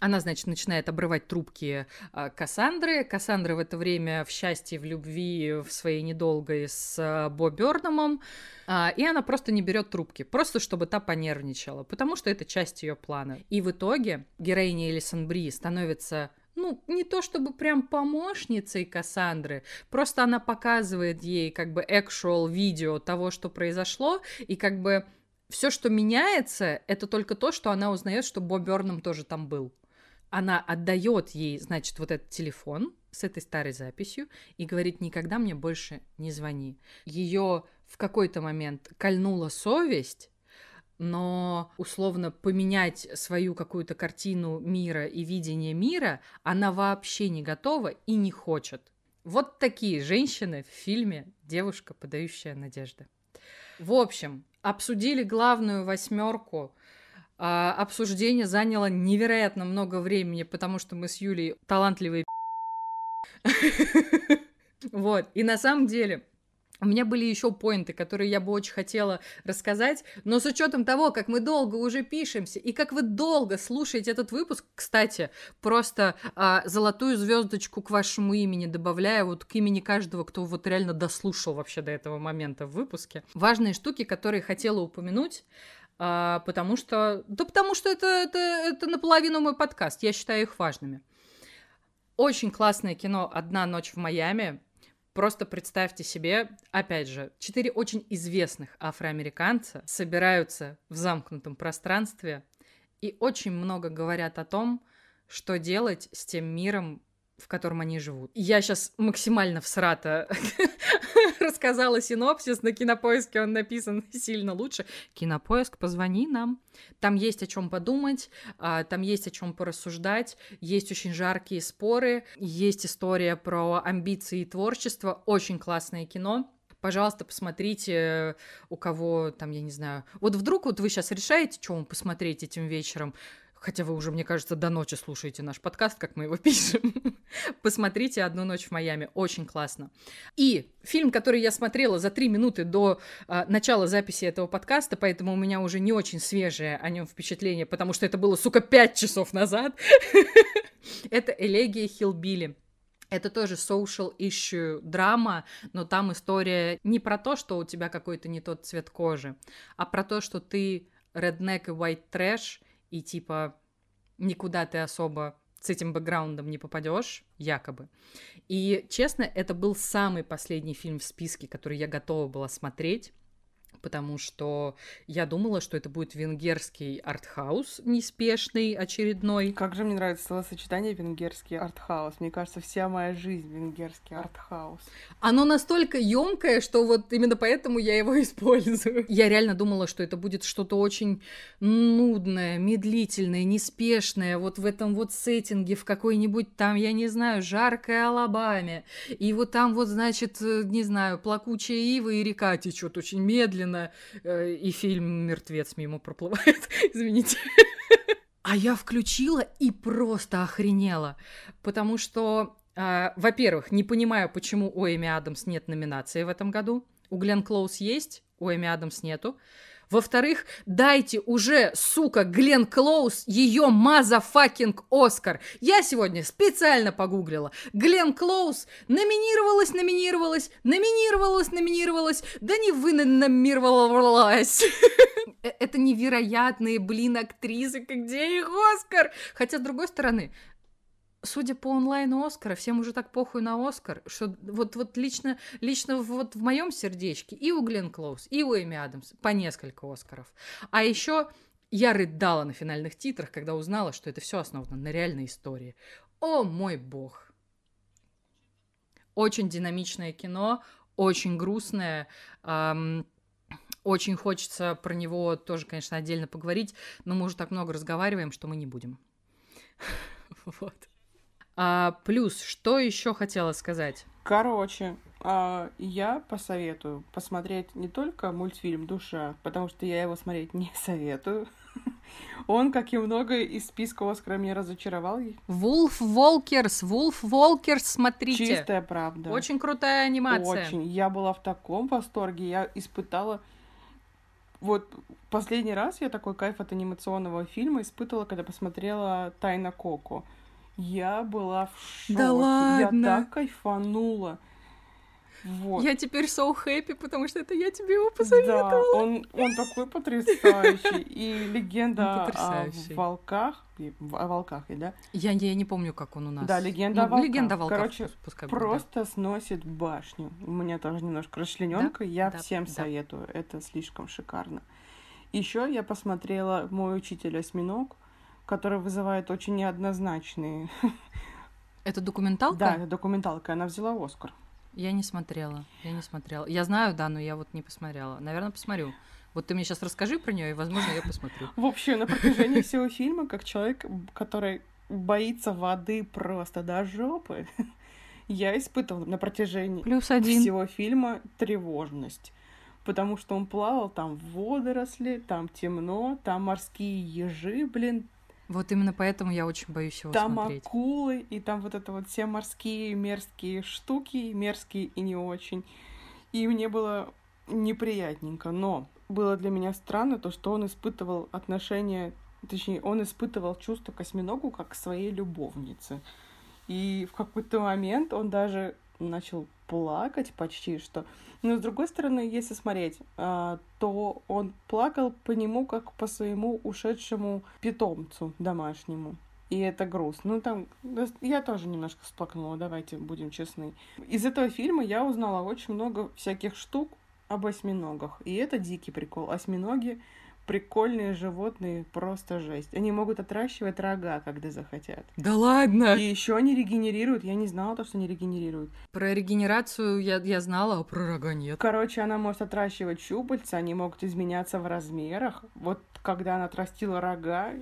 Она, значит, начинает обрывать трубки а, Кассандры. Кассандра в это время в счастье, в любви, в своей недолгой с а, Бо Бёрномом. А, и она просто не берет трубки, просто чтобы та понервничала, потому что это часть ее плана. И в итоге героиня Элисон Бри становится ну, не то чтобы прям помощницей Кассандры, просто она показывает ей как бы actual видео того, что произошло, и как бы все, что меняется, это только то, что она узнает, что Бо Бёрном тоже там был она отдает ей, значит, вот этот телефон с этой старой записью и говорит, никогда мне больше не звони. Ее в какой-то момент кольнула совесть, но условно поменять свою какую-то картину мира и видение мира она вообще не готова и не хочет. Вот такие женщины в фильме «Девушка, подающая надежды». В общем, обсудили главную восьмерку а, обсуждение заняло невероятно много времени, потому что мы с Юлей талантливые Вот, и на самом деле, у меня были еще поинты, которые я бы очень хотела рассказать, но с учетом того, как мы долго уже пишемся и как вы долго слушаете этот выпуск, кстати, просто а, золотую звездочку к вашему имени добавляю, вот к имени каждого, кто вот реально дослушал вообще до этого момента в выпуске. Важные штуки, которые хотела упомянуть а, потому что... Да потому что это, это, это наполовину мой подкаст, я считаю их важными. Очень классное кино «Одна ночь в Майами». Просто представьте себе, опять же, четыре очень известных афроамериканца собираются в замкнутом пространстве и очень много говорят о том, что делать с тем миром, в котором они живут. Я сейчас максимально всрата [laughs] рассказала синопсис, на кинопоиске он написан [laughs] сильно лучше. Кинопоиск, позвони нам. Там есть о чем подумать, а, там есть о чем порассуждать, есть очень жаркие споры, есть история про амбиции и творчество. Очень классное кино пожалуйста, посмотрите, у кого там, я не знаю. Вот вдруг вот вы сейчас решаете, что вам посмотреть этим вечером, хотя вы уже, мне кажется, до ночи слушаете наш подкаст, как мы его [laughs] пишем, посмотрите «Одну ночь в Майами», очень классно. И фильм, который я смотрела за три минуты до а, начала записи этого подкаста, поэтому у меня уже не очень свежее о нем впечатление, потому что это было, сука, пять часов назад, [laughs] это «Элегия Хилбили». Это тоже social issue драма, но там история не про то, что у тебя какой-то не тот цвет кожи, а про то, что ты redneck и white trash — и типа никуда ты особо с этим бэкграундом не попадешь, якобы. И, честно, это был самый последний фильм в списке, который я готова была смотреть потому что я думала, что это будет венгерский артхаус неспешный, очередной. Как же мне нравится словосочетание венгерский артхаус. Мне кажется, вся моя жизнь венгерский артхаус. Оно настолько емкое, что вот именно поэтому я его [laughs] использую. Я реально думала, что это будет что-то очень нудное, медлительное, неспешное, вот в этом вот сеттинге, в какой-нибудь там, я не знаю, жаркой Алабаме. И вот там вот, значит, э, не знаю, плакучая ива и река течет очень медленно, медленно, э, и фильм «Мертвец» мимо проплывает, [laughs] извините. А я включила и просто охренела, потому что, э, во-первых, не понимаю, почему у Эми Адамс нет номинации в этом году. У Глен Клоус есть, у Эми Адамс нету. Во-вторых, дайте уже, сука, Глен Клоус ее motherfucking Оскар. Я сегодня специально погуглила. Глен Клоус номинировалась, номинировалась, номинировалась, номинировалась, да не выноминировалась. [laughs] Э, это невероятные, блин, актрисы, где их Оскар? Хотя, с другой стороны, судя по онлайну Оскара, всем уже так похуй на Оскар, что вот, вот лично, лично вот в моем сердечке и у Глен Клоус, и у Эми Адамс по несколько Оскаров. А еще я рыдала на финальных титрах, когда узнала, что это все основано на реальной истории. О мой бог! Очень динамичное кино, очень грустное. Эм, очень хочется про него тоже, конечно, отдельно поговорить, но мы уже так много разговариваем, что мы не будем. [laughs] Вот. А, плюс, что еще хотела сказать? Короче, а, я посоветую посмотреть не только мультфильм «Душа», потому что я его смотреть не советую. [laughs] Он, как и многое из списка Оскара, меня разочаровал. Wolfwalkers, Wolf walkers, смотрите. Чистая правда. Очень крутая анимация. Очень. Я была в таком восторге. Я испытала... Вот последний раз я такой кайф от анимационного фильма испытывала, когда посмотрела «Тайна Коко». Я была в шоке. Да ладно? Я так кайфанула. Вот. Я теперь so happy, потому что это я тебе его посоветовала. Да, он, он такой потрясающий. И легенда о волках, о волках, да? Я, я не помню, как он у нас. Да, легенда ну, о волках. Легенда о волках. Короче, пускай просто будет, да. сносит башню. У меня тоже немножко расчлененка. Да? Я да, всем да. советую. Это слишком шикарно. Еще я посмотрела «Мой учитель осьминог» которая вызывает очень неоднозначные. Это документалка? Да, это документалка. Она взяла Оскар. Я не смотрела. Я не смотрела. Я знаю, да, но я вот не посмотрела. Наверное, посмотрю. Вот ты мне сейчас расскажи про нее, и, возможно, я посмотрю. В общем, на протяжении всего фильма, как человек, который боится воды просто до жопы, я испытывала на протяжении Плюс один. всего фильма тревожность. Потому что он плавал, там водоросли, там темно, там морские ежи, блин, вот именно поэтому я очень боюсь его там смотреть. Там акулы, и там вот это вот все морские мерзкие штуки, мерзкие и не очень. И мне было неприятненько, но было для меня странно то, что он испытывал отношение, точнее, он испытывал чувство к осьминогу как к своей любовнице. И в какой-то момент он даже начал плакать почти что. Но с другой стороны, если смотреть, а, то он плакал по нему как по своему ушедшему питомцу домашнему. И это грустно. Ну, там, я тоже немножко всплакнула, давайте будем честны. Из этого фильма я узнала очень много всяких штук об осьминогах. И это дикий прикол. Осьминоги прикольные животные, просто жесть. Они могут отращивать рога, когда захотят. Да ладно! И еще они регенерируют. Я не знала то, что они регенерируют. Про регенерацию я, я знала, а про рога нет. Короче, она может отращивать щупальца, они могут изменяться в размерах. Вот когда она отрастила рога,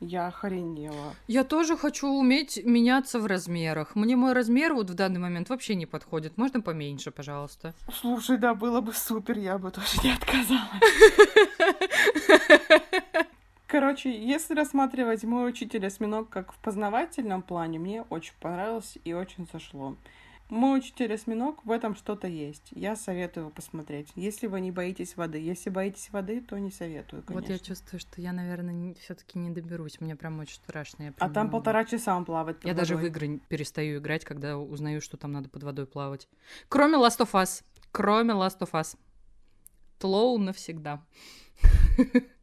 я охренела. Я тоже хочу уметь меняться в размерах. Мне мой размер вот в данный момент вообще не подходит. Можно поменьше, пожалуйста? Слушай, да, было бы супер, я бы тоже не отказалась. Короче, если рассматривать мой учитель осьминог как в познавательном плане, мне очень понравилось и очень зашло. Мой учитель осьминог, в этом что-то есть. Я советую его посмотреть. Если вы не боитесь воды. Если боитесь воды, то не советую, конечно. Вот я чувствую, что я, наверное, все-таки не доберусь. Мне прям очень страшно. Я а там полтора часа он плавает Я водой. даже в игры перестаю играть, когда узнаю, что там надо под водой плавать. Кроме Last of Us. Кроме Last of Us. Тлоу навсегда. [laughs]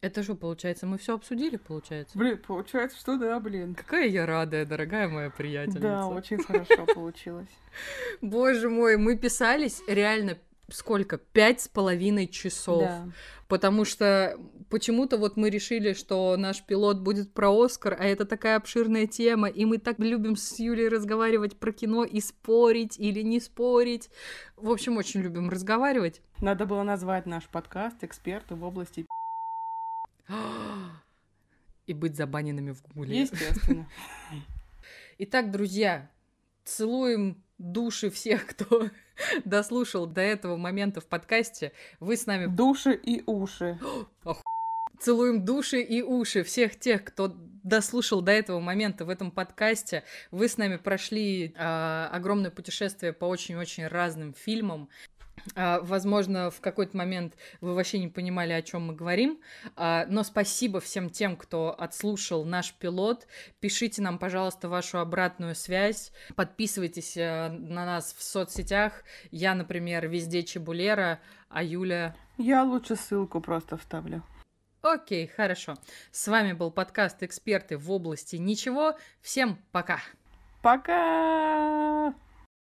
Это что, получается, мы все обсудили, получается? Блин, получается, что да, блин. Какая я радая, дорогая моя приятельница. Да, [laughs] очень хорошо получилось. Боже мой, мы писались реально сколько? Пять с половиной часов. Да. Потому что почему-то вот мы решили, что наш пилот будет про Оскар, а это такая обширная тема, и мы так любим с Юлей разговаривать про кино и спорить или не спорить. В общем, очень любим разговаривать. Надо было назвать наш подкаст «Эксперты в области [gasps] и быть забаненными в Гугле. Естественно. [laughs] Итак, друзья, целуем души всех, кто [laughs] дослушал до этого момента в подкасте. Вы с нами... Души и уши. [gasps] Целуем души и уши всех тех, кто дослушал до этого момента в этом подкасте. Вы с нами прошли э, огромное путешествие по очень-очень разным фильмам. А, возможно, в какой-то момент вы вообще не понимали, о чем мы говорим. А, но спасибо всем тем, кто отслушал наш пилот. Пишите нам, пожалуйста, вашу обратную связь. Подписывайтесь э, на нас в соцсетях. Я, например, везде Чебулера, а Юля... Я лучше ссылку просто вставлю. Окей, хорошо. С вами был подкаст «Эксперты в области ничего». Всем пока! Пока!